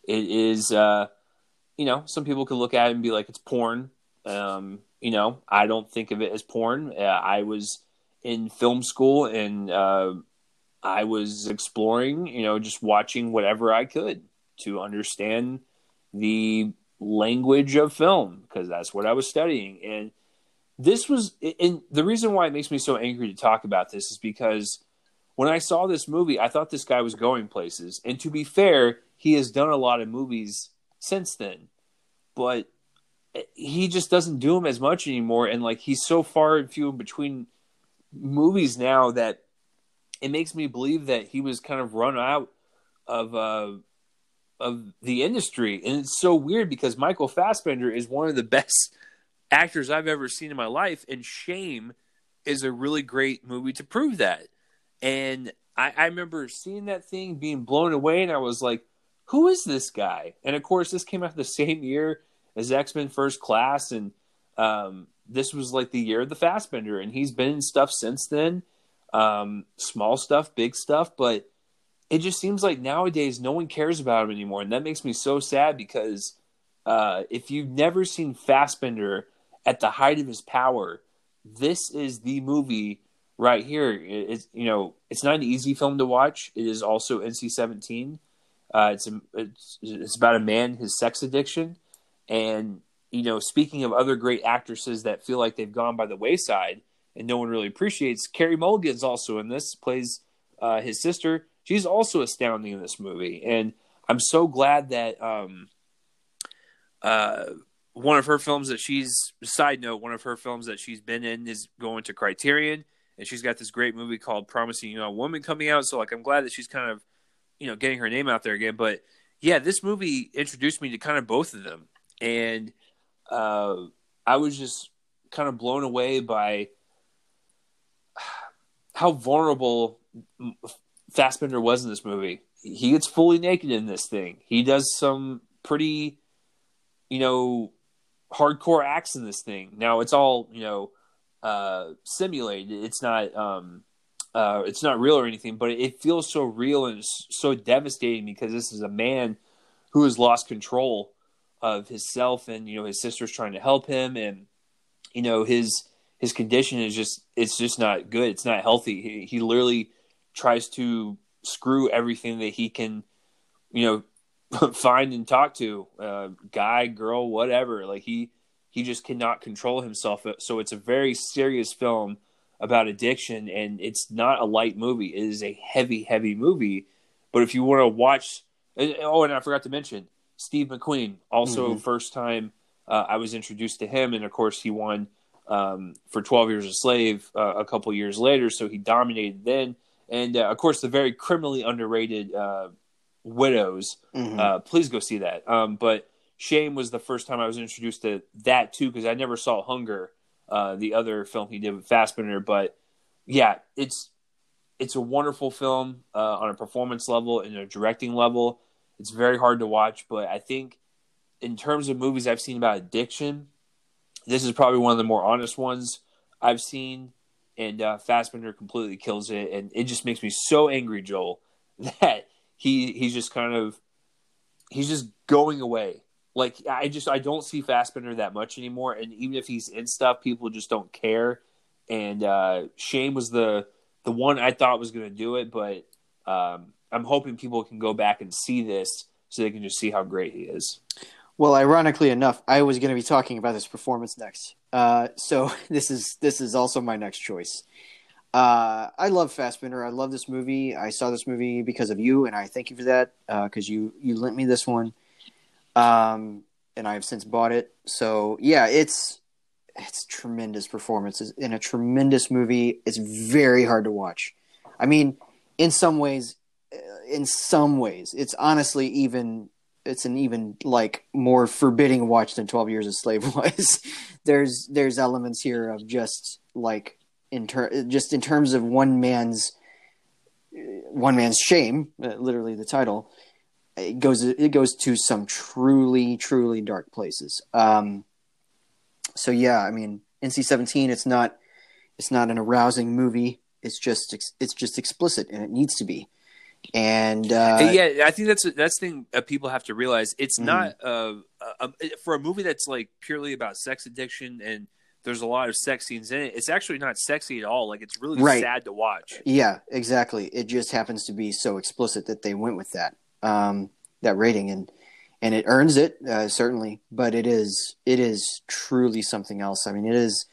it is, uh, you know, some people could look at it and be like, it's porn. Um, you know, I don't think of it as porn. Uh, I was in film school and uh, I was exploring, you know, just watching whatever I could to understand the language of film because that's what I was studying. And this was, and the reason why it makes me so angry to talk about this is because when I saw this movie, I thought this guy was going places. And to be fair, he has done a lot of movies since then, but he just doesn't do them as much anymore. And like he's so far and few in between movies now that it makes me believe that he was kind of run out of uh, of the industry. And it's so weird because Michael Fassbender is one of the best actors I've ever seen in my life, and Shame is a really great movie to prove that. And I, I remember seeing that thing, being blown away, and I was like, "Who is this guy?" And of course, this came out the same year as X Men First Class, and um, this was like the year of the Fassbender, and he's been in stuff since then, um, small stuff, big stuff, but it just seems like nowadays no one cares about him anymore, and that makes me so sad because uh, if you've never seen Fassbender at the height of his power, this is the movie right here. It's you know it's not an easy film to watch. It is also NC seventeen. Uh, it's, a, it's it's about a man his sex addiction, and you know speaking of other great actresses that feel like they've gone by the wayside and no one really appreciates. Carey Mulligan's also in this plays uh, his sister. She's also astounding in this movie, and I'm so glad that um, uh, one of her films that she's side note one of her films that she's been in is going to Criterion and she's got this great movie called Promising Young Woman coming out. So like I'm glad that she's kind of you know getting her name out there again. But yeah, this movie introduced me to kind of both of them, and uh, I was just kind of blown away by how vulnerable Fassbender was in this movie. He gets fully naked in this thing. He does some pretty, you know, hardcore acts in this thing. Now it's all you know uh, simulated. It's not um, uh, it's not real or anything, but it feels so real and so devastating because this is a man who has lost control of himself, and you know his sister's trying to help him, and you know his his condition is just it's just not good. It's not healthy. He, he literally tries to screw everything that he can, you know, find and talk to, uh, guy, girl, whatever. Like he he just cannot control himself. So it's a very serious film about addiction, and it's not a light movie. It is a heavy, heavy movie. But if you want to watch, oh, and I forgot to mention Steve McQueen, also mm-hmm. first time uh, I was introduced to him, and of course he won um, for Twelve Years a Slave uh, a couple years later, so he dominated then. And uh, of course, the very criminally underrated uh, Widows. Mm-hmm. Uh, please go see that. Um, but Shame was the first time I was introduced to that too because I never saw Hunger, uh, the other film he did with Fassbender. But yeah, it's it's a wonderful film uh, on a performance level and a directing level. It's very hard to watch, but I think in terms of movies I've seen about addiction, this is probably one of the more honest ones I've seen. And uh, Fassbender completely kills it, and it just makes me so angry, Joel, that he he's just kind of he's just going away like I just I don't see Fassbender that much anymore, and even if he's in stuff, people just don't care. And uh, Shame was the the one I thought was going to do it, but um, I'm hoping people can go back and see this so they can just see how great he is. Well, ironically enough, I was going to be talking about this performance next. Uh, so this is this is also my next choice. Uh, I love Fassbender. I love this movie. I saw this movie because of you, and I thank you for that because uh, you you lent me this one um, and I've since bought it. So yeah, it's it's tremendous performances in a tremendous movie. It's very hard to watch. I mean, in some ways, uh, in some ways, it's honestly even it's an even like more forbidding watch than Twelve Years a Slave was. there's there's elements here of just like in ter- just in terms of one man's one man's shame, uh, literally the title it goes it goes to some truly truly dark places. Um, so yeah, I mean NC-17 it's not it's not an arousing movie. It's just it's just explicit and it needs to be. And uh, yeah, I think that's that's the thing that people have to realize. It's Mhm. not uh, uh, for a movie that's like purely about sex addiction and there's a lot of sex scenes in it. It's actually not sexy at all. Like it's really Right. sad to watch. Yeah, exactly. It just happens to be so explicit that they went with that um, that rating, and and it earns it uh, certainly. But it is it is truly something else. I mean, it is.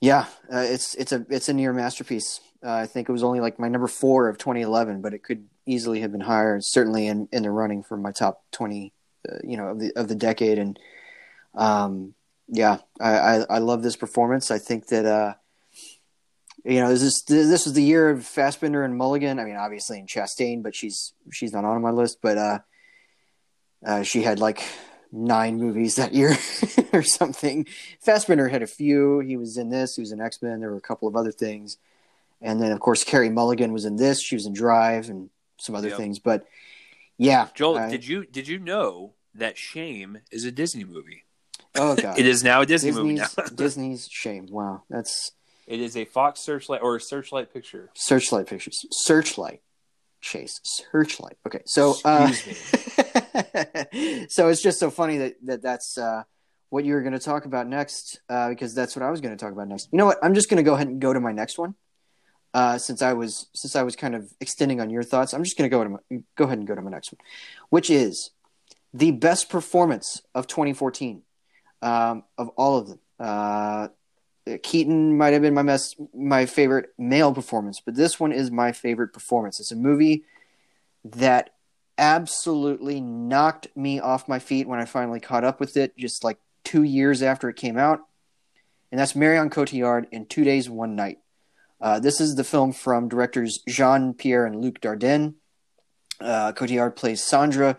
Yeah, uh, it's it's a it's a near masterpiece. Uh, I think it was only like my number four of 2011, but it could easily have been higher. Certainly in, in the running for my top 20, uh, you know, of the of the decade. And um, yeah, I, I I love this performance. I think that. Uh, you know, this is this was the year of Fassbender and Mulligan. I mean, obviously in Chastain, but she's she's not on my list. But uh, uh, she had like nine movies that year or something. Fassbender had a few. He was in this. He was in X Men. There were a couple of other things, and then of course Carey Mulligan was in this. She was in Drive and some other Yep. things. But yeah, Joel, I- did you did you know that Shame is a Disney movie? oh god, It is now a Disney movie Disney's now. Disney's shame. Wow, that's it is a Fox Searchlight or a Searchlight picture. Searchlight Pictures. Searchlight. Chase. Searchlight. Okay, so uh, so it's just so funny that, that that's uh, what you were going to talk about next, uh, because that's what I was going to talk about next. You know what? I'm just going to go ahead and go to my next one, uh, since I was since I was kind of extending on your thoughts. I'm just going to go to my, go ahead and go to my next one, which is the best performance of 2014 um, of all of them. Uh, Keaton might have been my best, my favorite male performance, but this one is my favorite performance. It's a movie that absolutely knocked me off my feet when I finally caught up with it, just like two years after it came out, and that's Marion Cotillard in Two Days, One Night. Uh, this is the film from directors Jean Pierre and Luc Dardenne. Uh, Cotillard plays Sandra,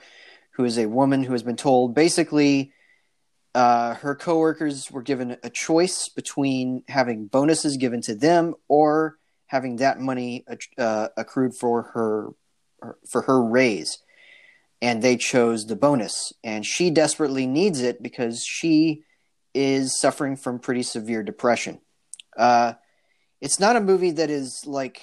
who is a woman who has been told basically uh, her coworkers were given a choice between having bonuses given to them or having that money uh, accrued for her for her raise. And they chose the bonus. And she desperately needs it because she is suffering from pretty severe depression. Uh, it's not a movie that is like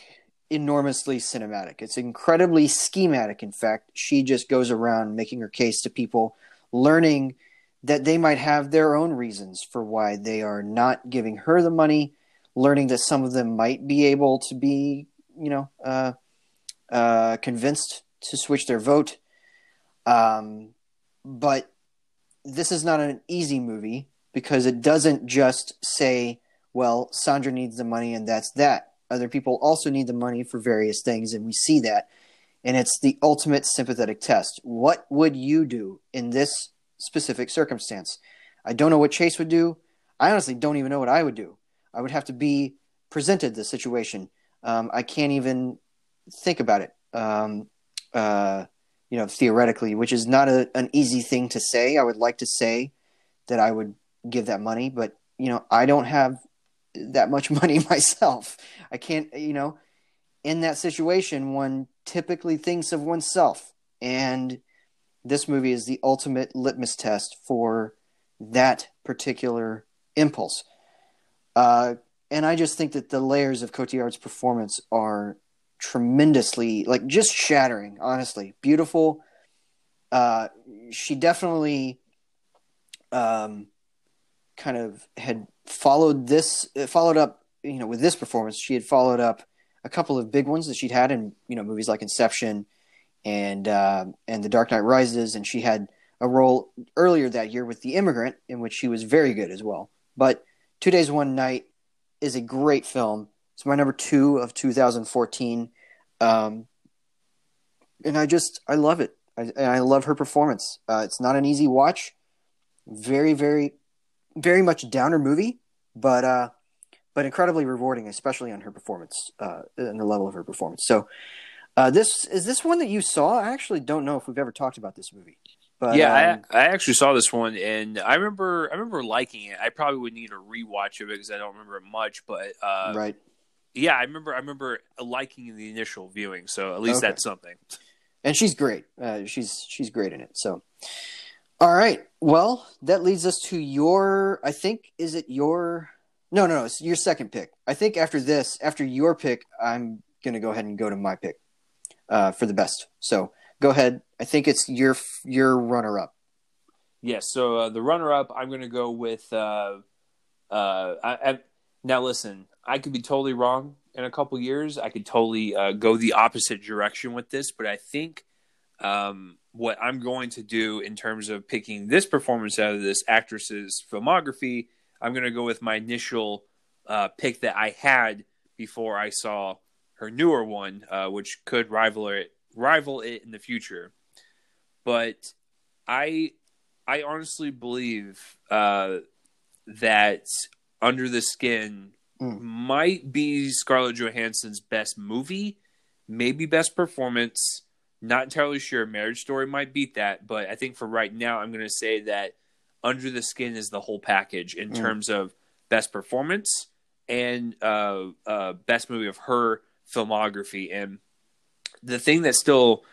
enormously cinematic. It's incredibly schematic in fact. She just goes around making her case to people learning that they might have their own reasons for why they are not giving her the money, learning that some of them might be able to be, you know, uh, uh, convinced to switch their vote. Um, but this is not an easy movie because it doesn't just say, well, Sandra needs the money and that's that. Other people also need the money for various things, and we see that. And it's the ultimate sympathetic test. What would you do in this specific circumstance. I don't know what Chase would do. I honestly don't even know what I would do. I would have to be presented the situation. Um, I can't even think about it. Um, uh, you know, theoretically, which is not a, an easy thing to say. I would like to say that I would give that money, but you know, I don't have that much money myself. I can't, you know, in that situation, one typically thinks of oneself and this movie is the ultimate litmus test for that particular impulse. Uh, and I just think that the layers of Cotillard's performance are tremendously, like, just shattering, honestly. Beautiful. Uh, she definitely um, kind of had followed this, followed up, you know, with this performance. She had followed up a couple of big ones that she'd had in, you know, movies like Inception and uh, and The Dark Knight Rises, and she had a role earlier that year with The Immigrant, in which she was very good as well. But Two Days One Night is a great film. It's my number two of 2014, um, and I just I love it. I, I love her performance. Uh, it's not an easy watch. Very, very, very much downer movie, but uh, but incredibly rewarding, especially on her performance uh, and the level of her performance. So. Uh, this is this one that you saw. I actually don't know if we've ever talked about this movie. But, yeah, um, I, I actually saw this one, and I remember I remember liking it. I probably would need to rewatch of it because I don't remember it much. But uh, right. yeah, I remember I remember liking the initial viewing. So at least Okay. that's something. and she's great. Uh, she's she's great in it. So, all right. Well, that leads us to your. I think is it your? No, no, no. It's your second pick. I think after this, after your pick, I'm gonna go ahead and go to my pick. Uh, for the best. So go ahead. I think it's your your runner up. Yes. so uh, the runner up, I'm going to go with. Uh, uh, I, I, now listen, I could be totally wrong in a couple years. I could totally uh, go the opposite direction with this, but I think um, what I'm going to do in terms of picking this performance out of this actress's filmography, I'm going to go with my initial uh, pick that I had before I saw her newer one, uh, which could rival it rival it in the future. But I I honestly believe uh, that Under the Skin mm. might be Scarlett Johansson's best movie, maybe best performance. Not entirely sure. Marriage Story might beat that, but I think for right now, I'm going to say that Under the Skin is the whole package in mm. terms of best performance and uh, uh, best movie of her filmography. And the thing that still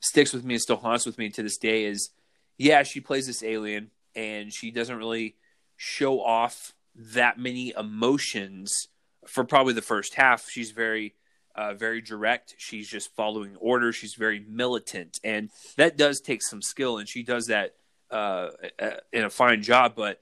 sticks with me and still haunts with me to this day is, yeah, she plays this alien and she doesn't really show off that many emotions for probably the first half. She's very uh, very direct. She's just following orders. She's very militant, and that does take some skill, and she does that uh, in a fine job. But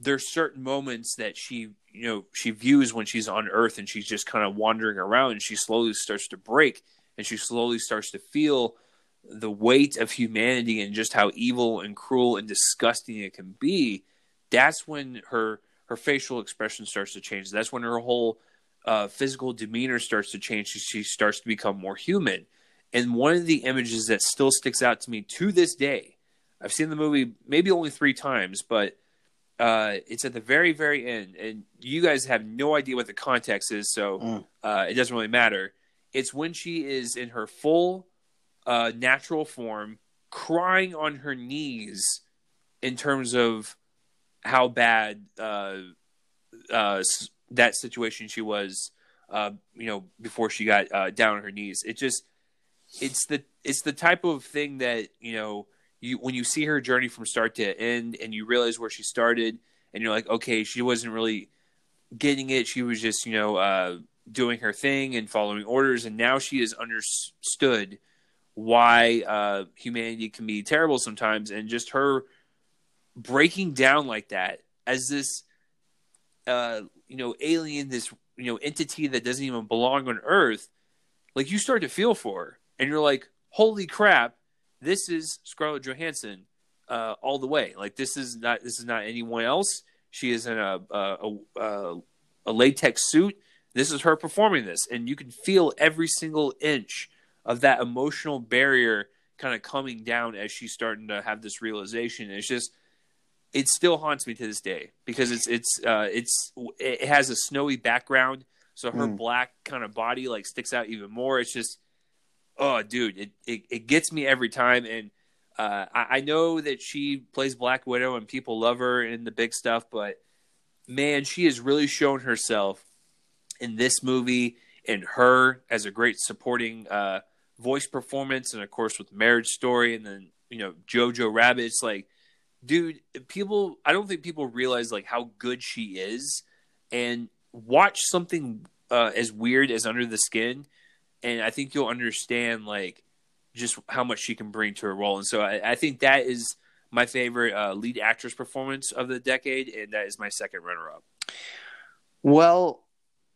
there's certain moments that she, you know, she views when she's on Earth, and she's just kind of wandering around, and she slowly starts to break, and she slowly starts to feel the weight of humanity and just how evil and cruel and disgusting it can be. That's when her her facial expression starts to change. That's when her whole uh, physical demeanor starts to change. She, she starts to become more human. And one of the images that still sticks out to me to this day, I've seen the movie maybe only three times, but uh, it's at the very, very end. And you guys have no idea what the context is, so mm. uh, it doesn't really matter. It's when she is in her full uh, natural form, crying on her knees in terms of how bad uh, uh, that situation she was, uh, you know, before she got uh, down on her knees. It just, it's the it's the type of thing that you know you when you see her journey from start to end, and you realize where she started, and you're like, okay, she wasn't really getting it. She was just you know uh, doing her thing and following orders, and now she has understood why uh, humanity can be terrible sometimes, and just her breaking down like that as this uh, you know alien, this you know entity that doesn't even belong on Earth, like you start to feel for, her. and you're like, holy crap, this is Scarlett Johansson uh, all the way. Like this is not this is not anyone else. She is in a a, a, a latex suit. This is her performing this, and you can feel every single inch of that emotional barrier kind of coming down as she's starting to have this realization. It's just it still haunts me to this day because it's it's uh, it's it has a snowy background, so her mm. black kind of body like sticks out even more. It's just oh, dude, it it, it gets me every time, and uh, I, I know that she plays Black Widow and people love her in the big stuff, but man, she has really shown herself in this movie and her as a great supporting uh, voice performance, and of course with Marriage Story, and then you know Jojo Rabbit. It's like dude, people I don't think people realize like how good she is. And watch something uh, as weird as Under the Skin and I think you'll understand like just how much she can bring to her role. And so I, I think that is my favorite uh, lead actress performance of the decade, and that is my second runner up. Well,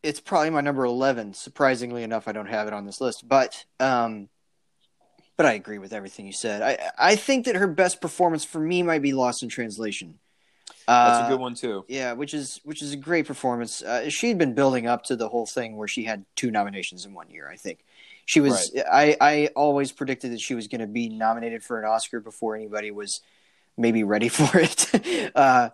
it's probably my number 11. Surprisingly enough, I don't have it on this list, but um, but I agree with everything you said. I I think that her best performance for me might be Lost in Translation. That's a uh, good one too. Yeah, which is which is a great performance. Uh, she'd been building up to the whole thing where she had two nominations in one year. I think she was. Right. I I always predicted that she was going to be nominated for an Oscar before anybody was maybe ready for it. uh,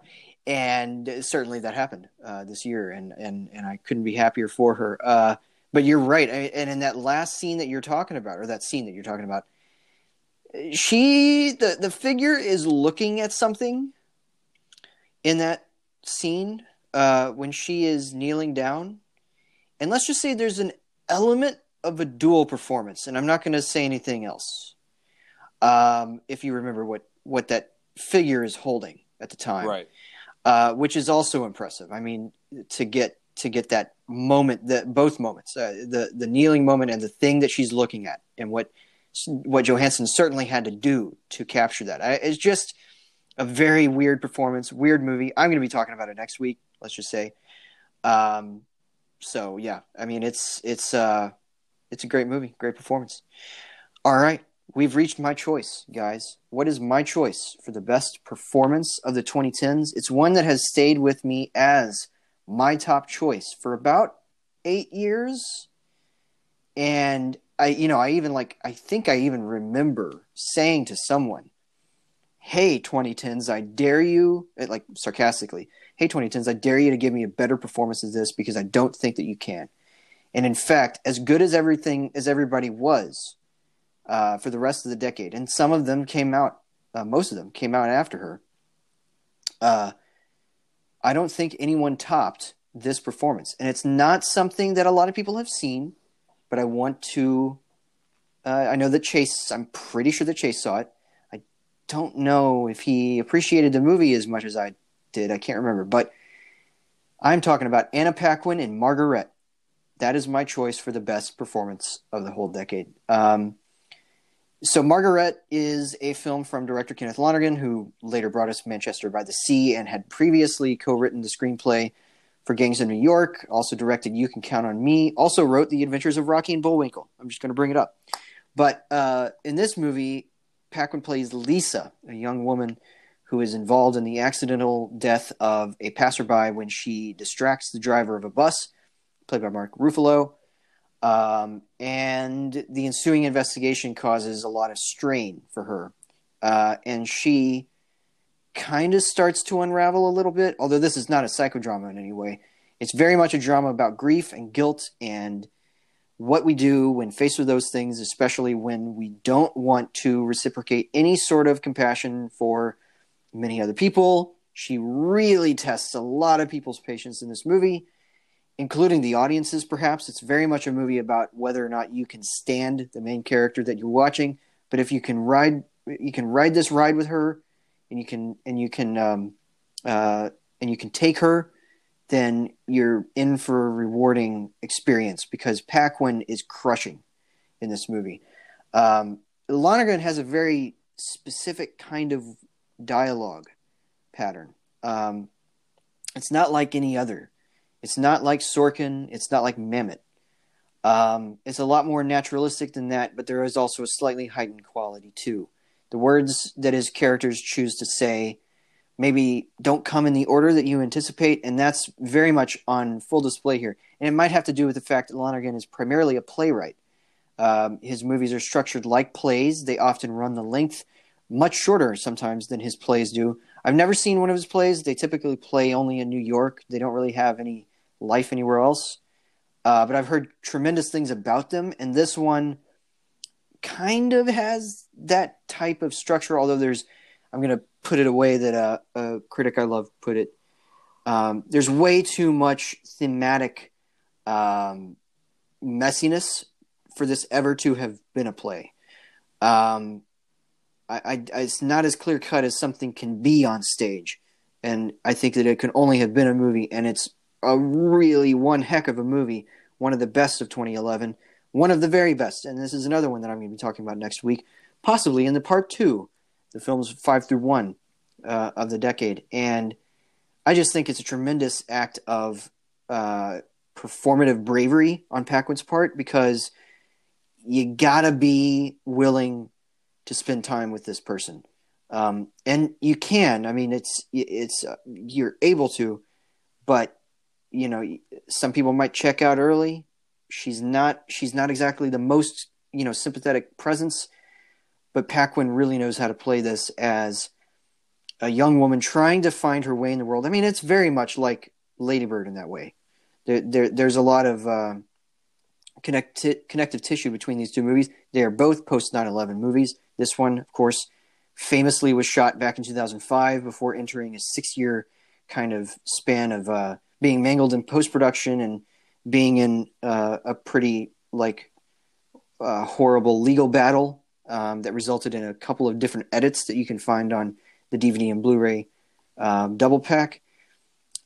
and certainly that happened uh, this year, and and and I couldn't be happier for her. Uh, but you're right, I, and in that last scene that you're talking about, or that scene that you're talking about, she the the figure is looking at something in that scene uh, when she is kneeling down, and let's just say there's an element of a dual performance, and I'm not going to say anything else. Um, if you remember what what that figure is holding at the time, right? Uh, which is also impressive. I mean, to get to get that moment, that both moments, uh, the the kneeling moment and the thing that she's looking at, and what what Johansson certainly had to do to capture that. I, it's just a very weird performance, weird movie. I'm going to be talking about it next week. Let's just say. Um, so yeah, I mean it's it's uh it's a great movie, great performance. All right, we've reached my choice, guys. What is my choice for the best performance of the 2010s? It's one that has stayed with me as my top choice for about eight years, and I, you know, I even like, I think I even remember saying to someone, "Hey, 2010s, I dare you," like sarcastically, "Hey, 2010s, I dare you to give me a better performance of this because I don't think that you can." And in fact, as good as everything as everybody was uh, for the rest of the decade, and some of them came out, uh, most of them came out after her. Uh, I don't think anyone topped this performance, and it's not something that a lot of people have seen but I want to. Uh, I know that Chase. I'm pretty sure that Chase saw it. Don't know if he appreciated the movie as much as I did. I can't remember, but I'm talking about Anna Paquin and Margaret. That is my choice for the best performance of the whole decade. Um, so Margaret is a film from director Kenneth Lonergan, who later brought us Manchester by the Sea and had previously co-written the screenplay for Gangs of New York. Also directed You Can Count on Me. Also wrote The Adventures of Rocky and Bullwinkle. I'm just going to bring it up. But uh, in this movie, Paquin plays Lisa, a young woman who is involved in the accidental death of a passerby when she distracts the driver of a bus, played by Mark Ruffalo. Um, and the ensuing investigation causes a lot of strain for her. Uh, and she kind of starts to unravel a little bit, although this is not a psychodrama in any way. It's very much a drama about grief and guilt and what we do when faced with those things, especially when we don't want to reciprocate any sort of compassion for many other people. She really tests a lot of people's patience in this movie, including the audiences, perhaps. It's very much a movie about whether or not you can stand the main character that you're watching. But if you can ride you can ride this ride with her and you can and you can um, uh, and you can take her, then you're in for a rewarding experience because Paquin is crushing in this movie. Um, Lonergan has a very specific kind of dialogue pattern. Um, it's not like any other. It's not like Sorkin. It's not like Mamet. Um, it's a lot more naturalistic than that, but there is also a slightly heightened quality too the words that his characters choose to say maybe don't come in the order that you anticipate, and that's very much on full display here. And it might have to do with the fact that Lonergan is primarily a playwright. Um, his movies are structured like plays; they often run the length much shorter sometimes than his plays do. I've never seen one of his plays. They typically play only in New York. They don't really have any life anywhere else. Uh, but I've heard tremendous things about them, and this one kind of has that type of structure, although there's, I'm going to put it a way that a, a critic I love put it. Um, there's way too much thematic um, messiness for this ever to have been a play. Um, I, I, it's not as clear cut as something can be on stage, and I think that it can only have been a movie, and it's a really one heck of a movie, one of the best of 2011 one of the very best. And this is another one that I'm going to be talking about next week, possibly in the part two, the films five through one uh, of the decade. And I just think it's a tremendous act of uh, performative bravery on Paquin's part because you gotta be willing to spend time with this person. Um, and you can. I mean, it's it's uh, you're able to, but you know, some people might check out early she's not she's not exactly the most you know sympathetic presence, but Paquin really knows how to play this as a young woman trying to find her way in the world. I mean, it's very much like Ladybird in that way. There, there there's a lot of uh, connecti- connective tissue between these two movies. They are both post 9/11 movies. This one, of course, famously was shot back in 2005 before entering a six-year kind of span of uh, being mangled in post production and being in uh, a pretty like uh, horrible legal battle um, that resulted in a couple of different edits that you can find on the DVD and Blu-ray um, double pack.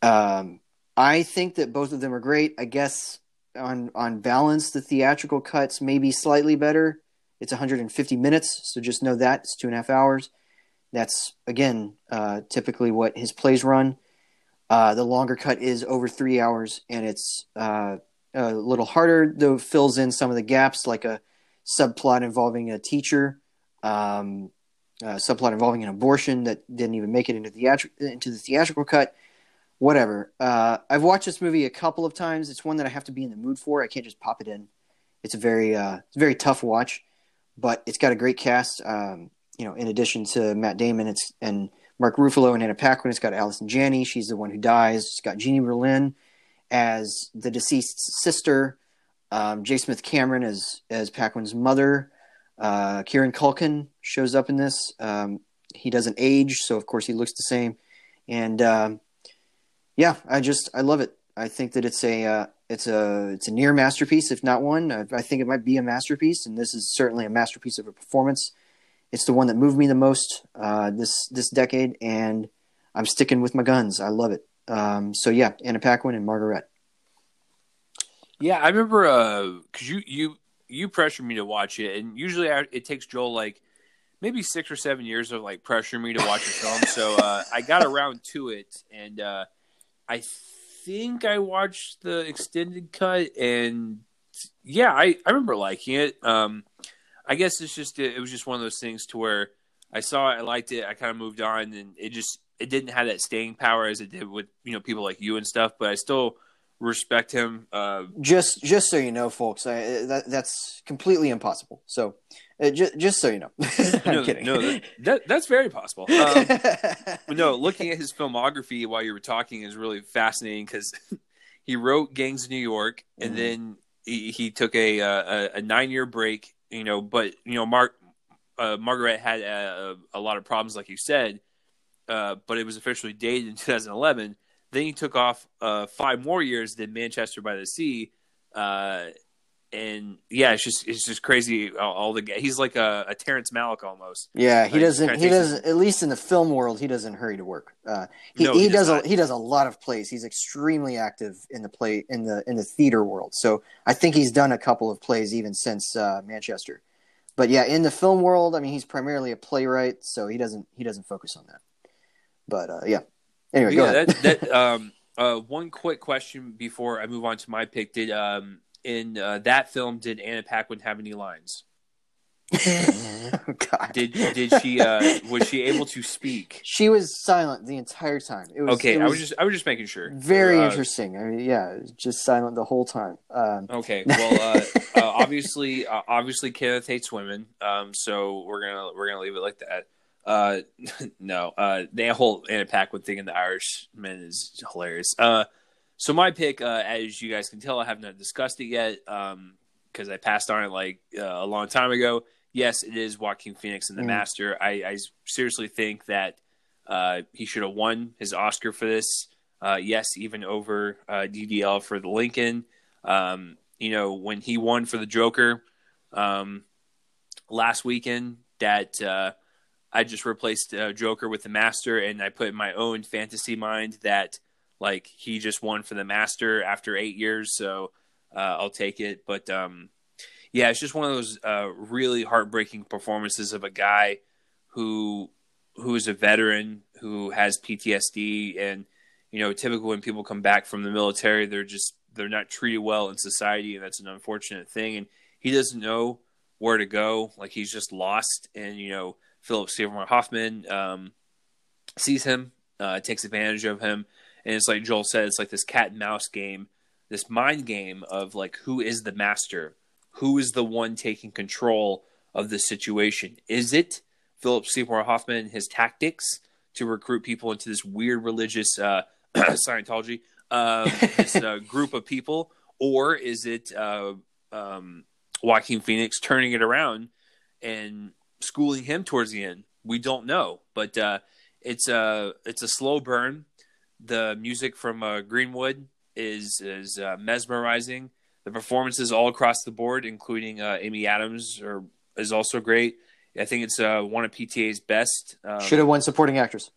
Um, I think that both of them are great. I guess on on balance, the theatrical cuts may be slightly better. It's 150 minutes, so just know that it's two and a half hours. That's again uh, typically what his plays run. Uh, the longer cut is over three hours, and it's uh, a little harder, though fills in some of the gaps, like a subplot involving a teacher, um, a subplot involving an abortion that didn't even make it into the into the theatrical cut whatever. Uh, I've watched this movie a couple of times. It's one that I have to be in the mood for. I can't just pop it in. It's a very uh, it's a very tough watch, but it's got a great cast. Um, you know, in addition to Matt Damon, it's and Mark Ruffalo and Anna Paquin. It's got Allison Janney. She's the one who dies. It's got Jeannie Berlin as the deceased sister. Um, J. Smith Cameron as as Paquin's mother. Uh, Kieran Culkin shows up in this. Um, he doesn't age, so of course he looks the same. And um, yeah, I just I love it. I think that it's a uh, it's a it's a near masterpiece, if not one. I, I, think it might be a masterpiece, and this is certainly a masterpiece of a performance. It's the one that moved me the most uh, this this decade, and I'm sticking with my guns. I love it. Um, so yeah, Anna Paquin and Margaret. Yeah, I remember because uh, you you you pressured me to watch it, and usually I, it takes Joel like maybe six or seven years of like pressuring me to watch a film. so uh, I got around to it, and uh, I think I watched the extended cut, and yeah, I, I remember liking it. Um, I guess it's just it was just one of those things to where I saw it, I liked it, I kind of moved on, and it just it didn't have that staying power as it did with you know people like you and stuff. But I still respect him. Uh, just just so you know, folks, I, that, that's completely impossible. So uh, just, just so you know, I'm no, kidding. No, that, that, that's very possible. Um, no, looking at his filmography while you were talking is really fascinating because he wrote Gangs of New York, and mm-hmm. then he, he took a, a, a nine year break. You know, but you know, Mark uh, Margaret had a, a, lot of problems, like you said, uh, but it was officially dated in 2011. Then he took off uh, five more years, did Manchester by the Sea, uh, and yeah, it's just it's just crazy. All, all the he's like a, a Terrence Malick almost. Yeah, he doesn't. He doesn't. At least in the film world, he doesn't hurry to work. Uh, he, no, he, he, does. does a, he does a lot of plays. He's extremely active in the play in the in the theater world. So I think he's done a couple of plays even since uh, Manchester. But yeah, in the film world, I mean, he's primarily a playwright, so he doesn't he doesn't focus on that. But uh, yeah. Anyway, yeah, that, that, um, uh, one quick question before I move on to my pick. Did um, in uh, that film did Anna Paquin have any lines? God. Did did she uh, was she able to speak? She was silent the entire time. It was, okay. It was I was just I was just making sure. Very uh, interesting. I mean, yeah, just silent the whole time. Um, okay. Well, uh, uh, obviously, uh, obviously, Kenneth hates women. Um, so we're gonna we're gonna leave it like that. Uh, no, uh, the whole Anna Paquin thing in the Irishman is hilarious. Uh, so my pick, uh, as you guys can tell, I have not discussed it yet because um, I passed on it like uh, a long time ago. Yes, it is Joaquin Phoenix and The mm. Master. I, I, seriously think that uh, he should have won his Oscar for this. Uh, yes, even over uh, DDL for the Lincoln. Um, you know, when he won for the Joker um, last weekend, that uh, I just replaced Joker with the Master, and I put in my own fantasy mind that like he just won for the master after eight years, so uh, I'll take it. But um, yeah, it's just one of those uh, really heartbreaking performances of a guy who who is a veteran who has PTSD, and you know, typically when people come back from the military, they're just they're not treated well in society, and that's an unfortunate thing. And he doesn't know where to go; like he's just lost. And you know, Philip Seymour Hoffman um, sees him, uh, takes advantage of him, and it's like Joel said, it's like this cat and mouse game, this mind game of like who is the master, who is the one taking control of the situation. Is it Philip Seymour Hoffman and his tactics to recruit people into this weird religious uh, Scientology, uh, this uh, group of people, or is it uh, um, Joaquin Phoenix turning it around and schooling him towards the end? We don't know, but uh, it's a it's a slow burn the music from uh, Greenwood is is uh, mesmerizing. The performances all across the board, including uh, Amy Adams, are is also great. I think it's uh, one of PTA's best. Um, Should have won supporting actress.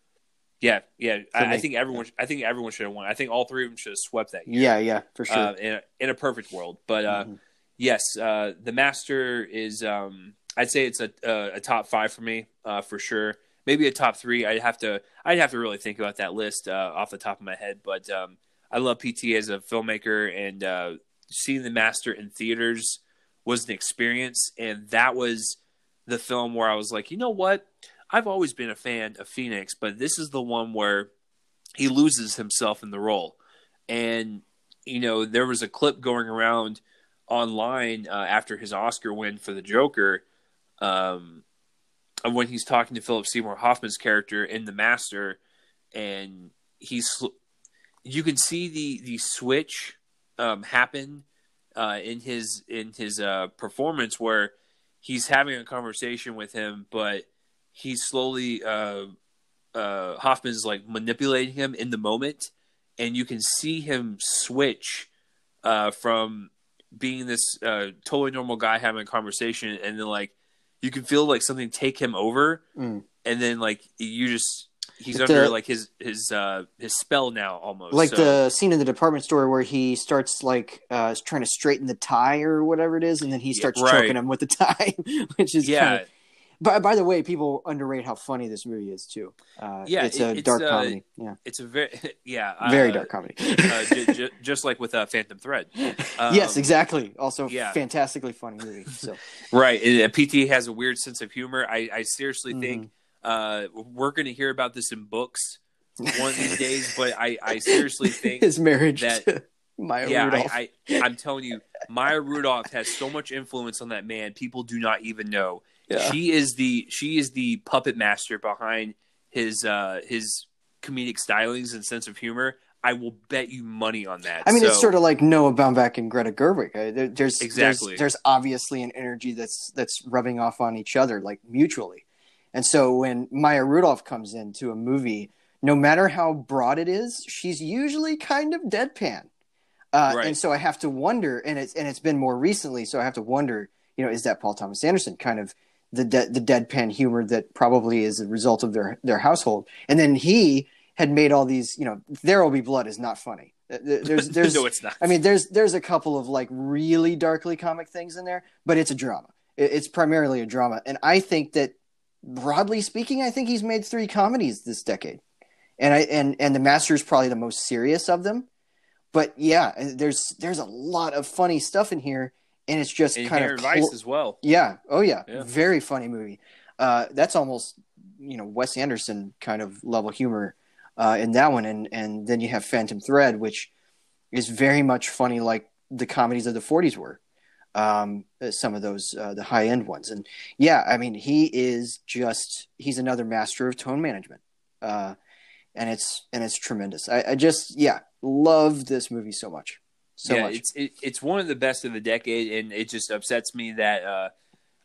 Yeah, yeah. I, I think everyone. I think everyone should have won. I think all three of them should have swept that year. Yeah, yeah, for sure. uh, in, a, in a perfect world. But uh, Mhm. yes, uh, the Master is. Um, I'd say it's a, a, a top five for me uh, for sure. Maybe a top three. I'd have to. I'd have to really think about that list uh, off the top of my head. But um, I love PT as a filmmaker, and uh, seeing the Master in theaters was an experience, and that was the film where I was like, you know what? I've always been a fan of Phoenix, but this is the one where he loses himself in the role. And you know, there was a clip going around online uh, after his Oscar win for the Joker, um, of when he's talking to Philip Seymour Hoffman's character in The Master, and he's you can see the the switch um, happen uh, in his in his uh, performance where he's having a conversation with him, but he's slowly uh, uh, Hoffman's like manipulating him in the moment, and you can see him switch uh, from being this uh, totally normal guy having a conversation, and then like you can feel like something take him over, Mm. and then like you just he's under like his his uh, his spell now almost like So- the scene in the department store where he starts like uh trying to straighten the tie or whatever it is and then he Yeah, starts right. choking him with the tie which is yeah kinda, by, by the way people underrate how funny this movie is too uh Yeah, it's a it- it's, dark uh, comedy yeah it's a very yeah very uh, dark comedy uh, j- j- just like with uh, Phantom Thread. Um, yes exactly also yeah. fantastically funny movie so Right. Uh, PT has a weird sense of humor. I, I seriously Mm-hmm. think uh, we're going to hear about this in books one of these days, but I, I seriously think, his marriage that- Maya yeah, Rudolph. I, I, I'm telling you, Maya Rudolph has so much influence on that man. People do not even know. Yeah. She is the she is the puppet master behind his uh, his comedic stylings and sense of humor. I will bet you money on that. I mean, it's sort of like Noah Baumbach and Greta Gerwig. Uh, there- there's Exactly. there's, there's obviously an energy that's that's rubbing off on each other, like mutually. And so when Maya Rudolph comes into a movie, no matter how broad it is, she's usually kind of deadpan. Uh, Right. And so I have to wonder, and it's and it's been more recently, so I have to wonder, you know, is that Paul Thomas Anderson kind of the de- the deadpan humor that probably is a result of their their household? And then he had made all these, you know, There Will Be Blood is not funny. Uh, There's there's no, it's not. I mean, there's there's a couple of like really darkly comic things in there, but it's a drama. It's primarily a drama, and I think that broadly speaking, I think he's made three comedies this decade, and I and and the Master is probably the most serious of them. But yeah, there's there's a lot of funny stuff in here, and it's just kind of Vice as well. yeah. Oh yeah. Yeah. Very funny movie. Uh, that's almost you know Wes Anderson kind of level humor uh, in that one, and and then you have Phantom Thread, which is very much funny like the comedies of the '40s were. Um, uh, some of those uh, the high end ones, and yeah, I mean he is just he's another master of tone management, uh, and it's and it's tremendous. I, I just yeah love this movie so much, so yeah, much. it's it, it's one of the best of the decade, and it just upsets me that. Uh,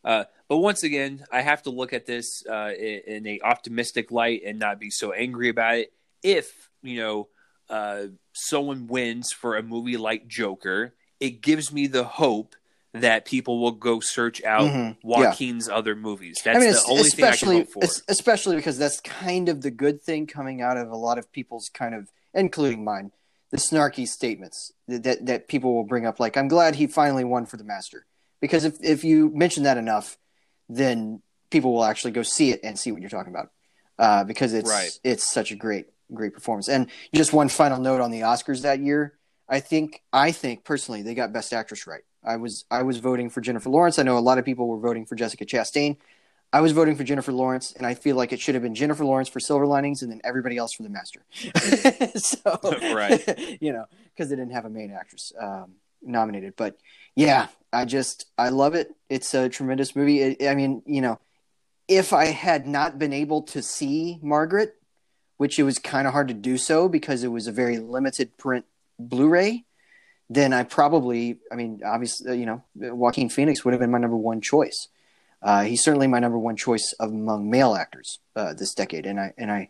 uh, but once again, I have to look at this uh, in, in a optimistic light and not be so angry about it. If you know uh, someone wins for a movie like Joker, it gives me the hope that people will go search out Mhm, yeah. Joaquin's other movies. That's I mean, the only thing I can hope for. especially because that's kind of the good thing coming out of a lot of people's kind of, including mine, the snarky statements that that, that people will bring up. Like, I'm glad he finally won for the master because if if you mention that enough, then people will actually go see it and see what you're talking about uh, because it's Right. it's such a great great performance. And just one final note on the Oscars that year. I think I think personally they got Best Actress right. I was I was voting for Jennifer Lawrence. I know a lot of people were voting for Jessica Chastain. I was voting for Jennifer Lawrence, and I feel like it should have been Jennifer Lawrence for Silver Linings, and then everybody else for The Master. so, Right. you know, because they didn't have a main actress um, nominated. But yeah, I just I love it. It's a tremendous movie. It, I mean, you know, if I had not been able to see Margaret, which it was kind of hard to do so because it was a very limited print Blu-ray, then I probably, I mean, obviously, you know, Joaquin Phoenix would have been my number one choice. Uh, he's certainly my number one choice among male actors uh, this decade, and I and I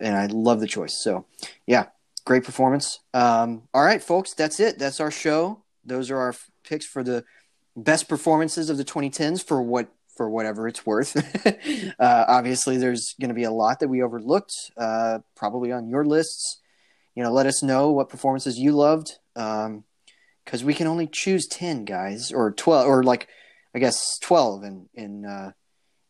and I love the choice. So, yeah, great performance. Um, all right, folks, that's it. That's our show. Those are our f- picks for the best performances of the 2010s for what for whatever it's worth. uh, obviously, there's going to be a lot that we overlooked, uh, probably on your lists. You know, let us know what performances you loved, because um, we can only choose ten guys or twelve, or like I guess twelve in in uh,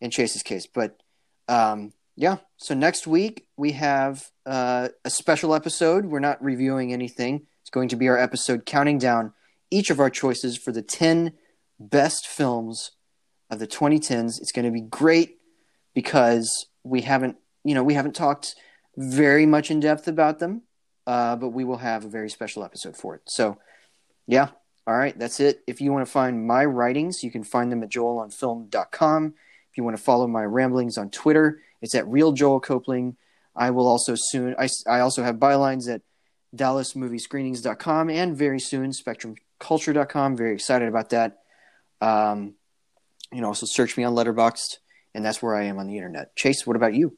in Chase's case. But um, yeah, so next week we have uh, a special episode. We're not reviewing anything. It's going to be our episode counting down each of our choices for the ten best films of the 2010s. It's going to be great because we haven't, you know, we haven't talked very much in depth about them, uh, but we will have a very special episode for it. So, yeah, all right, that's it. If you want to find my writings, you can find them at joelonfilm.com. If you want to follow my ramblings on Twitter, it's at real Joel Copling. I will also soon. I, I also have bylines at DallasMovieScreenings.com and very soon SpectrumCulture.com. Very excited about that. Um, you know, also search me on Letterboxd, and that's where I am on the internet. Chase, what about you?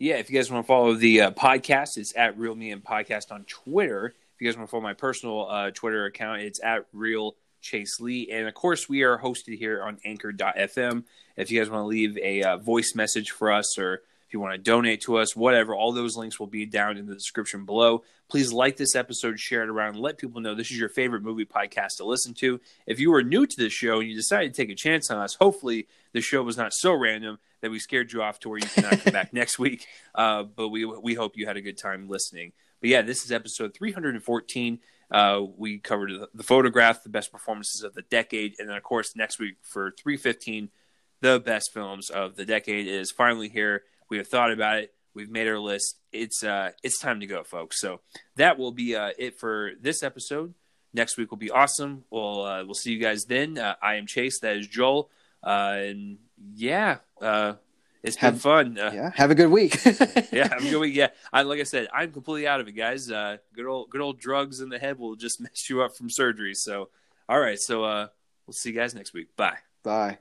Yeah, if you guys want to follow the uh, podcast, it's at Real Me and Podcast on Twitter. If you guys want to follow my personal uh, Twitter account, it's at Real Chase Lee. And of course, we are hosted here on Anchor.fm. If you guys want to leave a uh, voice message for us or if you want to donate to us, whatever, all those links will be down in the description below. Please like this episode, share it around, let people know this is your favorite movie podcast to listen to. If you are new to this show and you decided to take a chance on us, hopefully the show was not so random that we scared you off to where you cannot come back next week. Uh, but we we hope you had a good time listening. But yeah, this is episode 314. Uh, we covered the, the, photograph, the best performances of the decade, and then of course next week for 315, the best films of the decade is finally here. We have thought about it. We've made our list. It's uh, it's time to go, folks. So that will be uh, it for this episode. Next week will be awesome. We'll uh, we'll see you guys then. Uh, I am Chase. That is Joel. Uh, and yeah, uh, it's have, been fun. Uh, yeah, have a good week. yeah, have a good week. Yeah, I, like I said, I'm completely out of it, guys. Uh, good old good old drugs in the head will just mess you up from surgery. So, all right. So uh, we'll see you guys next week. Bye. Bye.